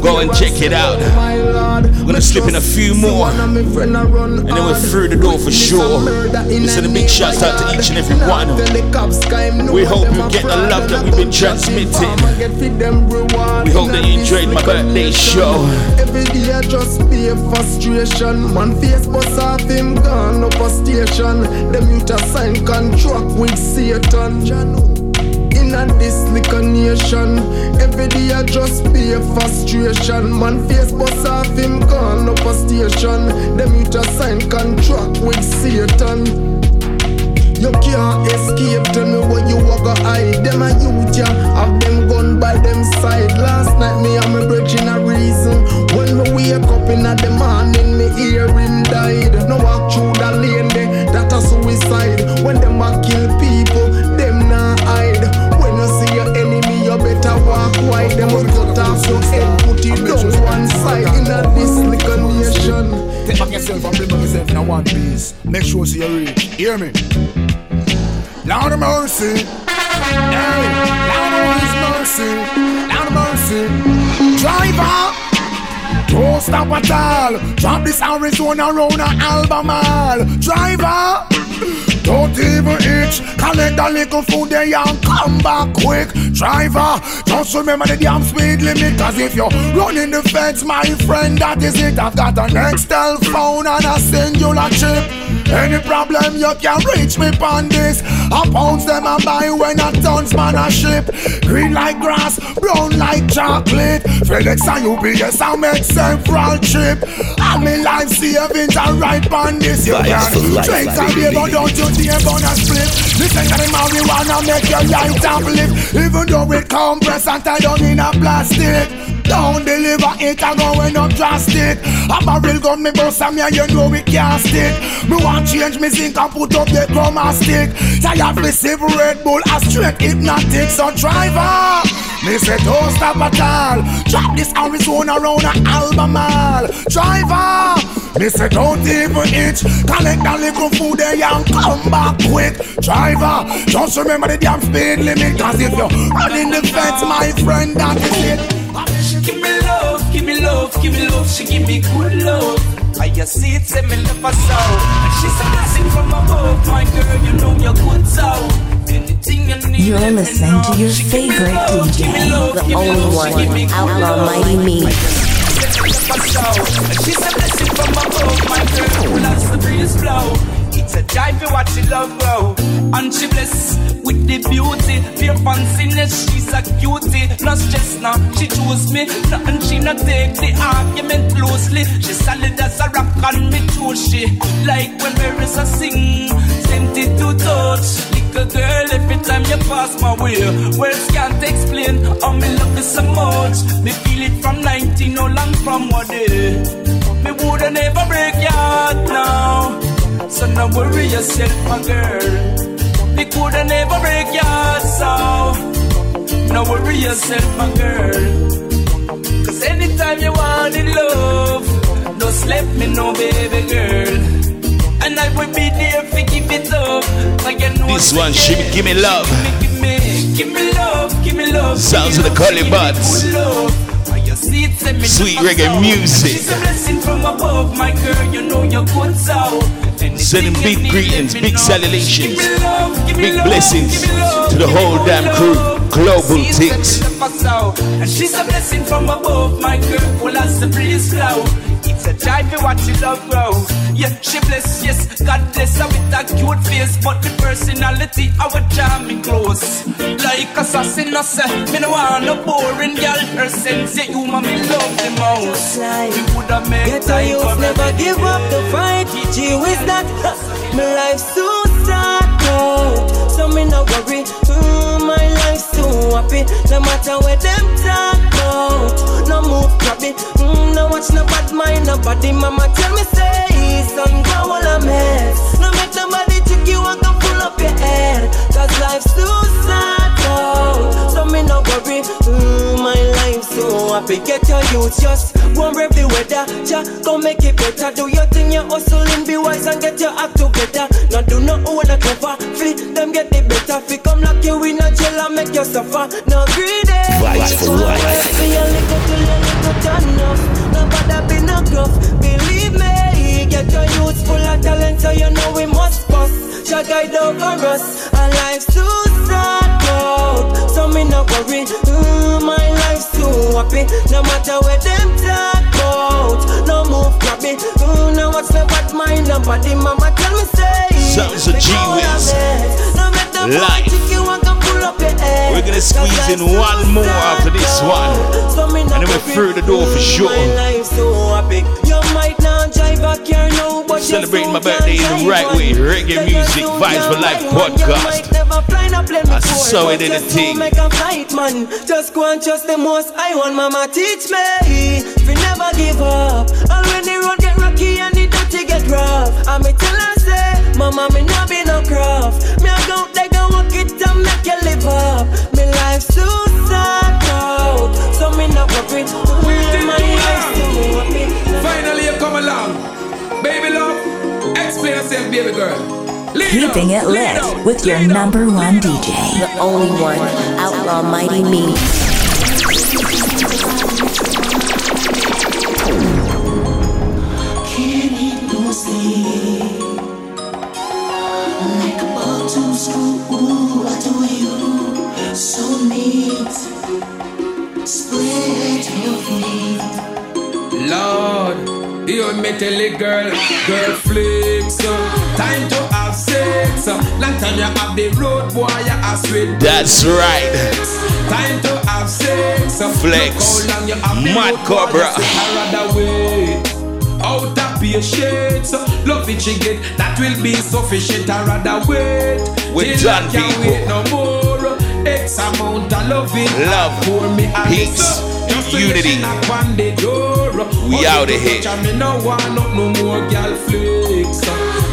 Go and check it out. We're gonna slip in a few more. And then we're through the door for sure. Listen, a big shout out to each and every one. We hope you get the love that we've been transmitting. We hope that you enjoyed my birthday show. Every day I just be a frustration. Man face bust off him gone up a station. Them you just sign contract with Satan. In a this liquor nation, every day I just be a frustration. Man face bust off him gone up a station. Them you just sign contract with Satan. You can't escape, tell me what you a go hide Them a youth ya, have them gun by them side Last night me and my bridging a reason When me wake up in the morning, me hear him died No walk through the lane there, that a suicide When them a kill people, wide Them will cut off your head, put it down one side In a this nation Take back yourself and bring back yourself in a one piece. Make sure you read. Hear me. Lord of mercy. Hey, Lord of his mercy. Lord of mercy. Driver. Don't stop at all. Drop this Arizona round a Albemarle. Driver. Don't even itch. Collect a little food there and come back quick. Driver, just remember the damn speed limit. Cause if you're running the fence, my friend, that is it. I've got an Excel phone and a Cingular chip. Any problem you can reach me on this. I pounds them and buy when a tons man a ship. Green like grass, brown like chocolate. FedEx and UPS I make several trip. And me life savings are right on this. You can life, drink my a beer, but don't you dare burn a split. Listen to the marijuana make your life uplift. Even though it compress and tied down in a plastic. Don't deliver it, I going up drastic. I'm a barrel gun me bust and me and you know we can't stick. Me want change me zinc and put up the chroma stick. Tired me sip Red Bull, a straight hypnotic. So driver, Me say don't stop at all. Drop this Arizona around a Albemarle. Driver. Me say don't even itch Collect that little food there and come back quick Driver, just remember the damn speed limit Cause if you're running the fence, my friend, that is it love, give me love, love She give me good love. I just see it, say me never saw she's a blessing from above My girl, you know you're good so. You're listening to your favorite DJ, The only one, Outlaw Mighty Me. She's a blessing from above, my girl, loves the breeze flow. A joy for what she love grow. And she bless with the beauty, pure fanciness, she's a cutie. No stress now, she choose me, nothing she not take the argument closely. She solid as a rock and me too she. Like when there is a sing, tempted to touch. Little girl, every time you pass my way, words can't explain how me love you so much. Me feel it from 19, no long from one day. Me woulda never break your heart now. So no worry yourself, my girl. Me coulda never break your heart, so no worry yourself, my girl. Cause anytime you want in love, just let me know, baby girl. And I will be there for give it up. Like you know This one, she be give me love. Give me, give me love, give me love. Sounds of the Collie Buddz. Sweet reggae music. She's a blessing from above, my girl. You know so. Sending big greetings, big salutations, big blessings to the whole damn crew. Global Ticks. And she's a blessing from above, my girl. Well, as the breeze flow. It's a joy watch what she love grow. Yeah, she bless, yes, God bless her with a cute face, but the personality I would jam me close. Like assassin, I say, me no want no boring girl. Her sense, yeah, you me love the most. We woulda make Get a youth never give up the fight. Gee whiz that my life's so sad out. Oh. So me no worry. Happy. No matter where them talk about. No move grabby. Mm, no watch no bad mind nobody. Mama tell me say son go all a mess. No make nobody trick you pull up your head. Cause life's too sad out. So me no worry. Mm, my life's so happy. Get your youth just one rev the weather. Jah, go make it better. Do your thing, you hustling, be wise and get your act together. Now do not hold a cover. Flee them get the better. Fi come lock you in a jail and make you suffer. No greedy. Vibes for life. Fi a little till you little turn enough. Nobody be no gruff. Believe me, get your youth full of talent, so you know we must bust. Shall guide over us. And life's too sad out. So me no worry. Mm, my life's too happy. No matter where them talk about. No move grabby. Mm, no what's bad mind nobody. Mama tell me say. Sounds me G Life. We're gonna squeeze in one more after this one. And then we're through the door for sure. Celebrating my birthday in the right way. Reggae music, Vibes for Life podcast. I saw it in. A man. Just go and trust the most. I want mama teach me. If you never give up, get rocky and the dirty get rough, I tell her say, Mama, me not be no craft. Me I go they go walk it and make you live up. Me life so sad out, so me not worry. My life so happy. Finally, you come along. Baby love, explain yourself, baby girl. Lead Keeping it lit with your number one DJ. The only one, Outlaw Mighty Me. Lord, you me tell it, girl, girl flicks. Time to have sex. Long time you have the road boy, you are sweet. That's right. Time to have sex. Flex. look how long you have the Mad Cobra. you say, I rather wait. Out of patience, love it she get, that will be sufficient. I rather wait. Till done, I can't people. wait no more. X amount of loving. Love, pour me a peace, kiss. Just so you unity. she knock on the door. We out of here. touch and Me no want no, no more girl flicks.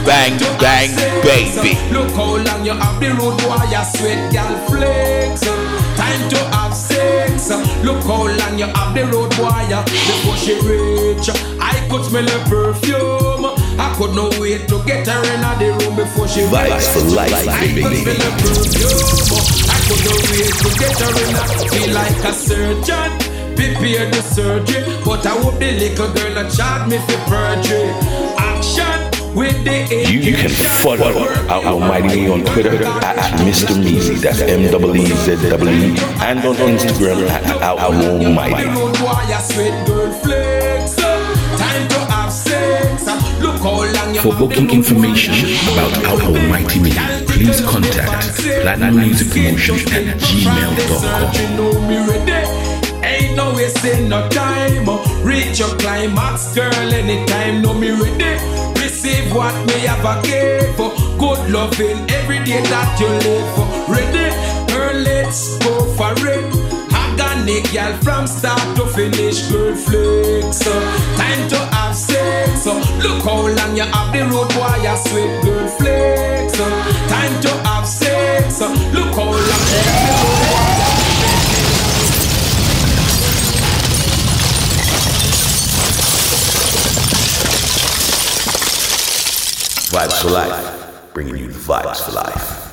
Bang, bang, baby. Look how long you have the road boy, you sweat girl flicks. Time to have sex. Look how long you have the road wire before she reach. I could smell her perfume. I could not wait to get her in the room before she Vibes for life, I baby. could smell her perfume. I could not wait to get her in. Feel like a surgeon. Prepare the surgery, but I hope the little girl not charge me for perjury. Action with the You, you can follow Outlaw Mighty Me on Twitter at, at Mr. Meezy, that's M-E-E-Z-E-E, and on Instagram at Outlaw Mighty. road wire sweet girl flex. Time to have sex. Look how long you For booking information about Outlaw Mighty Me, please contact Platinum Music Promotion at gmail.com. Ain't no wasting no time. Reach your climax, girl, anytime. Know me ready. Receive what me have a give for. Good loving every day that you live for. Ready? Girl, let's go for it. Organic girl from start to finish, girl flex. uh. Time to have sex. uh. Look how long you have the road wire sweet, girl flex. Time to have sex. Look how long you have the road Vibes for life, bringing you the vibes for life.